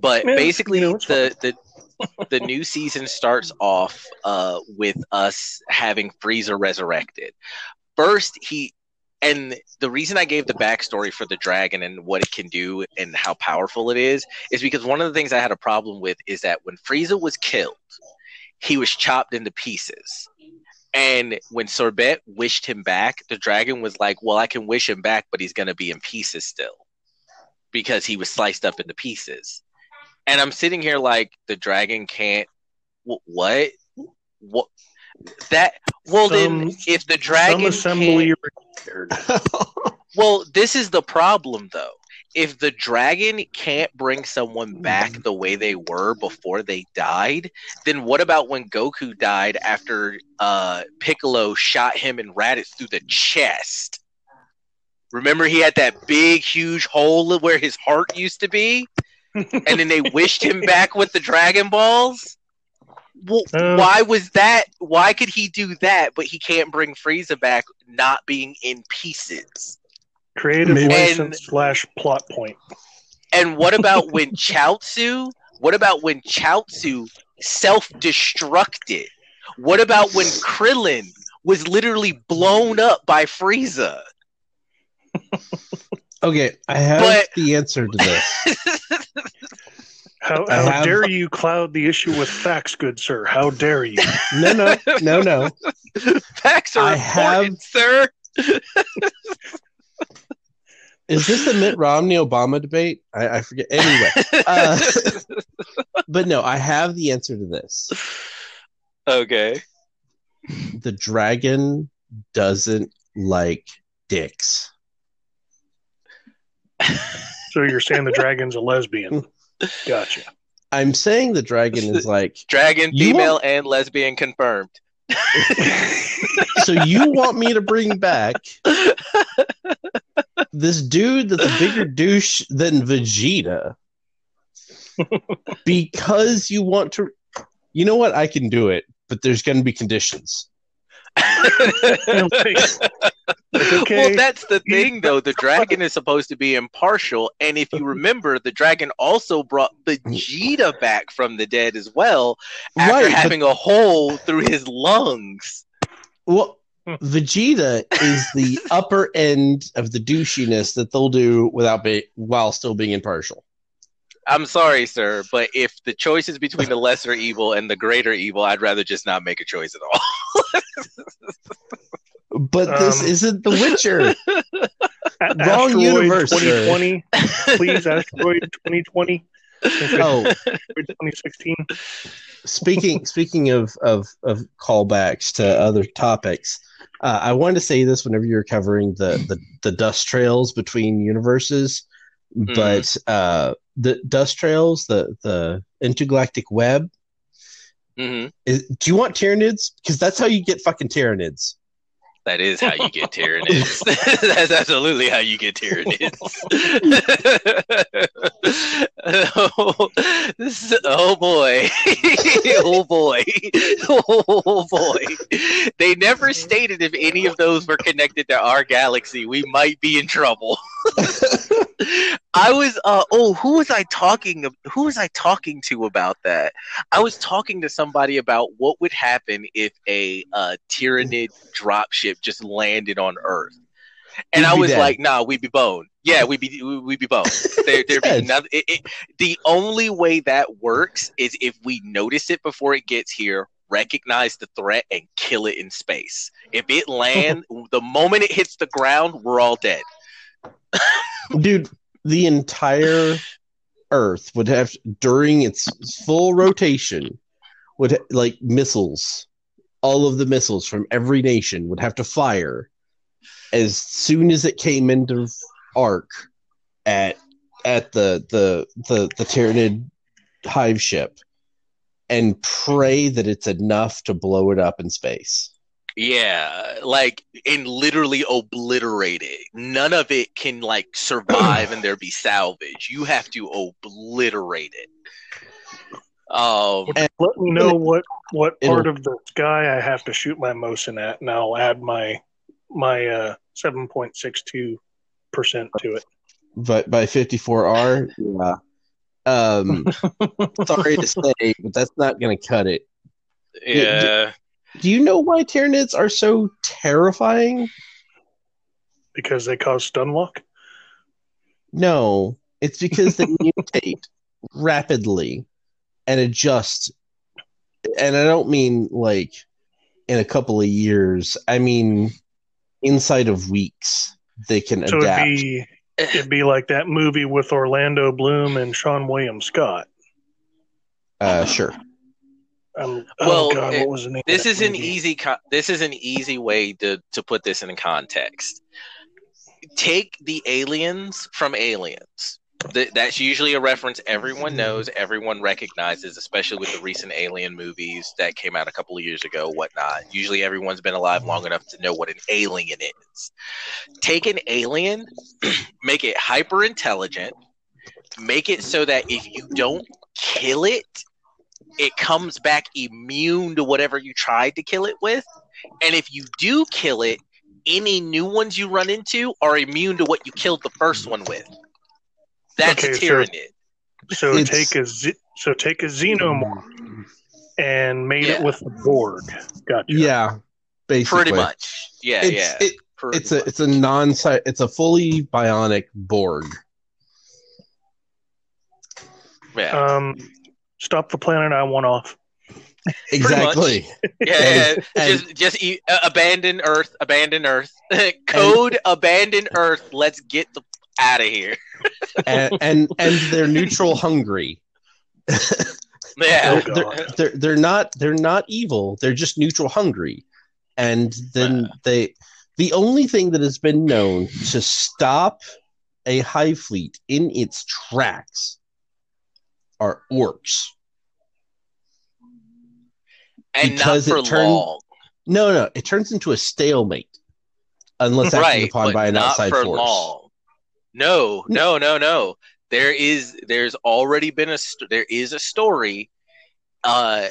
S3: But
S2: Yeah,
S3: basically,
S2: you know,
S3: the the the new season starts off uh, with us having Frieza resurrected. First, he and the reason I gave the backstory for the dragon and what it can do and how powerful it is is because one of the things I had a problem with is that when Frieza was killed, he was chopped into pieces. And when Sorbet wished him back, the dragon was like, Well, I can wish him back, but he's going to be in pieces still because he was sliced up into pieces. And I'm sitting here like, The dragon can't. What? What? That. Well, then, if the
S2: Some
S3: dragon.
S2: assembly
S3: can't-
S2: required. (laughs)
S3: well, this is the problem though. If the dragon can't bring someone back the way they were before they died, then what about when Goku died after uh, Piccolo shot him and Raditz through the chest? Remember, he had that big, huge hole where his heart used to be, (laughs) and then they wished him back with the Dragon Balls. Well,
S2: Uh.
S3: why was that? Why could he do that, but he can't bring Frieza back, not being in pieces?
S2: Creative
S1: Maybe-
S2: license slash plot point.
S3: And what (laughs) about when Chaozu? What about when Chaozu self-destructed? What about when Krillin was literally blown up by Frieza? (laughs)
S1: Okay, I have
S3: But-
S1: the answer to this. (laughs)
S2: How, how
S1: have-
S2: dare you cloud the issue with facts, good sir? How dare you?
S1: No, no, no, no. (laughs)
S3: Facts are
S1: I
S3: important, sir. (laughs)
S1: Is this the Mitt Romney Obama debate? I, I forget. Anyway, uh, (laughs) but no, I have the answer to this.
S3: okay.
S1: The dragon doesn't like dicks.
S2: So you're saying the dragon's a lesbian? Gotcha.
S1: I'm saying the dragon is (laughs) like,
S3: Dragon,
S1: You
S3: female,
S1: want-
S3: and lesbian confirmed. (laughs)
S1: so you want me to bring back this dude that's a bigger douche than Vegeta (laughs) because you want to. You know what? I can do it, but there's going to be conditions. (laughs)
S2: okay.
S3: Well, that's the thing, though. The dragon is supposed to be impartial, and if you remember, the dragon also brought Vegeta back from the dead as well, after
S1: Right, but-
S3: having a hole through his lungs.
S1: Well, Vegeta is the upper end of the douchiness that they'll do without be while still being impartial.
S3: I'm sorry, sir, but if the choice is between the lesser evil and the greater evil, I'd rather just not make a choice at all. (laughs)
S1: But this
S2: Um,
S1: isn't The Witcher.
S2: A- (laughs)
S1: Wrong
S2: Asteroid
S1: universe,
S2: 2020, please. Asteroid 2020. (laughs)
S1: oh,
S2: 2016.
S1: speaking speaking of, of of callbacks to other topics, uh, I wanted to say this whenever you're covering the the, the dust trails between universes, but uh, the dust trails, the the intergalactic web.
S3: hmm
S1: Is, do you want Tyranids? Because that's how you get fucking Tyranids.
S3: That is how you get Tyranids. (laughs) (laughs) That's absolutely how you get Tyranids. oh, (laughs) is, oh boy. oh boy. Oh boy. They never stated if any of those were connected to our galaxy. We might be in trouble. I was uh oh who was I talking who was I talking to about that? I was talking to somebody about what would happen if a uh, Tyranid dropship just landed on Earth. And
S1: We'd
S3: I was like, "Nah, we'd be bone. Yeah, we'd be (laughs) we'd be bone. There, there'd be nothing. It, it, the only way that works is if we notice it before it gets here, recognize the threat, and kill it in space. If it (laughs) land, the moment it hits the ground, we're all dead.
S1: dude the entire earth would have during its full rotation would like missiles all of the missiles from every nation would have to fire as soon as it came into arc at at the the the the Tyranid hive ship and pray that it's enough to blow it up in space.
S3: Yeah, like and literally obliterate it. None of it can like survive and there be (laughs) salvage. You have to obliterate it. Um,
S2: Let me know what what part of the sky I have to shoot my motion at, and I'll add my my uh, seven point six two percent to it.
S1: But by 54R, yeah. Um, (laughs) sorry to say, but that's not going to cut it.
S3: yeah,
S1: Do you know why Tyranids are so terrifying?
S2: because they cause stun lock.
S1: No, it's because they (laughs) mutate rapidly and adjust. And I don't mean like in a couple of years. I mean inside of weeks they can
S2: So
S1: adapt.
S2: it'd be it'd be like that movie with Orlando Bloom and Seann William Scott.
S1: Uh, sure.
S2: Um,
S3: Well,
S2: oh God,
S3: it-
S2: what was the name?
S3: this is an easy. Co- this is an easy way to to put this in context. Take the aliens from Aliens. Th- that's usually a reference everyone knows, everyone recognizes, especially with the recent Alien movies that came out a couple of years ago, whatnot. Usually, everyone's been alive long enough to know what an alien is. Take an alien, (clears throat) make it hyper intelligent, make it so that if you don't kill it, it comes back immune to whatever you tried to kill it with. And if you do kill it, any new ones you run into are immune to what you killed the first one with. That's
S2: Okay,
S3: a
S2: so- So take a so take a xenomorph and made
S3: Yeah.
S2: it with the Borg. Gotcha.
S1: Yeah, basically.
S3: Pretty much. Yeah,
S1: It's
S3: yeah.
S1: it,
S3: pretty
S1: it's a
S3: much.
S1: it's a non it's a fully bionic Borg.
S3: yeah.
S2: Um, stop the planet I want off.
S1: Exactly. (laughs)
S3: yeah, yeah.
S1: and-
S3: just just e- uh, abandon Earth, abandon Earth. (laughs) Code abandon Earth. Let's get the out of here.
S1: and, and and they're neutral hungry. (laughs)
S3: Yeah.
S2: Oh,
S1: they're, they're they're not they're not evil. They're just neutral hungry, and then they the only thing that has been known to stop a hive fleet in its tracks are orcs.
S3: and
S1: because
S3: not
S1: it
S3: for
S1: turned-
S3: long.
S1: No, no, it turns into a stalemate unless acted
S3: right,
S1: upon by an outside
S3: for
S1: force.
S3: long. No, no, no, no. There is, there's already been a, st- there is a story. Uh,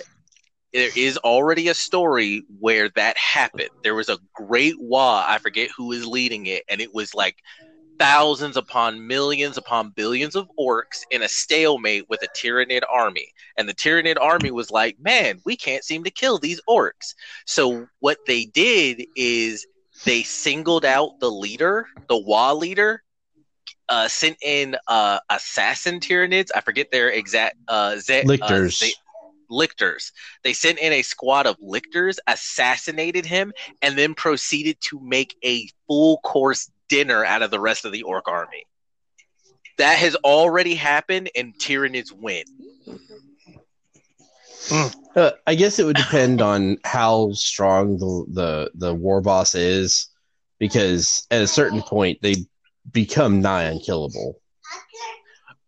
S3: there is already a story where that happened. There was a great war. I forget who is leading it, and it was like thousands upon millions upon billions of orcs in a stalemate with a Tyranid army. And the Tyranid army was like, man, we can't seem to kill these orcs. So what they did is they singled out the leader, the Wa leader, uh, sent in uh, assassin Tyranids. I forget their exact uh, ze-
S1: Lictors.
S3: Uh, lictors. They sent in a squad of lictors, assassinated him, and then proceeded to make a full course dinner out of the rest of the orc army. That has already happened, and Tyranids win.
S1: Uh, I guess it would depend (laughs) on how strong the, the the war boss is, because at a certain point they become nigh unkillable.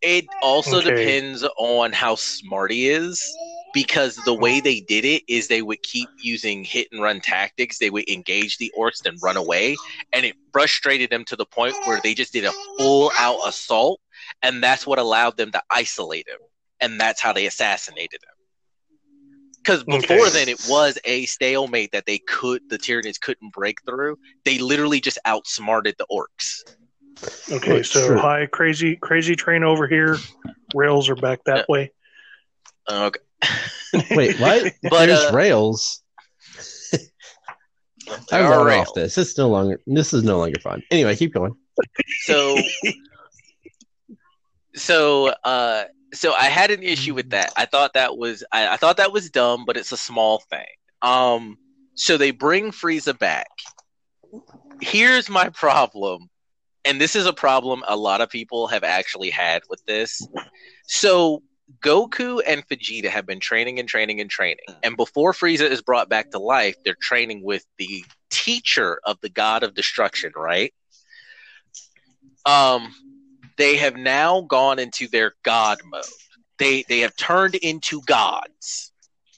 S3: It also
S2: Okay.
S3: depends on how smart he is because the way uh-huh. they did it is they would keep using hit and run tactics. They would engage the orcs and run away, and it frustrated them to the point where they just did a full out assault, and that's what allowed them to isolate him, and that's how they assassinated him. Because before
S2: Okay.
S3: then, it was a stalemate that they could the Tyranids couldn't break through. They literally just outsmarted the orcs.
S2: Okay,
S1: Well,
S2: so
S1: sure.
S2: hi, crazy, crazy train over here. Rails are back that uh, way.
S3: Okay, (laughs)
S1: Wait, what? (laughs)
S3: But,
S1: There's
S3: uh,
S1: rails. I'm
S3: All
S1: going
S3: right.
S1: off this. It's no longer. This is no longer fun. Anyway, keep going.
S3: so (laughs) so uh so i had an issue with that i thought that was I, I thought that was dumb but it's a small thing um so they bring frieza back here's my problem and this is a problem a lot of people have actually had with this so goku and vegeta have been training and training and training and before frieza is brought back to life they're training with the teacher of the god of destruction right um they have now gone into their god mode they they have turned into gods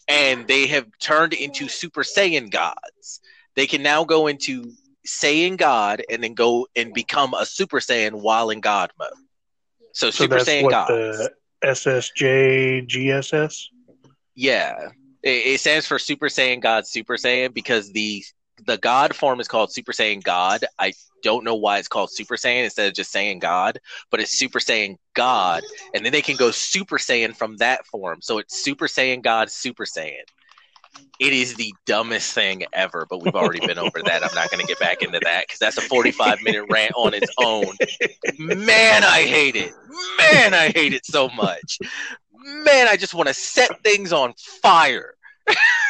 S3: and they have turned into Super Saiyan gods. They can now go into Saiyan God and then go and become a Super Saiyan while in God mode. So,
S2: So
S3: Super
S2: that's
S3: Saiyan
S2: what
S3: gods.
S2: the SSJ GSS.
S3: Yeah, it, it stands for Super Saiyan God Super Saiyan because the the God form is called Super Saiyan God. I don't know why it's called Super Saiyan instead of just Saiyan God, but it's Super Saiyan God, and then they can go Super Saiyan from that form. So it's Super Saiyan God Super Saiyan. It is the dumbest thing ever, but we've already been over that. I'm not going to get back into that because that's a 45 minute rant on its own. Man, I hate it. Man, I hate it so much. Man, I just want to set things on fire.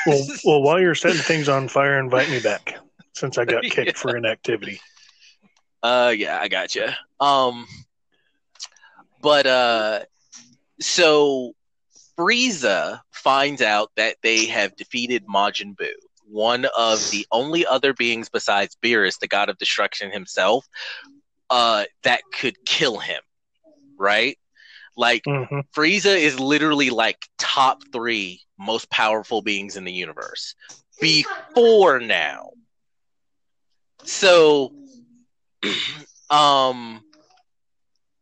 S2: Well, well, while you're setting things on fire, invite me back since I got kicked
S3: Yeah.
S2: for inactivity.
S3: Uh, yeah, I got you. Um, but uh, so Frieza finds out that they have defeated Majin Buu, one of the only other beings besides Beerus, the god of destruction himself, uh, that could kill him. Right? Like
S2: hmm
S3: Frieza is literally like top three most powerful beings in the universe before now. So, (clears throat) um,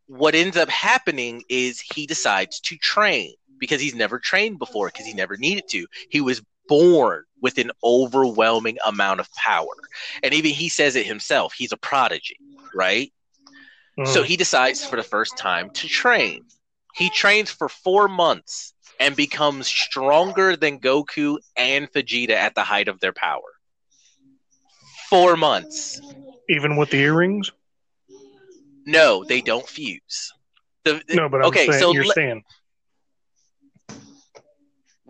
S3: what ends up happening is he decides to train because he's never trained before because he never needed to. He was born with an overwhelming amount of power, and even he says it himself. He's a prodigy, right? So mm-hmm. he decides for the first time to train. He trains for four months and becomes stronger than Goku and Vegeta at the height of their power. Four months.
S2: even with the earrings.
S3: No, they don't fuse. The,
S2: No, but I'm
S3: okay,
S2: saying
S3: so
S2: you're
S3: le-
S2: saying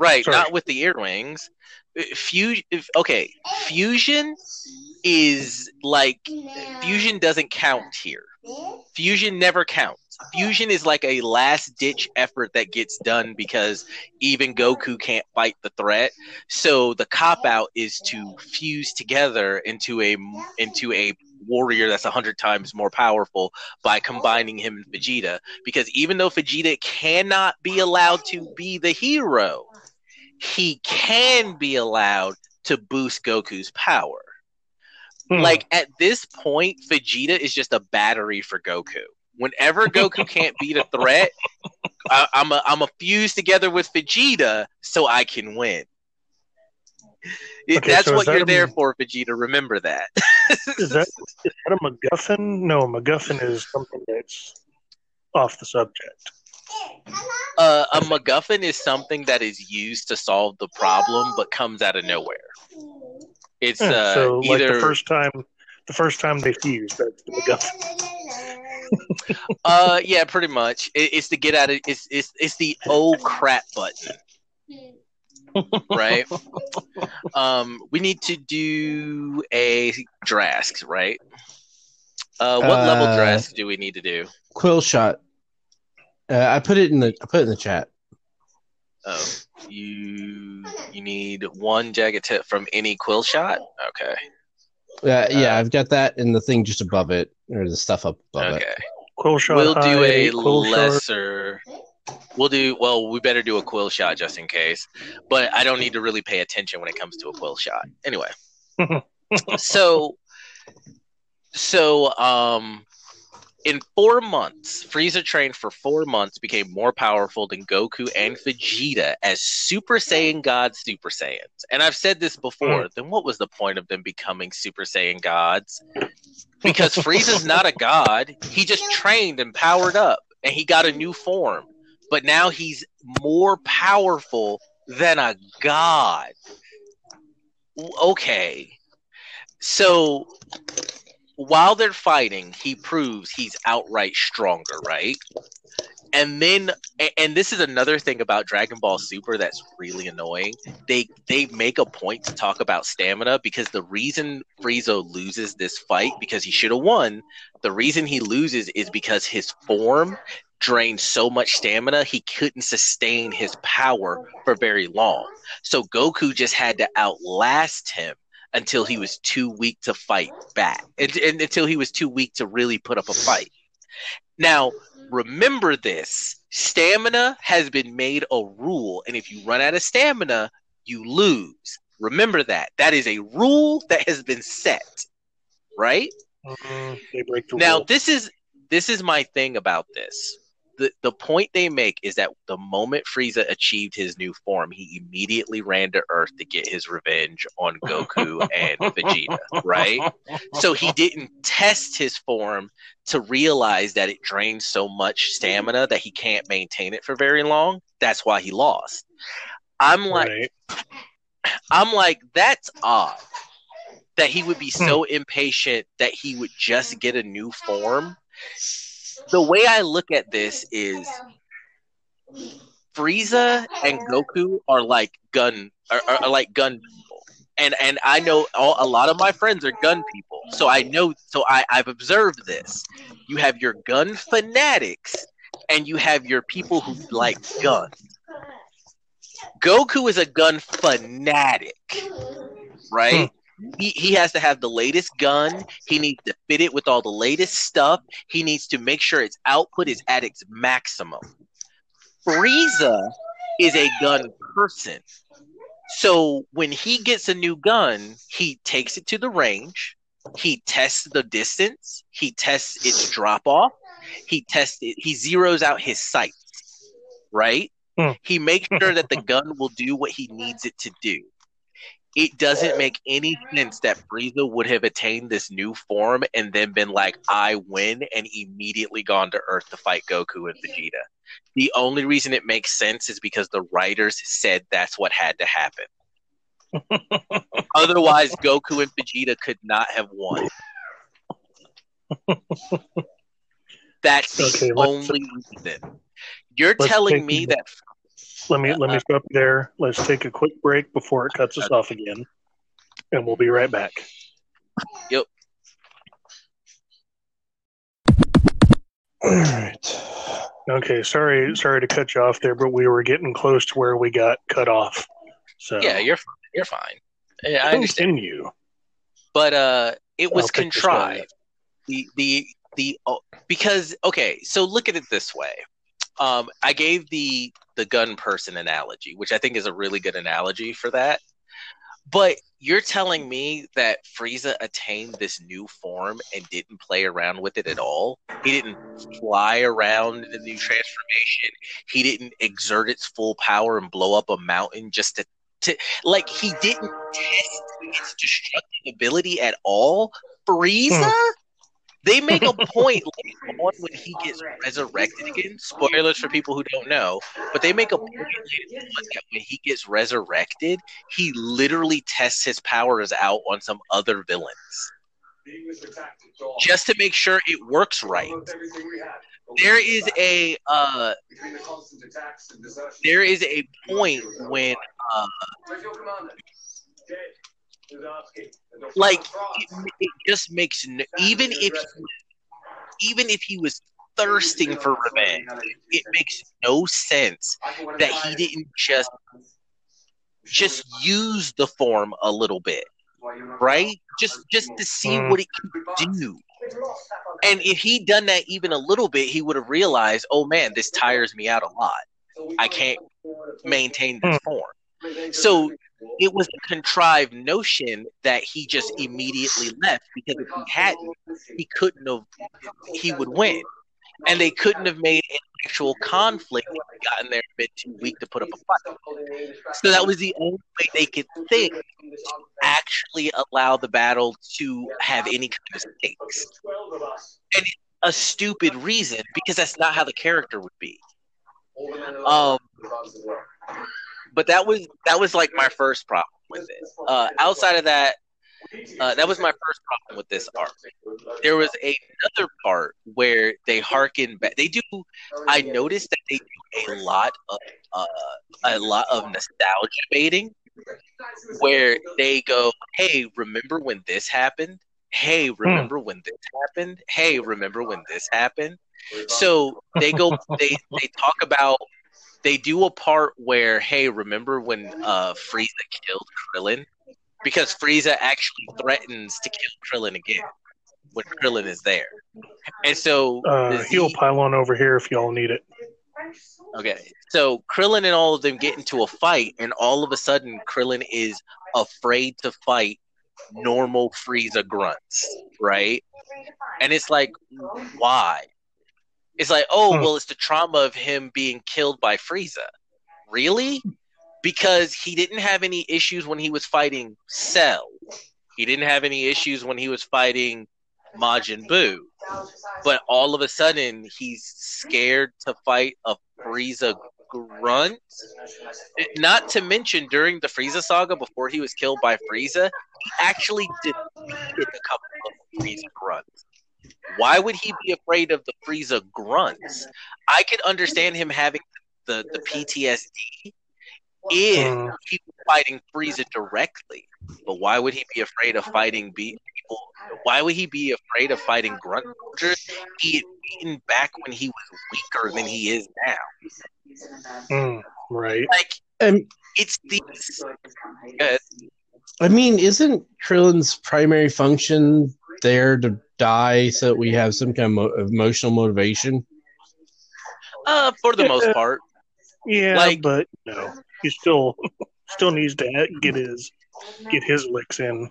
S3: right,
S2: Sorry.
S3: not with the earwings. Uh, fusion. Okay, fusion is like fusion doesn't count here. Fusion never counts. Fusion is like a last ditch effort that gets done because even Goku can't fight the threat. So the cop out is to fuse together into a into a warrior that's a hundred times more powerful by combining him and Vegeta. Because even though Vegeta cannot be allowed to be the hero, he can be allowed to boost Goku's power.
S2: hmm,
S3: Like at this point, Vegeta is just a battery for Goku. Whenever (laughs) Goku can't beat a threat, I, I'm a I'm a fuse together with Vegeta so I can win. It-
S2: Okay,
S3: that's
S2: so
S3: what
S2: that
S3: you're
S2: a-
S3: there for, Vegeta. Remember that.
S2: is that (laughs) is that a MacGuffin? No, a MacGuffin is something that's off the subject.
S3: Uh, a MacGuffin is something that is used to solve the problem, but comes out of nowhere. It's
S2: Yeah,
S3: uh,
S2: so like
S3: either
S2: the first time, the first time they fuse that's the MacGuffin. (laughs)
S3: uh, yeah, pretty much. It, it's to get out of it's it's it's the oh crap button. right? um, we need to do a Drask, right? Uh, what level
S5: Uh,
S3: Drask do we need to do?
S5: Quill shot. Uh, I put it in the I put it in the chat.
S3: Oh, you you need one jagged tip from any quill shot. Okay,
S5: Uh, yeah,
S3: Uh,
S5: I've got that in the thing just above it, or the stuff up above it.
S3: okay.
S2: Quill shot.
S3: We'll do a
S2: quill shot-
S3: lesser. We'll do well. We better do a quill shot just in case. But I don't need to really pay attention when it comes to a quill shot. Anyway, (laughs) so so um in four months frieza trained for four months became more powerful than goku and vegeta as super saiyan god super saiyans. And i've said this before hmm. then what was the point of them becoming super saiyan gods? Because frieza's not a god he just trained and powered up and he got a new form. But now he's more powerful than a god. Okay. So while they're fighting, he proves he's outright stronger, right? And then, and this is another thing about Dragon Ball Super that's really annoying. They they make a point to talk about stamina because the reason Frieza loses this fight because he should have won. The reason he loses is because his form drained so much stamina he couldn't sustain his power for very long. So Goku just had to outlast him until he was too weak to fight back, and, and until he was too weak to really put up a fight. Now, remember this: stamina has been made a rule, and if you run out of stamina, you lose. Remember that. That is a rule that has been set, right?
S2: Mhm, They break the
S3: Now
S2: rule.
S3: this is this is my thing about this. The the point they make is that the moment Frieza achieved his new form, he immediately ran to Earth to get his revenge on Goku and Vegeta, right? So he didn't test his form to realize that it drains so much stamina that he can't maintain it for very long. That's why he lost. I'm like
S2: right.
S3: I'm like, that's odd. That he would be hmm. so impatient that he would just get a new form. The way I look at this is Frieza and Goku are like gun are, are, are like gun people. And and I know all, a lot of my friends are gun people. So I know so I, I've observed this. You have your gun fanatics and you have your people who like guns. Goku is a gun fanatic, right? Hmm. He, he has to have the latest gun. He needs to fit it with all the latest stuff. He needs to make sure its output is at its maximum. Frieza is a gun person. So when he gets a new gun, he takes it to the range. He tests the distance. He tests its drop off. He tests it. He zeroes out his sights, right?
S2: Hmm.
S3: He makes sure that the (laughs) gun will do what he needs it to do. It doesn't make any sense that Frieza would have attained this new form and then been like, I win, and immediately gone to Earth to fight Goku and Vegeta. The only reason it makes sense is because the writers said that's what had to happen. (laughs) Otherwise, Goku and Vegeta could not have won. That's the
S2: Okay,
S3: only reason. You're telling me that
S2: Let me let me stop you there. Let's take a quick break before it cuts us off again, and we'll be right back. Yep.
S1: All right.
S2: Okay, sorry sorry to cut you off there, but we were getting close to where we got cut off. So
S3: yeah, you're you're fine. Yeah, I understand.
S2: continue.
S3: but uh it was
S2: I'll take this one.
S3: contrived the the the oh, because okay so look at it this way um i gave the the gun person analogy which i think is a really good analogy for that but you're telling me that Frieza attained this new form and didn't play around with it at all? He didn't fly around in the new transformation. He didn't exert its full power and blow up a mountain just to, to like he didn't test its destructive ability at all. Frieza? They make a (laughs) point later on when he gets resurrected again. Spoilers for people who don't know, but they make a point later on that when he gets resurrected, he literally tests his powers out on some other villains just to make sure it works right. There is a uh, there is a point when uh, like it, it just makes no, even if he, even if he was thirsting for revenge, it makes no sense that he didn't just just use the form a little bit, right? Just just to see
S2: Mm.
S3: what it could do. And if he'd done that even a little bit, he would have realized, oh man, this tires me out a lot. I can't maintain this form. So it was a contrived notion that he just immediately left because if he hadn't, he couldn't have, he would win. And they couldn't have made an actual conflict if gotten there and been too weak to put up a fight. So that was the only way they could think to actually allow the battle to have any kind of stakes. And a stupid reason because that's not how the character would be. Um, but that was that was like my first problem with it. Uh, outside of that, uh, that was my first problem with this arc. There was another part where they harken back. They do. I noticed that they do a lot of uh, a lot of nostalgia baiting, where they go, "Hey, remember when this happened? Hey, remember when this happened? Hey, remember when this happened?" So they go. They they talk about they do a part where, hey, remember when uh, Frieza killed Krillin? Because Frieza actually threatens to kill Krillin again when Krillin is there. And so
S2: Uh,
S3: the
S2: he'll pile on over here if y'all need it.
S3: Okay, so Krillin and all of them get into a fight, and all of a sudden, Krillin is afraid to fight normal Frieza grunts, right? And it's like, why? It's like, oh,
S2: Hmm.
S3: well, it's the trauma of him being killed by Frieza. Really? Because he didn't have any issues when he was fighting Cell. He didn't have any issues when he was fighting Majin Buu. But all of a sudden, he's scared to fight a Frieza grunt. Not to mention, during the Frieza saga, before he was killed by Frieza, he actually defeated a couple of Frieza grunts. Why would he be afraid of the Frieza grunts? I could understand him having the, the PTSD if
S2: Hmm.
S3: he was fighting Frieza directly. But why would he be afraid of fighting be- people? Why would he be afraid of fighting grunt soldiers he had beaten back when he was weaker than he is now?
S2: Hmm. Right.
S3: Like
S5: Um,
S3: it's these. Go.
S5: I mean, isn't Krillin's primary function there to die so that we have some kind of mo- emotional motivation?
S3: Uh, for the most part,
S2: Yeah,
S3: Like-
S2: but no, he still still needs to get his get his licks in.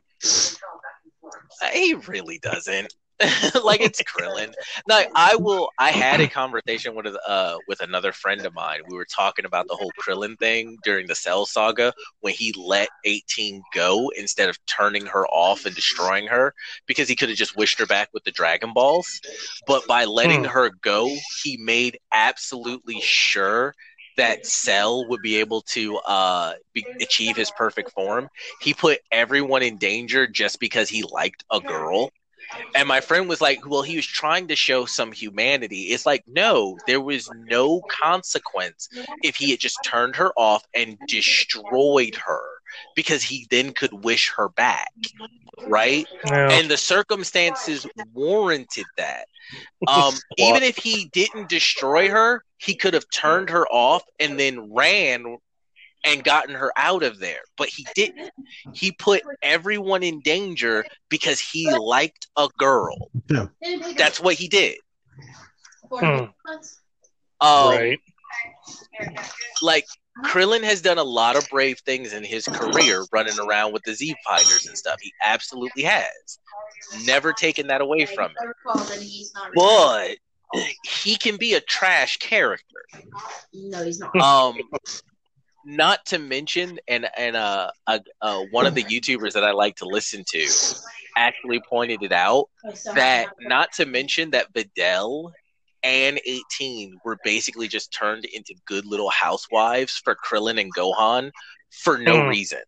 S3: he really doesn't. (laughs) like it's Krillin. Like I will. I had a conversation with uh with another friend of mine. We were talking about the whole Krillin thing during the Cell Saga when he let 18 go instead of turning her off and destroying her because he could have just wished her back with the Dragon Balls. But by letting
S2: Hmm.
S3: her go, he made absolutely sure that Cell would be able to uh be, achieve his perfect form. He put everyone in danger just because he liked a girl. And my friend was like, well, he was trying to show some humanity. It's like, no, there was no consequence if he had just turned her off and destroyed her because he then could wish her back. Right?
S2: Yeah.
S3: And the circumstances warranted that. Um, (laughs) even if he didn't destroy her, he could have turned her off and then ran and gotten her out of there. But he didn't. He put everyone in danger because he liked a girl. Yeah. That's what he did.
S2: Hmm.
S3: Um,
S2: right.
S3: Like Krillin has done a lot of brave things in his career, running around with the Z fighters and stuff. He absolutely has. Never taken that away from him. But he can be a trash character.
S8: No, he's not.
S3: Um, not to mention, and and uh, uh, uh, one of the YouTubers that I like to listen to actually pointed it out that not to mention that Videl and 18 were basically just turned into good little housewives for Krillin and Gohan for no
S2: Hmm.
S3: reason.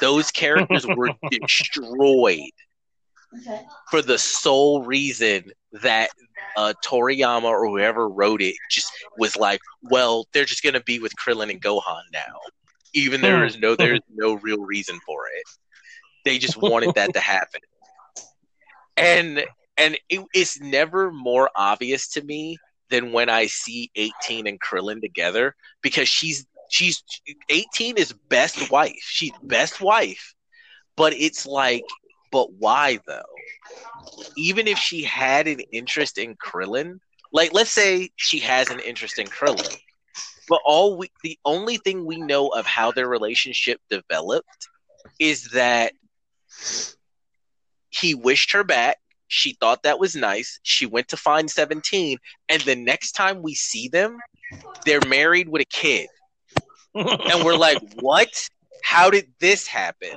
S3: Those characters were (laughs) destroyed
S8: Okay.
S3: for the sole reason that uh, Toriyama or whoever wrote it just was like, well, they're just gonna be with Krillin and Gohan now, even there is no there's no real reason for it. They just wanted that to happen, and and it, it's never more obvious to me than when I see 18 and Krillin together because she's she's 18 is best wife. She's best wife, but it's like, but why though? Even if she had an interest in Krillin, like let's say she has an interest in Krillin, but all we the only thing we know of how their relationship developed is that he wished her back. She thought that was nice. She went to find 17, and the next time we see them, they're married with a kid. And we're like, (laughs) what? How did this happen?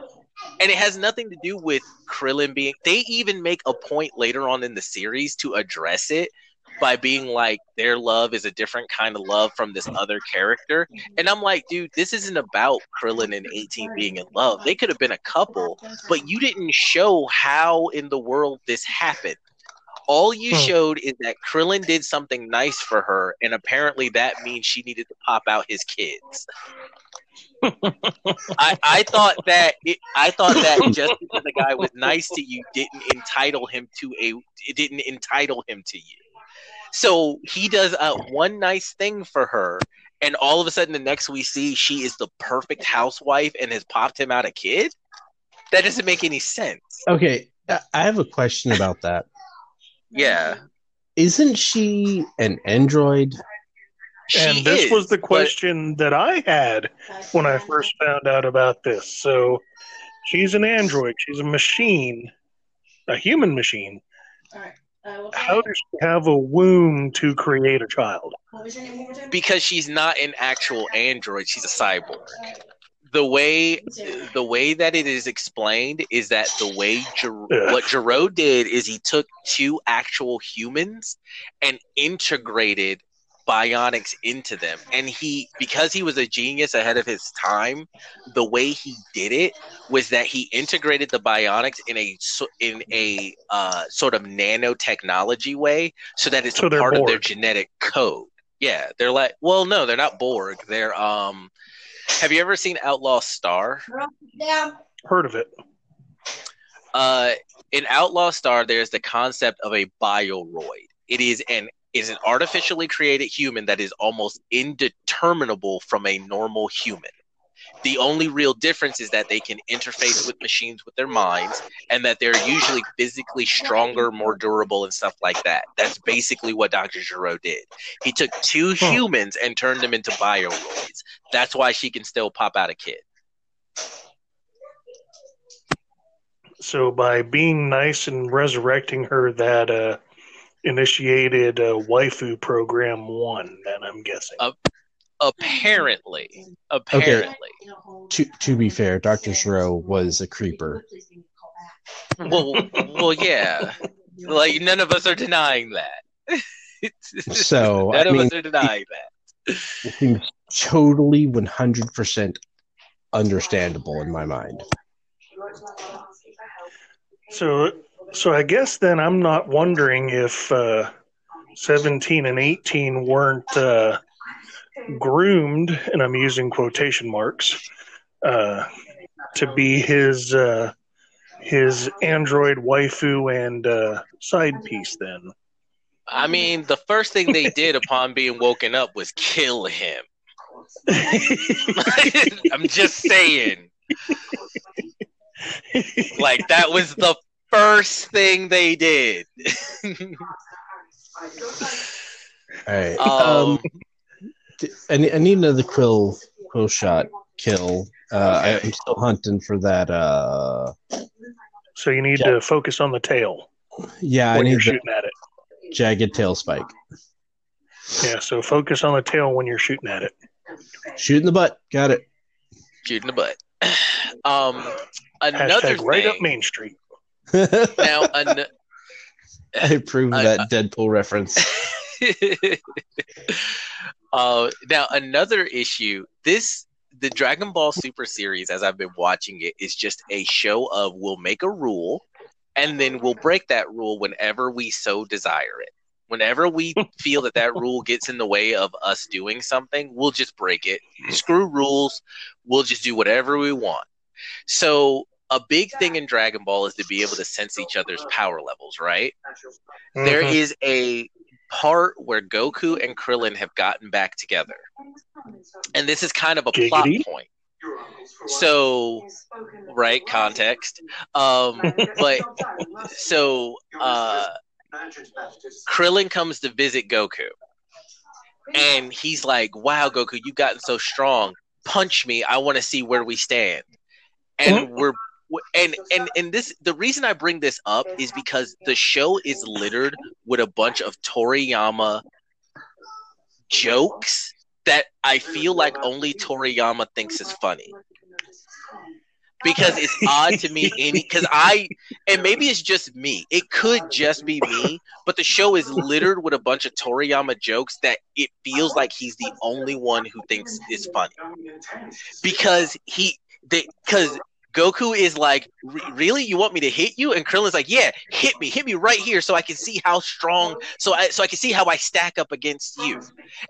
S3: And it has nothing to do with Krillin being. They even make a point later on in the series to address it by being like, their love is a different kind of love from this other character. And I'm like, dude, this isn't about Krillin and 18 being in love. They could have been a couple, but you didn't show how in the world this happened. All you
S2: Hmm.
S3: showed is that Krillin did something nice for her, and apparently that means she needed to pop out his kids. I, I thought that it, I thought that (laughs) just because the guy was nice to you didn't entitle him to a it didn't entitle him to you. So he does uh, one nice thing for her, and all of a sudden the next we see she is the perfect housewife and has popped him out a kid. That doesn't make any sense.
S5: Okay, I have a question about that.
S3: Yeah.
S5: Isn't she an android?
S3: She
S2: and this
S3: is,
S2: was the
S3: but-
S2: question that I had when I first found out about this. So she's an android. She's a machine, a human machine.
S4: Uh, what's
S2: How does she have a womb to create a child?
S4: What was your name one more time?
S3: because she's not an actual android she's a cyborg the way the way that it is explained is that the way Jer-
S2: Yeah.
S3: what Gero did is he took two actual humans and integrated bionics into them. And he because he was a genius ahead of his time the way he did it was that he integrated the bionics in a in a uh, sort of nanotechnology way so that it's
S2: So
S3: a
S2: they're
S3: part of their genetic code. Yeah they're like well no they're not borg. They're um have you ever seen outlaw star
S4: Down.
S2: Heard of it?
S3: uh in outlaw star there's the concept of a bioroid it is an is an artificially created human that is almost indeterminable from a normal human the only real difference is that they can interface with machines with their minds and that they're usually physically stronger more durable and stuff like that that's basically what dr Gero did he took two
S2: Huh.
S3: humans and turned them into bioroids that's why she can still pop out a kid
S2: So by being nice and resurrecting her, that uh, initiated uh, waifu program one. Then I'm guessing.
S3: Uh, apparently. Apparently.
S1: To to be fair, Doctor Shiro was a creeper.
S3: well well yeah. Like none of us are denying that.
S1: So (laughs)
S3: none
S1: I
S3: of
S1: mean,
S3: us are denying that.
S1: it seems totally one hundred percent understandable in my mind.
S2: So, so I guess then I'm not wondering if uh, 17 and 18 weren't uh, groomed, and I'm using quotation marks, uh, to be his uh, his android waifu and uh, side piece. Then,
S3: i mean the first thing they did upon being woken up was kill him (laughs) i'm just saying like that was the first thing they did (laughs)
S1: All right.
S3: um,
S1: D- I, need, I need another quill quill shot kill. Uh, I, I'm still hunting for that. Uh,
S2: so you need
S1: Yeah.
S2: to focus on the tail
S1: yeah, I need
S2: you're
S1: the
S2: shooting at it.
S1: jagged tail spike.
S2: Yeah, so focus on the tail when you're shooting at it.
S1: Shoot in the butt. Got it.
S3: shoot in the butt (sighs) um another
S2: Hashtag right
S3: thing
S2: up Main Street. (laughs)
S3: now an-
S1: I approve
S3: I-
S1: that Deadpool reference. (laughs)
S3: uh, now another issue. This the Dragon Ball Super series, as I've been watching it, is just a show of we'll make a rule, and then we'll break that rule whenever we so desire it. Whenever we (laughs) feel that that rule gets in the way of us doing something, we'll just break it. Screw rules. We'll just do whatever we want. So a big thing in Dragon Ball is to be able to sense each other's power levels, right? There
S2: Mhm.
S3: is a part where Goku and Krillin have gotten back together. And this is kind of a plot point. So, right, context. Um, (laughs) but so uh Krillin comes to visit Goku and he's like, Wow, Goku, you've gotten so strong. Punch me. I want to see where we stand. And we're and and and this the reason I bring this up is because the show is littered with a bunch of Toriyama jokes that I feel like only Toriyama thinks is funny. Because it's odd to me (laughs) any because I and maybe it's just me. It could just be me, but the show is littered with a bunch of Toriyama jokes that it feels like he's the only one who thinks is funny. Because he they because Goku is like, really? You want me to hit you? And Krillin's like, yeah, hit me, hit me right here, so I can see how strong, so I so I can see how I stack up against you.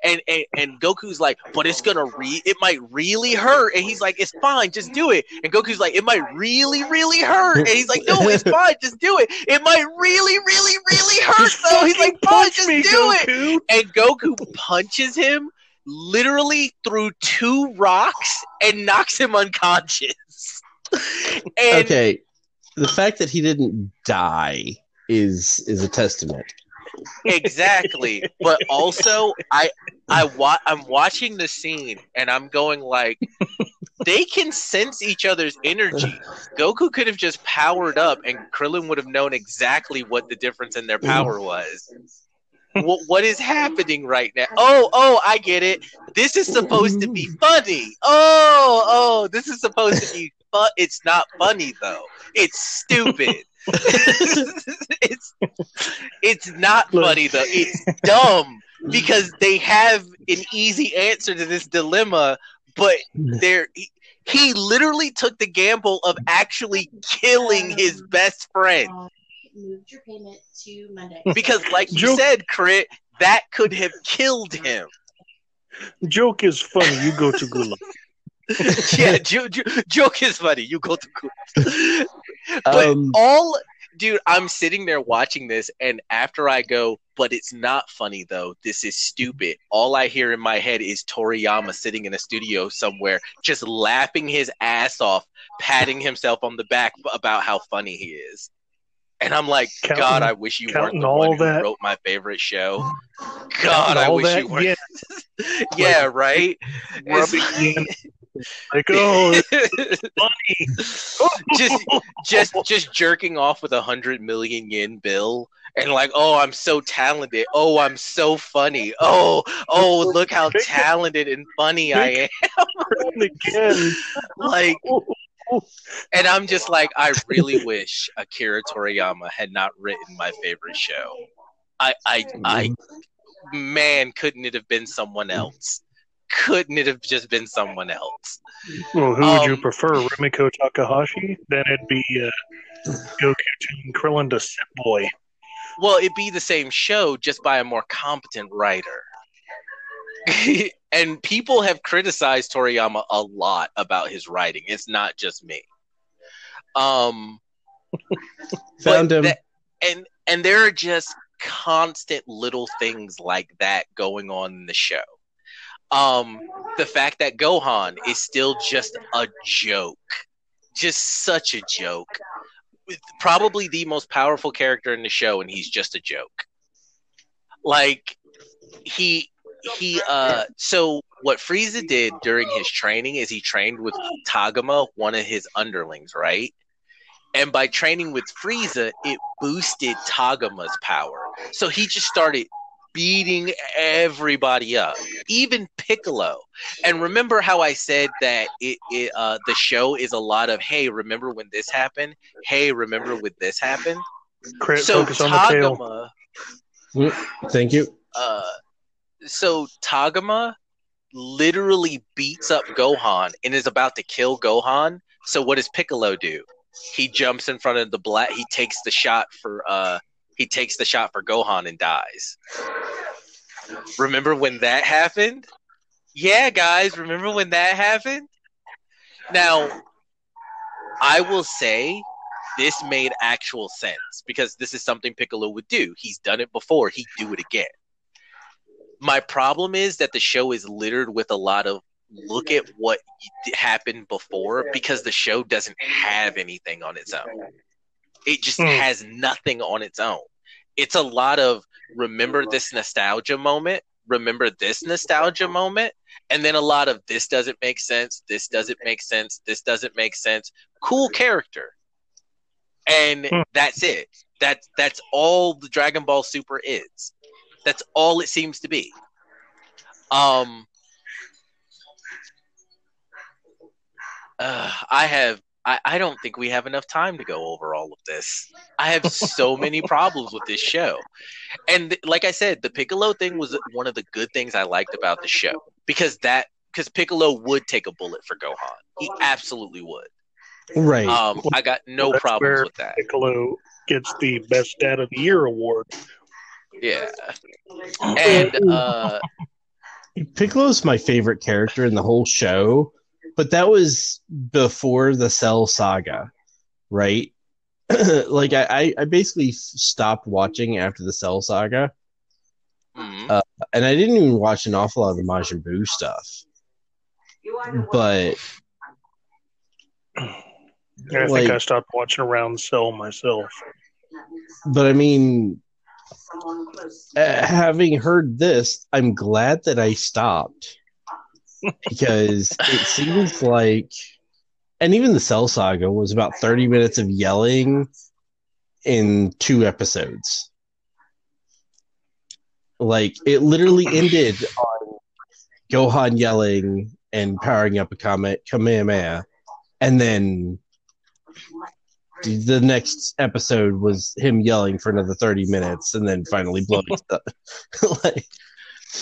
S3: And and, and Goku's like, but it's gonna re, it might really hurt. And he's like, it's fine, just do it. And Goku's like, it might really, really hurt. And he's like, no, it's (laughs) fine, just do it. It might really, really, really hurt So. He's like, fine,
S2: punch
S3: just
S2: me,
S3: do it
S2: Goku.
S3: and Goku punches him literally through two rocks and knocks him unconscious. And
S1: okay, the fact that he didn't die is is a testament.
S3: exactly. But also, I I wa- I'm watching the scene and I'm going like, they can sense each other's energy. Goku could have just powered up, and Krillin would have known exactly what the difference in their power was. What what is happening right now? Oh, oh, I get it. This is supposed to be funny. Oh, oh, this is supposed to be fun. It's not funny though. It's stupid. (laughs) (laughs) it's it's not
S2: Look.
S3: funny though. It's dumb because they have an easy answer to this dilemma, but they're he, he literally took the gamble of actually killing his best friend
S4: Uh, moved your payment to Monday. (laughs)
S3: because, like you
S2: Joke.
S3: said, Crit, that could have killed him.
S2: Joke is funny. You go to Gulag. (laughs)
S3: yeah, jo- jo- joke is funny. You go to cool. (laughs) but
S1: Um,
S3: all, dude, I'm sitting there watching this, and after I go, but it's not funny though. This is stupid. All I hear in my head is Toriyama sitting in a studio somewhere, just laughing his ass off, patting himself on the back about how funny he is. And I'm like,
S2: Counting-
S3: God, I wish you weren't the
S2: all
S3: one who
S2: that-
S3: wrote my favorite show. (laughs) God, I wish
S2: that
S3: you weren't.
S2: yen,
S3: yeah, right.
S2: rubbing
S3: It's-
S2: yen. Like, oh, it's (laughs) funny.
S3: just (laughs) just just jerking off with a hundred million yen bill and like oh i'm so talented. Oh i'm so funny. Oh oh look how talented and funny i am.
S2: again.
S3: like (laughs) and i'm just like i really wish akira toriyama had not written my favorite show. I i i mm-hmm. man couldn't it have been someone else couldn't it have just been someone else
S2: Well, who would you
S3: Um,
S2: prefer, Rumiko Takahashi? Then it'd be uh, Goku telling Krillin to sit boy.
S3: Well, it'd be the same show just by a more competent writer. (laughs) and people have criticized Toriyama a lot about his writing. It's not just me. Um (laughs)
S1: Found him.
S3: that- and and there are just constant little things like that going on in the show. Um the fact that Gohan is still just a joke. Just such a joke. With Probably the most powerful character in the show and he's just a joke. Like he he uh so what Frieza did during his training is he trained with Tagoma, one of his underlings, right? And by training with Frieza, it boosted Tagoma's power. So he just started beating everybody up, even Piccolo. And remember how I said that it, it uh, the show is a lot of hey, remember when this happened? Hey, remember when this happened?
S2: Crit,
S3: so
S2: focus on the tail.
S3: Tagoma,
S1: Thank you.
S3: uh, so Tagoma literally beats up Gohan and is about to kill Gohan. So what does Piccolo do? He jumps in front of the black. He takes the shot for uh. He takes the shot for Gohan and dies. Remember when that happened? Yeah, guys, remember when that happened? Now, I will say this made actual sense because this is something Piccolo would do. He's done it before. He'd do it again. My problem is that the show is littered with a lot of look at what happened before because the show doesn't have anything on its own. It just
S2: Hmm.
S3: has nothing on its own. It's a lot of remember this nostalgia moment, remember this nostalgia moment, and then a lot of this doesn't make sense, this doesn't make sense, this doesn't make sense. Cool character. And
S2: Hmm.
S3: that's it. That's that's all the Dragon Ball Super is. That's all it seems to be. Um uh, I have I, I don't think we have enough time to go over all of this. I have so many problems with this show. And th- like I said, the Piccolo thing was one of the good things I liked about the show because that because Piccolo would take a bullet for Gohan. He absolutely would.
S1: Right.
S3: Um, I got no
S2: That's
S3: problems
S2: where-
S3: with that.
S2: Piccolo gets the Best Dad of the Year award.
S3: Yeah. And uh,
S1: Piccolo's my favorite character in the whole show, but that was before the Cell saga, right? (clears throat) like I, I, I basically stopped watching after the Cell saga,
S3: mm,
S1: and I didn't even watch an awful lot of the Majin Buu stuff. But
S2: And I
S1: Like-
S2: think I stopped watching Around Cell myself.
S1: but I mean,
S5: uh, having heard this, I'm glad that I stopped because it seems like, and even the Cell Saga was about 30 minutes of yelling in two episodes. Like it literally ended on Gohan yelling and powering up a Kame- Kamehameha, and then the next episode was him yelling for another 30 minutes and then finally blowing (laughs) stuff. (laughs) like,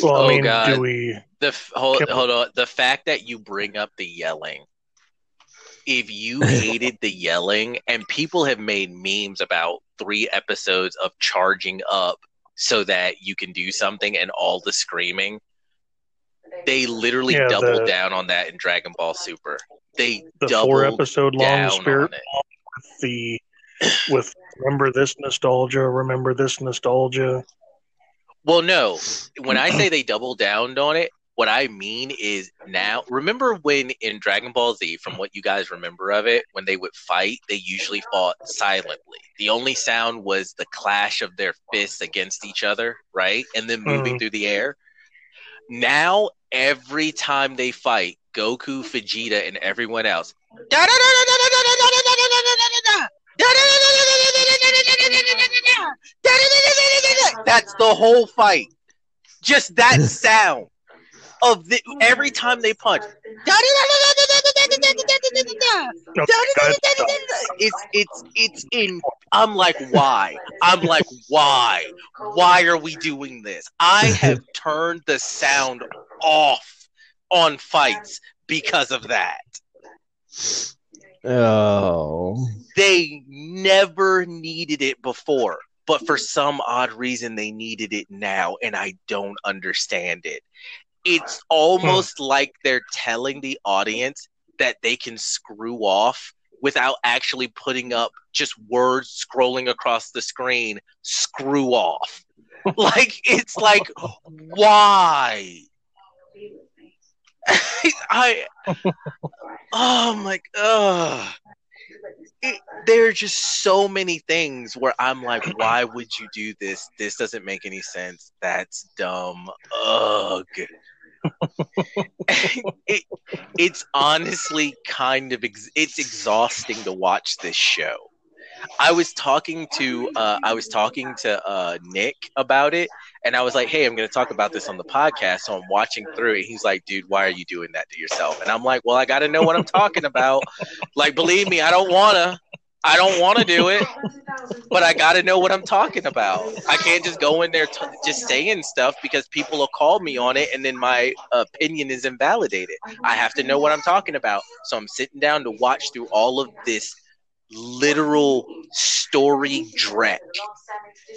S2: Well,
S3: Oh,
S2: I mean,
S3: God.
S2: do we?
S3: The f- hold,
S2: Can-
S3: hold on. The fact that you bring up the yelling, if you (laughs) hated the yelling, and people have made memes about three episodes of charging up so that you can do something and all the screaming, they literally
S2: Yeah,
S3: doubled
S2: the-
S3: down on that in Dragon Ball Super. They
S2: The
S3: doubled
S2: four episode long spirit with the with remember this nostalgia, remember this nostalgia.
S3: Well, no. When I say (clears throat) they double down on it, what I mean is now. Remember when in Dragon Ball Z, from what you guys remember of it, when they would fight, they usually fought silently. The only sound was the clash of their fists against each other, right? And then moving
S2: Mhm.
S3: through the air. Now, every time they fight, Goku, Vegeta, and everyone else. That's the whole fight. Just that (laughs) sound of the every time they punch.
S2: Okay, guys, stop.
S3: It's it's it's in. I'm like, why? I'm like, why? Why are we doing this? I have (laughs) turned the sound off on fights because of that.
S5: Oh,
S3: They never needed it before, but for some odd reason they needed it now, and I don't understand it. It's almost like they're telling the audience that they can screw off without actually putting up just words scrolling across the screen, screw off. (laughs) like, it's like, (laughs) why? (laughs) I, oh, I'm like, ugh it, there are just so many things where I'm like, why would you do this? This doesn't make any sense. That's dumb. Ugh. (laughs) it, it's honestly kind of ex- it's exhausting to watch this show. I was talking to uh, I was talking to uh, Nick about it, and I was like, "Hey, I'm going to talk about this on the podcast." So I'm watching through it. He's like, "Dude, why are you doing that to yourself?" And I'm like, "Well, I got to know what I'm talking about. Like, believe me, I don't wanna, I don't want to do it, but I got to know what I'm talking about. I can't just go in there t- just saying stuff because people will call me on it, and then my opinion is invalidated. I have to know what I'm talking about. So I'm sitting down to watch through all of this literal story dreck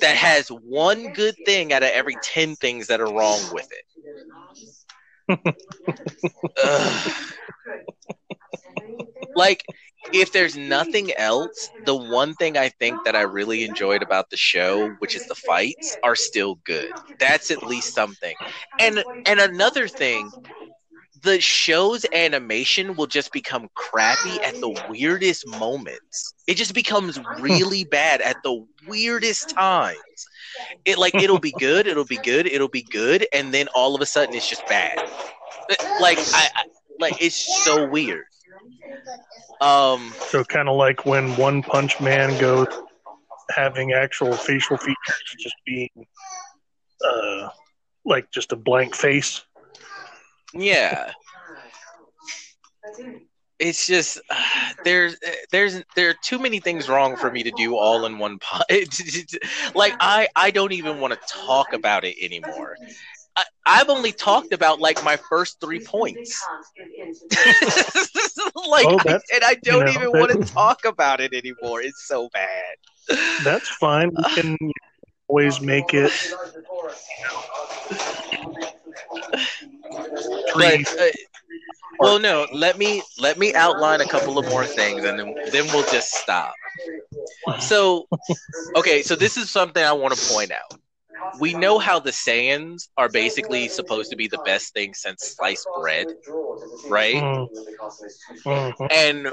S3: that has one good thing out of every 10 things that are wrong with it. Like if there's nothing else the one thing i think that i really enjoyed about the show which is the fights are still good. That's at least something. And and another thing the show's animation will just become crappy at the weirdest moments. It just becomes really (laughs) bad at the weirdest times. It like it'll be good it'll be good it'll be good and then all of a sudden it's just bad. Like i, I like it's so weird. Um
S2: So kind of like when One Punch Man goes having actual facial features, just being uh, like just a blank face.
S3: Yeah. It's just uh, there's there's there are too many things wrong for me to do all in one pot (laughs) like i i don't even want to talk about it anymore. I, i've only talked about like my first three points. (laughs) Like
S2: Oh,
S3: I, and i don't
S2: know,
S3: even want to (laughs) talk about it anymore. It's so bad.
S2: That's fine. We (sighs) can always make it. (sighs)
S3: but uh, well no let me let me outline a couple of more things and then then we'll just stop so okay so this is something i want to point out we know how the Saiyans are basically supposed to be the best thing since sliced bread, right?
S2: Mm, mhm.
S3: And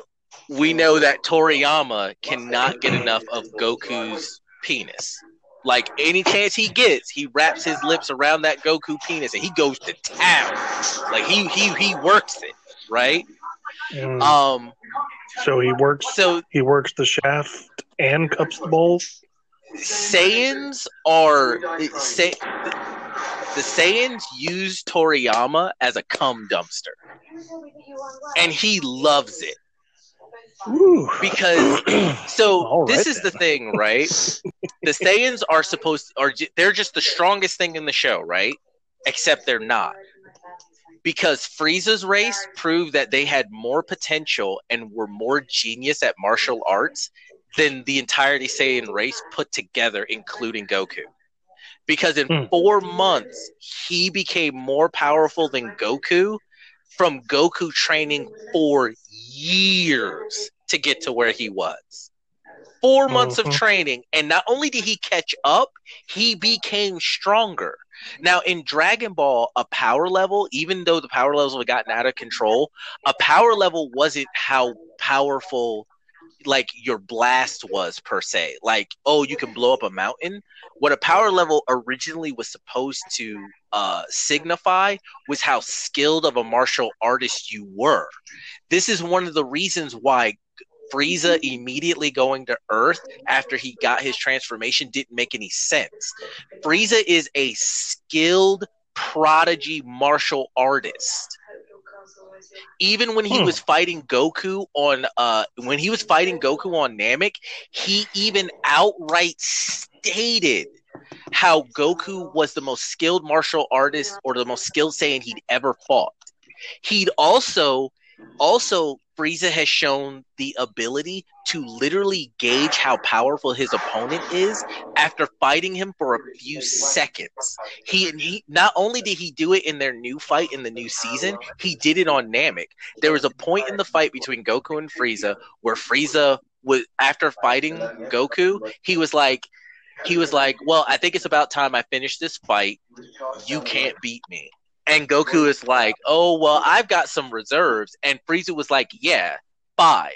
S3: we know that Toriyama cannot get enough of Goku's penis. Like any chance he gets, he wraps his lips around that Goku penis and he goes to town. Like he he he works it, right?
S2: Mm.
S3: Um
S2: so he works.
S3: so
S2: He works the shaft and cups the bowl.
S3: Saiyans are say, the Saiyans use Toriyama as a cum dumpster, and he loves it
S2: Ooh.
S3: because. (clears throat) So
S2: All
S3: this
S2: right
S3: is the thing, right? (laughs) the Saiyans are supposed are they're just the strongest thing in the show, right? Except they're not. Because Frieza's race proved that they had more potential and were more genius at martial arts than the entirety Saiyan race put together, including Goku. Because in
S2: Hmm.
S3: four months, he became more powerful than Goku from Goku training for years to get to where he was. 4 months of
S2: Mhm.
S3: training, and not only did he catch up, he became stronger. Now, in Dragon Ball, a power level, even though the power levels have gotten out of control, a power level wasn't how powerful like your blast was per se. Like, oh, you can blow up a mountain. What a power level originally was supposed to uh, signify was how skilled of a martial artist you were. This is one of the reasons why Frieza immediately going to Earth after he got his transformation didn't make any sense. Frieza is a skilled prodigy martial artist. Even when he
S2: Hmm.
S3: was fighting Goku on uh when he was fighting Goku on Namek, he even outright stated how Goku was the most skilled martial artist or the most skilled Saiyan he'd ever fought. He'd also also Frieza has shown the ability to literally gauge how powerful his opponent is after fighting him for a few seconds. He, he not only did he do it in their new fight in the new season, he did it on Namek. There was a point in the fight between Goku and Frieza where Frieza was after fighting Goku, he was like he was like, "Well, I think it's about time I finish this fight. You can't beat me." And Goku is like, "Oh, well, I've got some reserves." And Frieza was like, "Yeah, 5.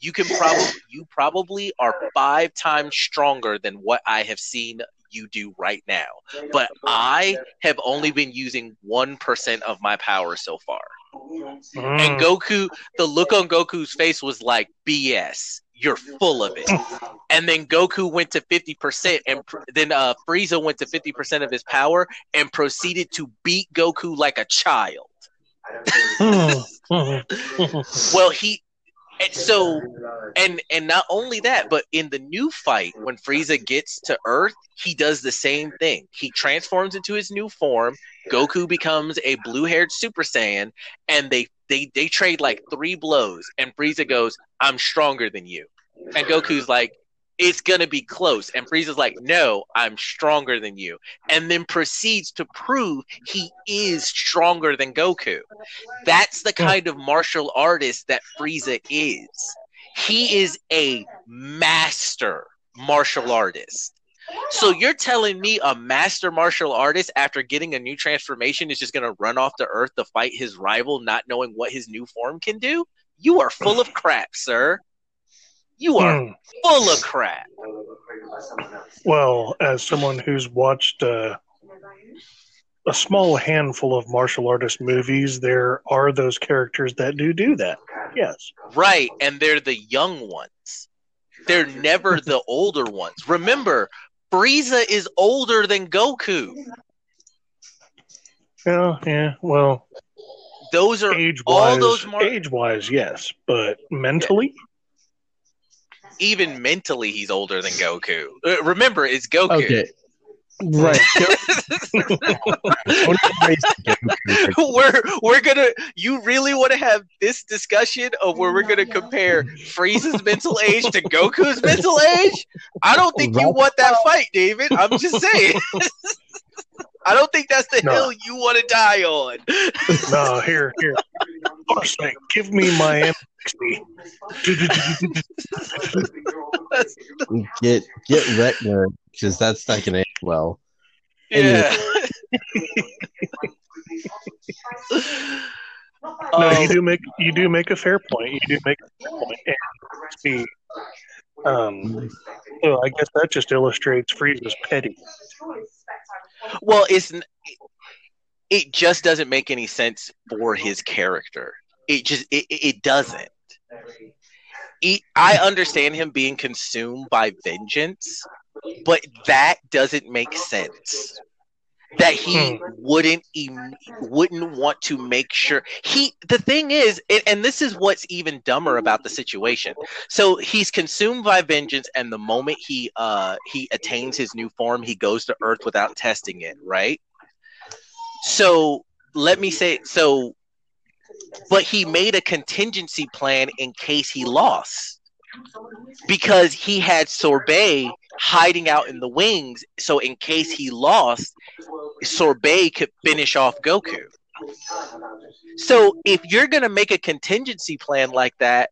S3: You can probably (laughs) you probably are 5 times stronger than what I have seen you do right now. But I have only been using 1% of my power so far."
S2: Mm.
S3: And Goku, the look on Goku's face was like, BS. You're full of it. And then Goku went to 50%, and pr- then uh, Frieza went to 50% of his power and proceeded to beat Goku like a child. (laughs) Well, he. And so, and and not only that, but in the new fight, when Frieza gets to Earth, he does the same thing. He transforms into his new form. Goku becomes a blue-haired Super Saiyan, and they they they trade like three blows. And Frieza goes, "I'm stronger than you," and Goku's like, "It's gonna be close." And Frieza's like, "No, I'm stronger than you," and then proceeds to prove he is stronger than Goku. That's the kind of martial artist that Frieza is. He is a master martial artist. So you're telling me a master martial artist after getting a new transformation is just going to run off the earth to fight his rival not knowing what his new form can do? You are full of (sighs) crap, sir. You are
S2: Mm.
S3: full of crap.
S2: Well, as someone who's watched uh, a small handful of martial artist movies, there are those characters that do do that. Yes.
S3: Right, and they're the young ones. They're never the older ones. Remember, Frieza is older than Goku.
S2: Yeah. Yeah. Well,
S3: Those are
S2: age
S3: all
S2: wise,
S3: those mar-
S2: age wise, yes, but mentally,
S3: even mentally he's older than Goku. Uh, remember, it's Goku.
S5: Okay. Right. (laughs) Don't erase Goku. (laughs)
S3: we're we're gonna. You really want to have this discussion of where we're gonna compare Frieza's mental age to Goku's mental age? I don't think you want that fight, David. I'm just saying. (laughs) I don't think that's the
S2: No.
S3: hill you want to die on.
S2: no. Here, here. First, like, give me my M60. (laughs)
S5: Get get Retner because that's not gonna end well.
S3: Yeah.
S2: No,
S3: Um,
S2: you do make you do make a fair point. You do make a fair point. And see, Um, well, I guess that just illustrates Frieza's petty.
S3: Well, it's it just doesn't make any sense for his character. It just it, it it doesn't. He, I understand him being consumed by vengeance, but that doesn't make sense. That he wouldn't em- wouldn't want to make sure he. The thing is, and, and this is what's even dumber about the situation. So he's consumed by vengeance, and the moment he uh he attains his new form, he goes to Earth without testing it. Right. So let me say so but he made a contingency plan in case he lost because he had sorbet hiding out in the wings. So in case he lost sorbet could finish off goku. So if you're to make a contingency plan like that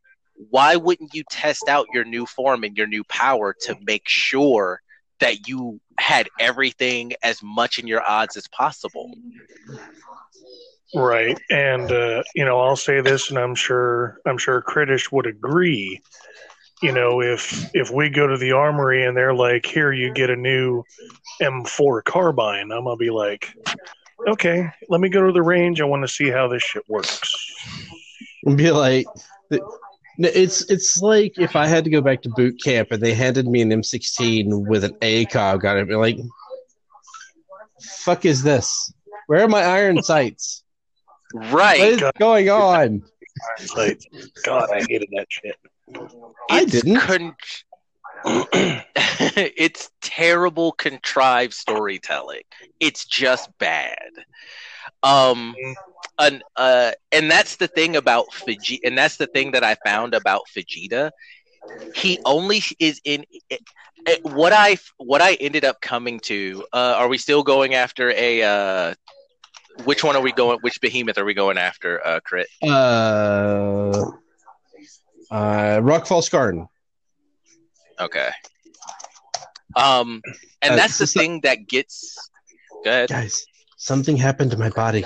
S3: why wouldn't you test out your new form and your new power to make sure that you had everything as much in your odds as possible
S2: Right, and uh, you know, I'll say this, and I'm sure I'm sure Kritish would agree. You know, if if we go to the armory and they're like, "Here, you get a new M4 carbine," I'm gonna be like, "Okay, let me go to the range. I want to see how this shit works."
S5: and be like, it's it's like if I had to go back to boot camp and they handed me an M16 with an ACOG on it, I'd be like, "Fuck is this? Where are my iron sights? What
S3: right
S5: is going on?"
S2: Like, God, I hated that shit.
S5: I
S3: It's
S5: didn't.
S3: con- (clears throat) it's terrible contrived storytelling. It's just bad. Um and uh and that's the thing about Vegeta and that's the thing that I found about Vegeta. He only is in it, it- what I what I ended up coming to uh are we still going after a uh which one are we going which behemoth are we going after uh crit
S5: Uh, uh, Rockfall Garden.
S3: Okay. Um, and
S5: Uh,
S3: that's the
S5: so-
S3: thing that gets. Go ahead.
S5: Guys, something happened to my body.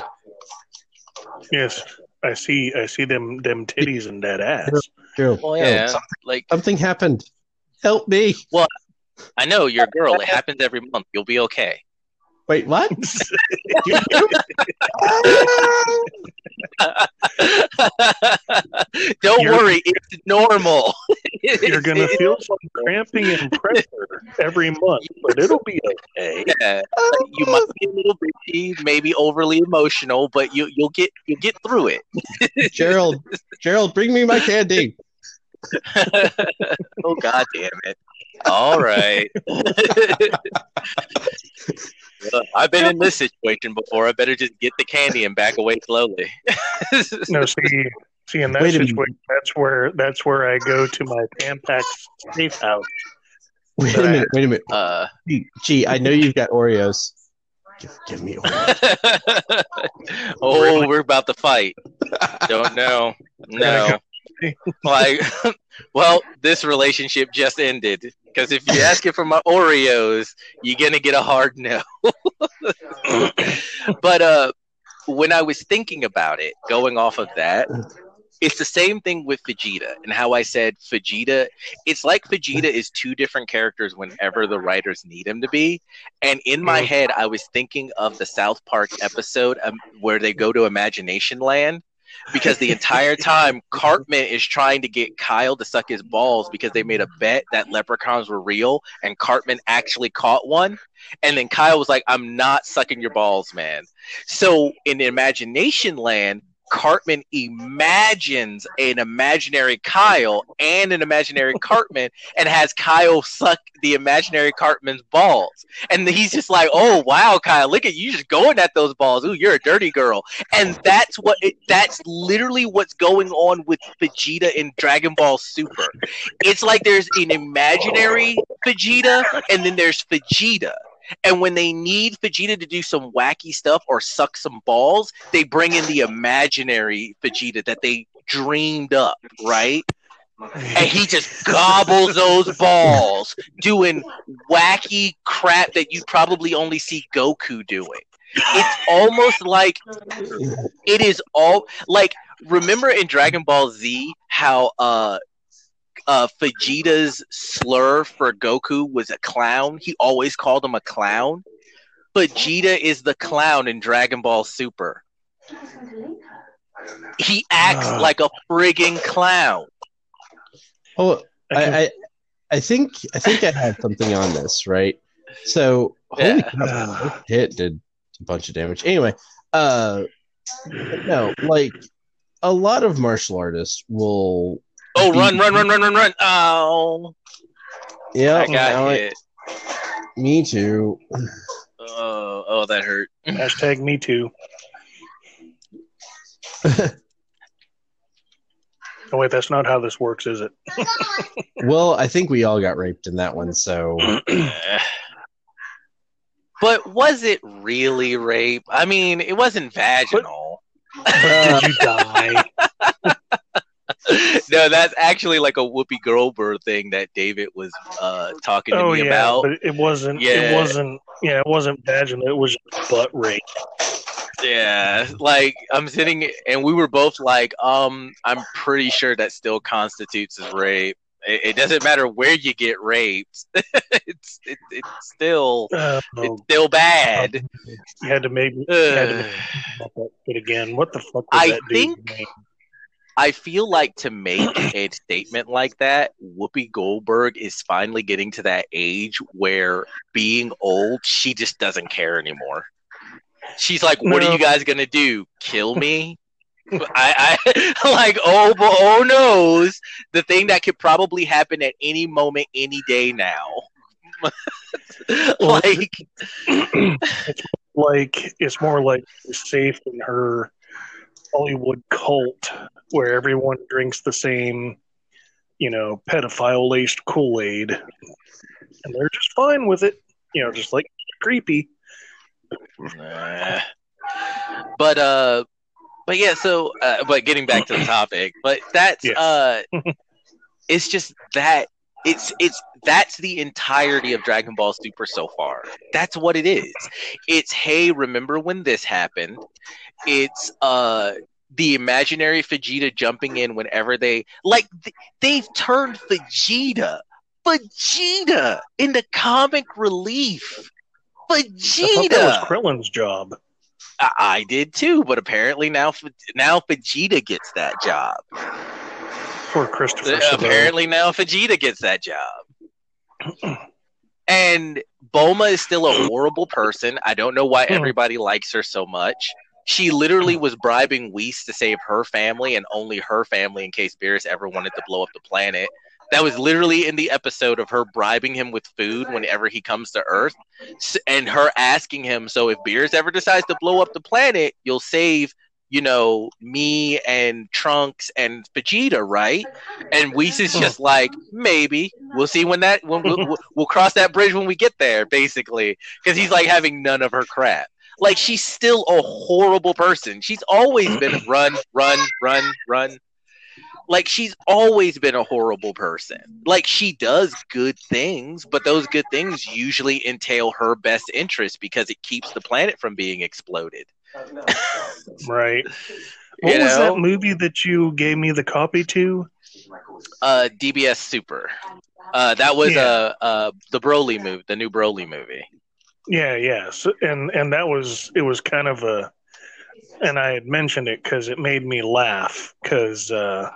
S2: Yes, I see. I see them them titties and that ass.
S5: Gerald,
S3: Well,
S5: Gerald,
S3: yeah,
S5: some-
S3: like
S5: something happened. Help me.
S3: Well, I know you're a girl. It (laughs) happens every month. You'll be okay.
S5: Wait, what? (laughs) (laughs)
S3: Don't
S2: You're-
S3: worry, it's normal.
S2: You're gonna (laughs) feel some cramping and pressure every month, but it'll be okay. (laughs)
S3: Yeah, you might be a little bitchy, maybe overly emotional, but you you'll get you'll get through it. (laughs)
S5: Gerald, Gerald, bring me my candy.
S3: oh god damn it. All right. I've been in this situation before. I better just get the candy and back away slowly.
S2: No, see, see, in that
S5: Wait a minute.
S2: situation, that's where that's where I go to my Tampax safe house.
S5: Wait a minute. Wait a minute.
S3: Uh,
S5: Gee, Gee, I know you've got Oreos. Give, give me Oreos. (laughs)
S3: oh, we're about to fight. Don't know. (laughs) No. Like, (laughs) well, this relationship just ended because if you ask it for my Oreos, you're gonna get a hard no. but uh, when I was thinking about it, going off of that, it's the same thing with Vegeta and how I said Vegeta. It's like Vegeta is two different characters whenever the writers need him to be. And in my
S2: Mhm.
S3: head, I was thinking of the South Park episode um, where they go to Imagination Land. Because the entire (laughs) time, Cartman is trying to get Kyle to suck his balls because they made a bet that leprechauns were real, and Cartman actually caught one. And then Kyle was like, I'm not sucking your balls, man. So in Imagination Land, Cartman imagines an imaginary Kyle and an imaginary Cartman and has Kyle suck the imaginary Cartman's balls. And he's just like, oh, wow, Kyle, look at you just going at those balls. Ooh, you're a dirty girl. And that's what it, that's literally what's going on with Vegeta in Dragon Ball Super. It's like there's an imaginary Vegeta and then there's Vegeta. And when they need Vegeta to do some wacky stuff or suck some balls, they bring in the imaginary Vegeta that they dreamed up, right? And he just gobbles those balls, doing wacky crap that you probably only see Goku doing. It's almost like it is all like remember in Dragon Ball Z how uh uh, Vegeta's slur for Goku was a clown. He always called him a clown. Vegeta is the clown in Dragon Ball Super. He acts
S2: Ah.
S3: like a frigging clown.
S1: Oh,
S2: I
S1: I, I, I think I think I had something on this, right? So holy
S3: Yeah.
S1: crap, this hit did a bunch of damage. Anyway, uh, no, like a lot of martial artists will.
S3: Oh, run, run, run, run, run, run. Oh,
S1: Yeah,
S3: I got
S1: now I-
S3: hit.
S1: me too.
S3: Oh, oh, that hurt. (laughs)
S2: Hashtag me too. (laughs) Oh wait, that's not how this works, is it? (laughs)
S1: Well, I think we all got raped in that one, so (clears throat)
S3: but was it really rape? I mean, it wasn't vaginal.
S2: Did you die? (laughs)
S3: no, that's actually like a Whoopi Goldberg thing that David was uh, talking to
S2: Oh
S3: me
S2: yeah,
S3: about.
S2: but it wasn't.
S3: Yeah.
S2: It wasn't. Yeah, it wasn't vaginal. It was butt rape.
S3: Yeah, like I'm sitting and we were both like, um, I'm pretty sure that still constitutes as rape. It, it doesn't matter where you get raped. (laughs) it's it, it's still
S2: Uh,
S3: it's still bad.
S2: you had to maybe you had to make (sighs) that again. What the fuck was
S3: I think-
S2: name?
S3: I feel like to make (clears throat) a statement like that, Whoopi Goldberg is finally getting to that age where being old, she just doesn't care anymore. She's like, "What
S2: No.
S3: are you guys gonna do? Kill me?" (laughs) I, I (laughs) like, oh, but oh knows the thing that could probably happen at any moment, any day now. (laughs) like, (clears throat)
S2: like it's more like safe in her Hollywood cult where everyone drinks the same, you know, pedophile laced Kool Aid, and they're just fine with it. You know, just like creepy.
S3: Nah. but uh but yeah so uh, but getting back to the topic but that's
S2: Yes.
S3: uh (laughs) it's just that it's it's that's the entirety of Dragon Ball Super so far. That's what it is. It's hey, remember when this happened? It's uh the imaginary Vegeta jumping in whenever they like th- they've turned Vegeta Vegeta into comic relief.
S2: I that
S3: Vegeta.
S2: was Krillin's job.
S3: I, I did too, but apparently now now Vegeta gets that job.
S2: Poor Christopher.
S3: Apparently now Vegeta gets that job. (clears throat) and Bulma is still a (clears throat) horrible person. I don't know why
S2: Hmm.
S3: everybody likes her so much. She literally was bribing Whis to save her family and only her family in case Beerus ever wanted to blow up the planet. That was literally in the episode of her bribing him with food whenever he comes to Earth, and her asking him, "So if Beerus ever decides to blow up the planet, you'll save, you know, me and Trunks and Vegeta, right?" And Whis is just like, "Maybe we'll see when that when we'll, we'll, we'll cross that bridge when we get there." Basically, because he's like having none of her crap. Like she's still a horrible person. She's always been run, run, run, run. Like she's always been a horrible person. Like she does good things, but those good things usually entail her best interest because it keeps the planet from being exploded.
S2: Right. (laughs) What
S3: You
S2: was
S3: know?
S2: that movie that you gave me the copy to?
S3: Uh, DBS Super. Uh, that was
S2: Yeah.
S3: uh, uh, the Broly movie, the new Broly movie.
S2: Yeah, yeah. So, and and that was it was kind of a, and I had mentioned it because it made me laugh because uh,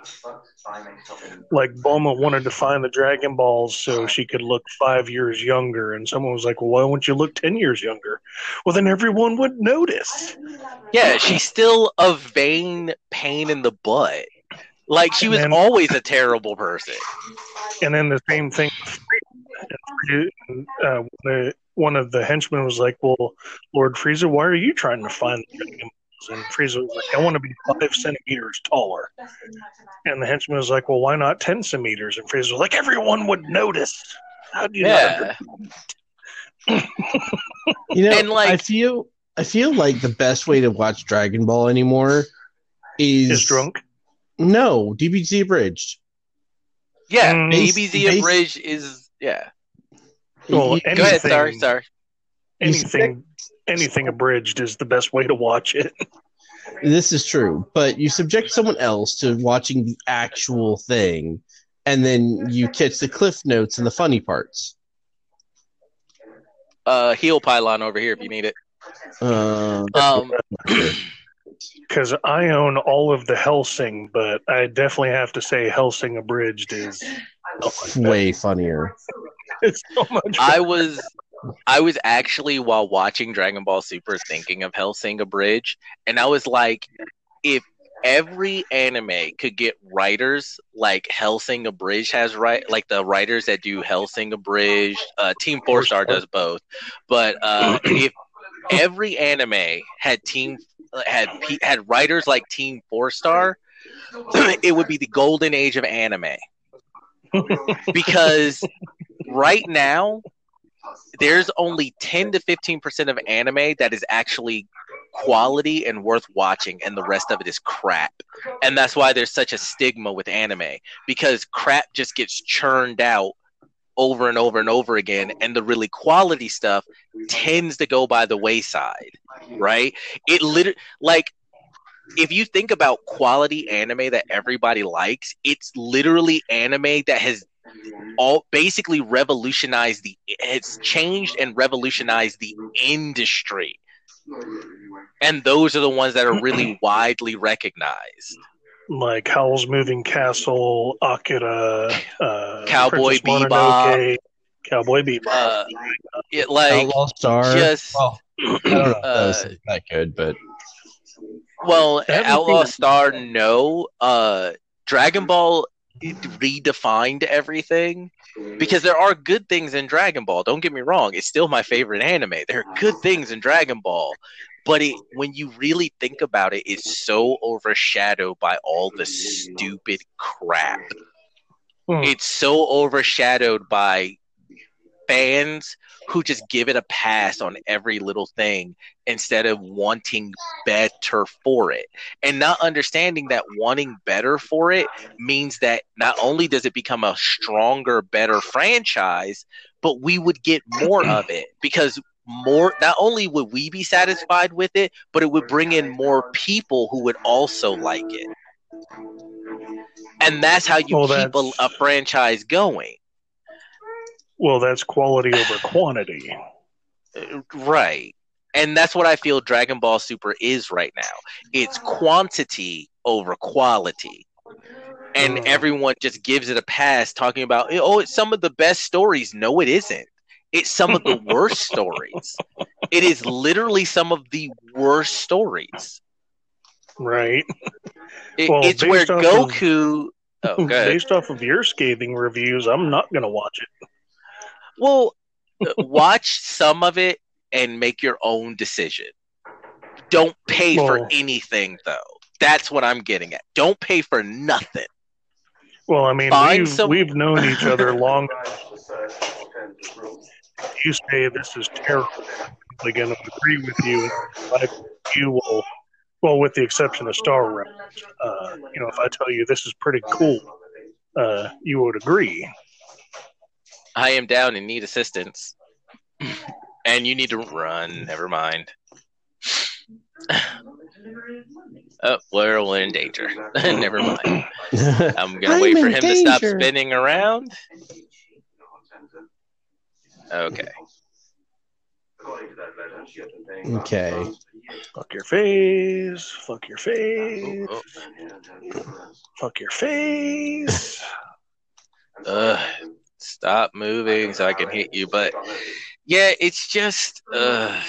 S2: like Bulma wanted to find the Dragon Balls so she could look five years younger, and someone was like, "Well, why don't you look ten years younger?" Well, then everyone would notice.
S3: Yeah, she's still a vain pain in the butt. Like she was
S2: And-
S3: always a terrible person.
S2: And then the same thing. with Frieza. And, uh, one of the henchmen was like, "Well, Lord Frieza, why are you trying to find the Dragon Balls?" And Frieza was like, "I want to be five centimeters taller." And the henchman was like, "Well, why not ten centimeters?" And Frieza was like, "Everyone would notice." How do you not
S3: Yeah.
S1: You know,
S3: And, like-
S1: I feel I feel like the best way to watch Dragon Ball anymore is
S2: is drunk?
S1: No, DBZ abridged.
S3: Yeah,
S2: Mm.
S3: DBZ
S1: Base-
S3: abridged is yeah.
S2: Well,
S1: You-
S2: and-
S3: Go ahead,
S2: Anything-
S3: sorry, sorry.
S2: Anything, anything abridged is the best way to watch it.
S1: this is true, but you subject someone else to watching the actual thing, and then you catch the cliff notes and the funny parts.
S3: Uh, heel pylon over here if you need it.
S1: Uh,
S3: Um, (clears throat)
S2: Because I own all of the Hellsing, but I definitely have to say Hellsing Abridged is
S1: way funnier. (laughs)
S2: it's so much.
S3: I was I was actually while watching Dragon Ball Super thinking of Hellsing Bridge, and I was like, if every anime could get writers like Hellsing Bridge has right like the writers that do Hellsing Bridge, uh, Team Four Star does both, but uh, (clears throat) if every anime had team had had writers like Team Four Star, (clears throat) it would be the golden age of anime. (laughs) Because right now there's only 10 to 15% of anime that is actually quality and worth watching and the rest of it is crap. And that's why there's such a stigma with anime because crap just gets churned out over and over and over again and the really quality stuff tends to go by the wayside right? It literally like if you think about quality anime that everybody likes it's literally anime that has all basically revolutionized the it's changed and revolutionized the industry and those are the ones that are really (clears throat) widely recognized
S2: like Howl's Moving Castle, Akira, uh,
S3: Cowboy
S2: Princess Mononoke,
S3: Bebop.
S2: Cowboy Bebop.
S3: uh it like
S1: Outlaw Star.
S3: just
S1: well, (clears throat) I don't know that
S3: uh,
S1: that good, but
S3: Well,
S2: Everything-
S3: Outlaw Star, no. Uh, Dragon Ball redefined everything because there are good things in Dragon Ball. Don't get me wrong; it's still my favorite anime. There are good things in Dragon Ball, but it, when you really think about it, it's so overshadowed by all the stupid crap.
S2: Hmm.
S3: It's so overshadowed by fans who just give it a pass on every little thing instead of wanting better for it. And not understanding that wanting better for it means that not only does it become a stronger better franchise but we would get more of it because more not only would we be satisfied with it but it would bring in more people who would also like it. And that's how you
S2: Well,
S3: keep a, a franchise going
S2: Well, that's quality over quantity.
S3: Right. And that's what I feel Dragon Ball Super is right now. It's quantity over quality. And
S2: Mm.
S3: everyone just gives it a pass talking about, oh, it's some of the best stories. No, it isn't. It's some of the worst (laughs) stories. It is literally some of the worst stories.
S2: Right.
S3: It-
S2: Well,
S3: it's where
S2: based off of-
S3: Goku. Oh, good. (laughs)
S2: Based off of your scathing reviews, I'm not going to watch it.
S3: Well, watch some of it and make your own decision. Don't pay for anything, though. That's what I'm getting at. Don't pay for nothing.
S2: Well, I mean,
S3: Find
S2: we've,
S3: some-
S2: we've known each other (laughs) long. You say this is terrible. I'm going to agree with you. But you will, well, with the exception of Star Wars, uh, you know, if I tell you this is pretty cool, uh, you would agree.
S3: I am down and need assistance. And you need to run. Never mind. Oh, we're all in danger. (laughs) Never mind. I'm gonna wait for
S1: in
S3: him to stop spinning around. Okay.
S1: okay.
S2: Fuck your face. Fuck your
S3: Oh,
S2: face.
S3: oh.
S2: Fuck your face.
S3: Ugh, stop moving so I can hit you. But yeah, it's just uh,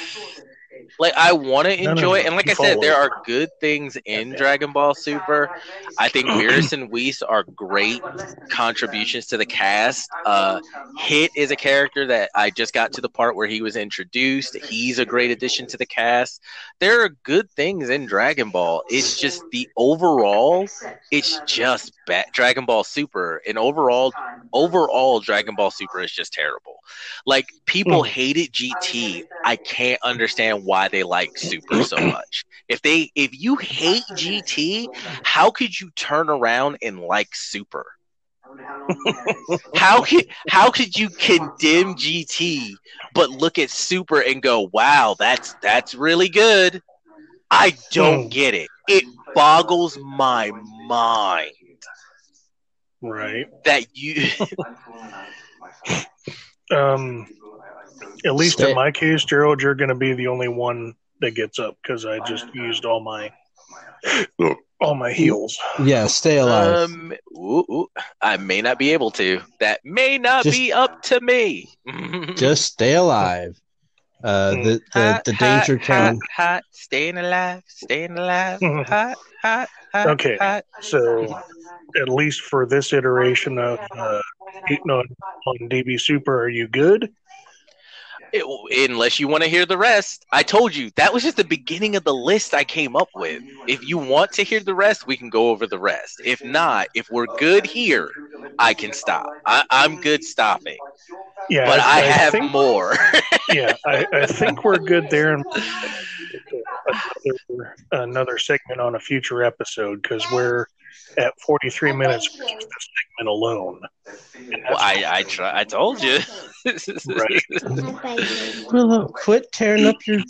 S3: like I want to
S2: No, no,
S3: enjoy it, and like
S2: you
S3: I said, there
S2: it.
S3: are good things in Dragon Ball Super. I think (clears throat) Beerus and Whis are great contributions to the cast. Uh, Hit is a character that I just got to the part where he was introduced. He's a great addition to the cast. There are good things in Dragon Ball. It's just the overall it's just bad. Dragon Ball Super and overall, overall, Dragon Ball Super is just terrible. Like people
S2: Hmm.
S3: hated GT. I can't understand why they like Super so (clears throat) much. If they, if you hate GT, how could you turn around and like Super? How could how could you condemn GT but look at Super and go, "Wow, that's that's really good." I don't
S2: Hmm.
S3: get it. It boggles my mind.
S2: Right.
S3: that you (laughs)
S2: Um, at least
S5: Stay-
S2: in my case, Gerald, you're going to be the only one that gets up because I just used all my all my heals.
S5: Yeah, stay alive.
S3: um ooh, ooh, I may not be able to. That may not
S5: Just-
S3: be up to me. (laughs)
S5: Just stay alive. Uh, the the,
S3: Hot,
S5: the danger
S3: hot,
S5: count.
S3: hot, hot, staying alive, staying alive,
S2: Mhm.
S3: hot, hot, hot.
S2: Okay.
S3: hot.
S2: So, at least for this iteration of uh, eating on, on DB Super, are you good?
S3: It- unless you want to hear the rest. I told you that was just the beginning of the list I came up with. If you want to hear the rest, we can go over the rest. If not, if we're good here, I can stop. I, I'm good stopping,
S2: Yeah,
S3: but I, have
S2: think,
S3: more. (laughs)
S2: Yeah, I, I think we're good there. And (laughs) another, another segment on a future episode because we're at 43 minutes for this segment alone.
S3: Well, I I try. I told you.
S2: Right. (laughs)
S5: Willow, quit tearing up your.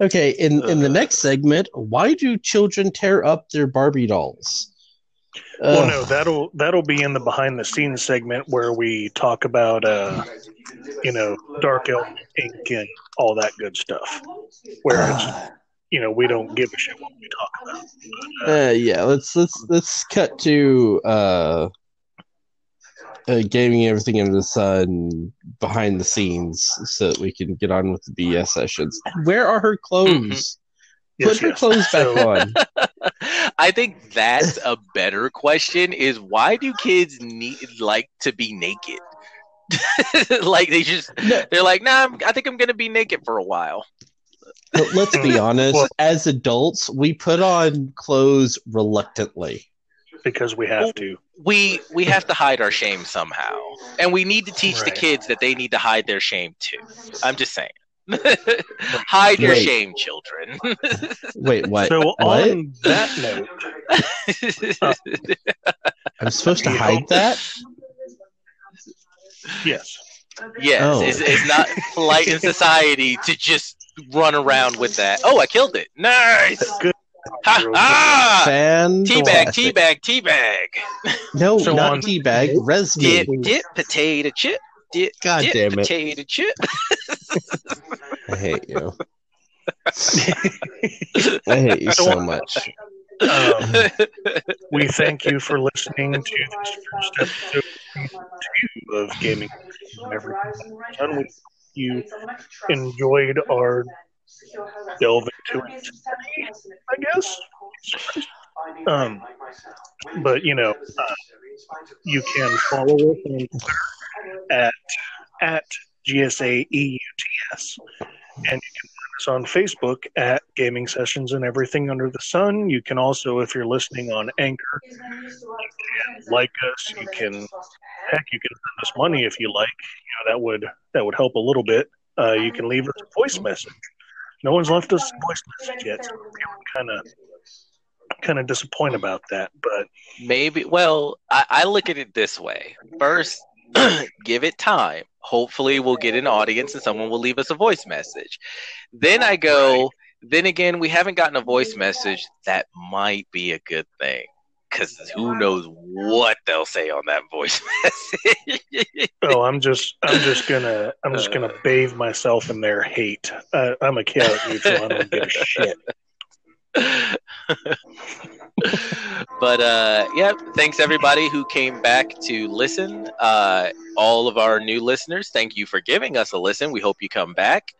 S5: Okay, in in the next uh. segment, why do children tear up their Barbie dolls?
S2: Well,
S5: Ugh.
S2: no, that'll that'll be in the behind the scenes segment where we talk about uh, you know, Dark Elf Ink and all that good stuff. Where it's ah. You know we don't give a shit what we talk about.
S5: Uh, yeah, let's let's let's cut to uh, uh gaming everything under the sun behind the scenes so that we can get on with the BS sessions. Where are her clothes?
S2: Yes,
S5: Put her
S2: yes.
S5: clothes back
S2: So-
S5: on. (laughs)
S3: I think that's a better question. Is why do kids need like to be naked? (laughs) like they just
S5: No.
S3: they're like, nah, I'm, I think I'm gonna be naked for a while.
S5: But let's be (laughs) honest,
S2: Well-
S5: as adults, we put on clothes reluctantly.
S2: because we have to.
S3: We we have to hide our shame somehow, and we need to teach the kids that they need to hide their shame too. I'm just saying, (laughs) hide your
S5: Wait.
S3: shame, children. (laughs)
S5: Wait, what?
S2: So
S5: what?
S2: on that note,
S5: I'm supposed to hide that?
S2: yes.
S3: yes,
S5: Oh.
S3: it's, it's not polite in society to just run around with that. Oh, I killed it! Nice.
S2: Good.
S3: Ha ha!
S5: Fan
S3: Teabag, teabag, teabag.
S5: No, (laughs)
S2: So
S5: not
S2: on-
S5: teabag. Res.
S3: Dip, dip, potato chip. Dip,
S5: God
S3: dip,
S5: damn it.
S3: potato chip. (laughs) (laughs)
S5: I hate you. I hate you so much.
S2: Um, we thank you for listening to this first episode two of Gaming and Everything. Done. We hope you enjoyed our delve into it, I guess. Um, but you know, uh, you can follow us on Twitter at at GSAEUTS, and you can us on Facebook at Gaming Sessions and Everything Under the Sun. You can also, if you're listening on Anchor, like us. You can, heck, you can send us money if you like. You know that would that would help a little bit. Uh, you can leave us a voice message. No one's left us a voice message yet, so kind of kind of disappointed about that. But
S3: Maybe. Well, I, I look at it this way. First, (clears throat) give it time. Hopefully, we'll get an audience and someone will leave us a voice message. Then I go. Then again, we haven't gotten a voice message. That might be a good thing. Because who knows what they'll say on that voice (laughs) message.
S2: oh, I'm just I'm just gonna I'm just gonna bathe myself in their hate. Uh, I'm a chaotic neutral. I don't give a shit. (laughs) (laughs)
S3: but uh yeah thanks everybody who came back to listen. Uh all of our new listeners thank you for giving us a listen. We hope you come back.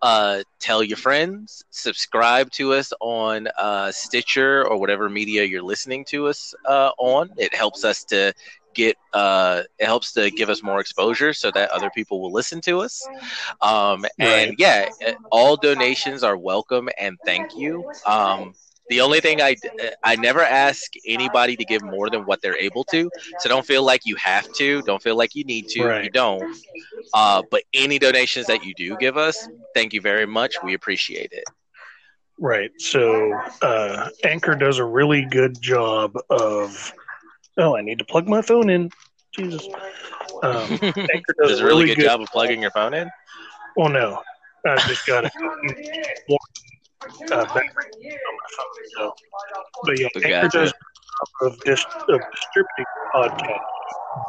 S3: Uh tell your friends subscribe to us on uh stitcher or whatever media you're listening to us uh on. It helps us to get uh it helps to give us more exposure so that other people will listen to us. Um and
S2: Right.
S3: yeah all donations are welcome and thank you. Um the only thing I I never ask anybody to give more than what they're able to. So don't feel like you have to. Don't feel like you need to. You don't. Uh, but any donations that you do give us, thank you very much. We appreciate it.
S2: Right. So uh, Anchor does a really good job of. Oh, I need to plug my phone in. Jesus. Um, (laughs) Anchor does,
S3: Does a really good, job of plugging your phone in.
S2: Well, no, I just got more (laughs) uh, battery on my phone. So, but yeah,
S3: Gotcha.
S2: Anchor does of, dis- of distributing podcasts.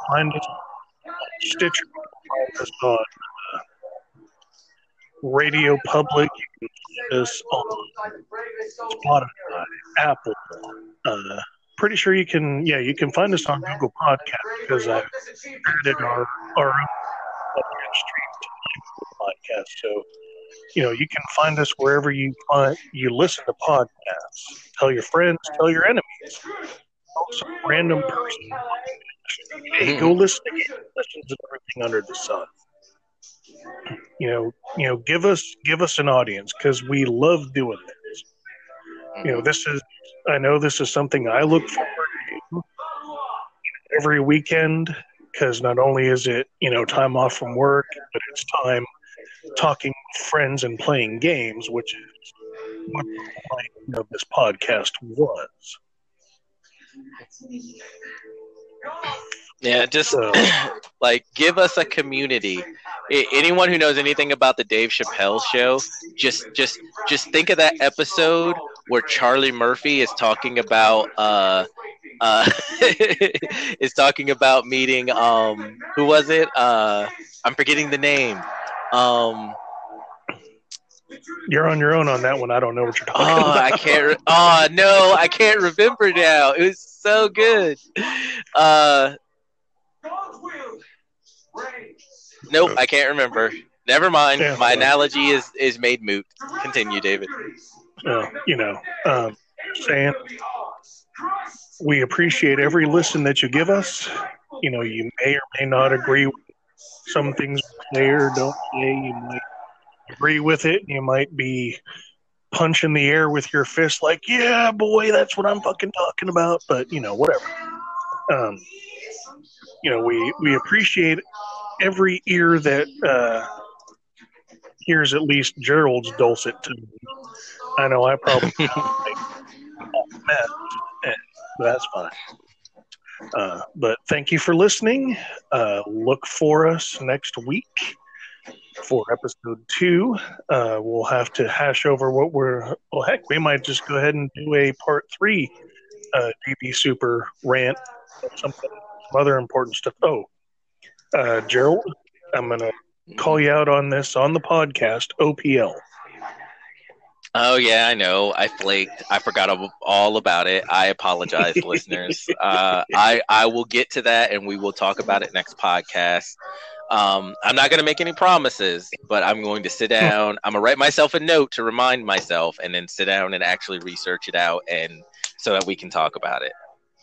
S2: Find us on Stitcher, find us on uh, Radio Public, you can find us on Spotify, Apple. Uh, pretty sure you can, yeah, you can find us on Google Podcast because I added our, our own podcast stream to Google podcast. So, you know, you can find us wherever you find you listen to podcasts. Tell your friends, tell your enemies. Tell some random person. Hey, go hmm. listen to Game Sessions and everything under the sun. You know, you know, give us give us an audience because we love doing this. You know, hmm. this is I know this is something I look forward to every weekend because not only is it you know time off from work, but it's time talking with friends and playing games, which is what the of this podcast was.
S3: Yeah, just
S2: So- (clears throat)
S3: like give us a community. I- anyone who knows anything about the Dave Chappelle show, just just just think of that episode where Charlie Murphy is talking about uh uh (laughs) is talking about meeting um who was it? Uh I'm forgetting the name. Um
S2: You're on your own on that one. I don't know what you're talking
S3: Oh,
S2: about.
S3: I can't. Re- oh no, I can't remember now. It was so good. Uh, nope, I can't remember. Never mind.
S2: Yeah.
S3: My analogy is is made moot. Continue, David.
S2: Uh, you know, um, saying we appreciate every listen that you give us. You know, you may or may not agree with some things say or don't say. You might agree with it. You might be punching the air with your fist, like, "Yeah, boy, that's what I'm fucking talking about." But you know, whatever. Um, you know, we we appreciate every ear that uh, hears at least Gerald's dulcet tone. I know I probably (laughs) sound like and that's fine. Uh, but thank you for listening. Uh, look for us next week for episode two. Uh, we'll have to hash over what we're. Well, heck, we might just go ahead and do a part three uh, DB Super rant, something, some other important stuff. Oh, uh, Gerald, I'm gonna call you out on this on the podcast. OPL.
S3: Oh yeah, I know. I flaked. I forgot all about it. I apologize, (laughs) listeners. Uh, I I will get to that, and we will talk about it next podcast. Um, I'm not going to make any promises, but I'm going to sit down. I'm gonna write myself a note to remind myself, and then sit down and actually research it out, and so that we can talk about it.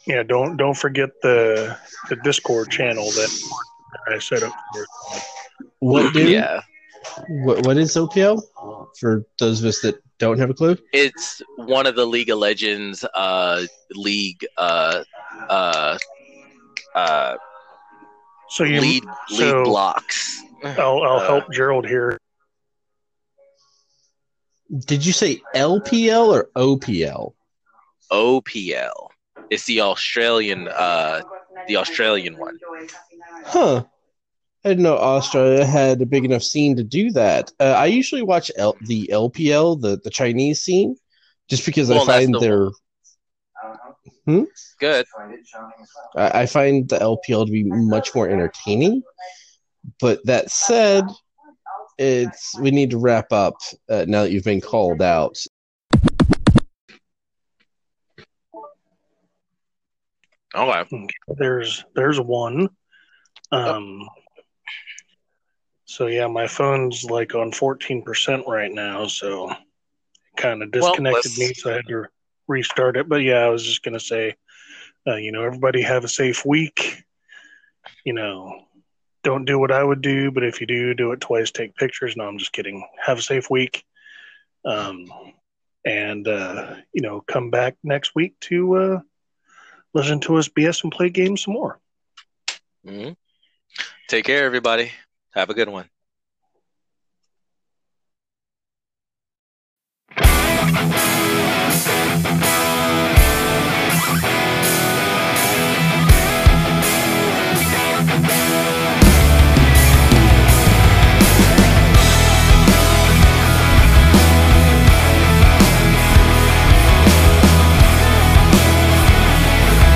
S2: Yeah, don't don't forget the the Discord channel that I set up for.
S1: What do? (laughs)
S3: Yeah,
S1: What, what is OPL? For those of us that don't have a clue.
S3: it's one of the League of Legends uh, league uh, uh, uh,
S2: So you,
S3: lead
S2: so-
S3: league blocks.
S2: I'll I'll
S3: uh,
S2: help Gerald here.
S1: Did you say LPL or OPL?
S3: OPL. It's the Australian uh the Australian one.
S1: Huh. I didn't know Australia had a big enough scene to do that. Uh, I usually watch L- the LPL, the, the Chinese scene, just because
S3: Well,
S1: I find
S3: the
S1: their
S3: Good.
S1: I, I find the LPL to be much more entertaining. But that said, it's we need to wrap up uh, now that you've been called out.
S3: Okay.
S2: There's there's one. Um. So yeah, my phone's like on fourteen percent right now, so it kind of disconnected
S3: let's-
S2: me, so I had to restart it. But yeah, I was just gonna say, uh, you know, everybody have a safe week. You know, don't do what I would do, but if you do, do it twice. Take pictures. No, I'm just kidding. Have a safe week. Um, and uh, you know, come back next week to uh, listen to us BS and play games some more.
S3: Mhm. Take care, everybody. Have a good one.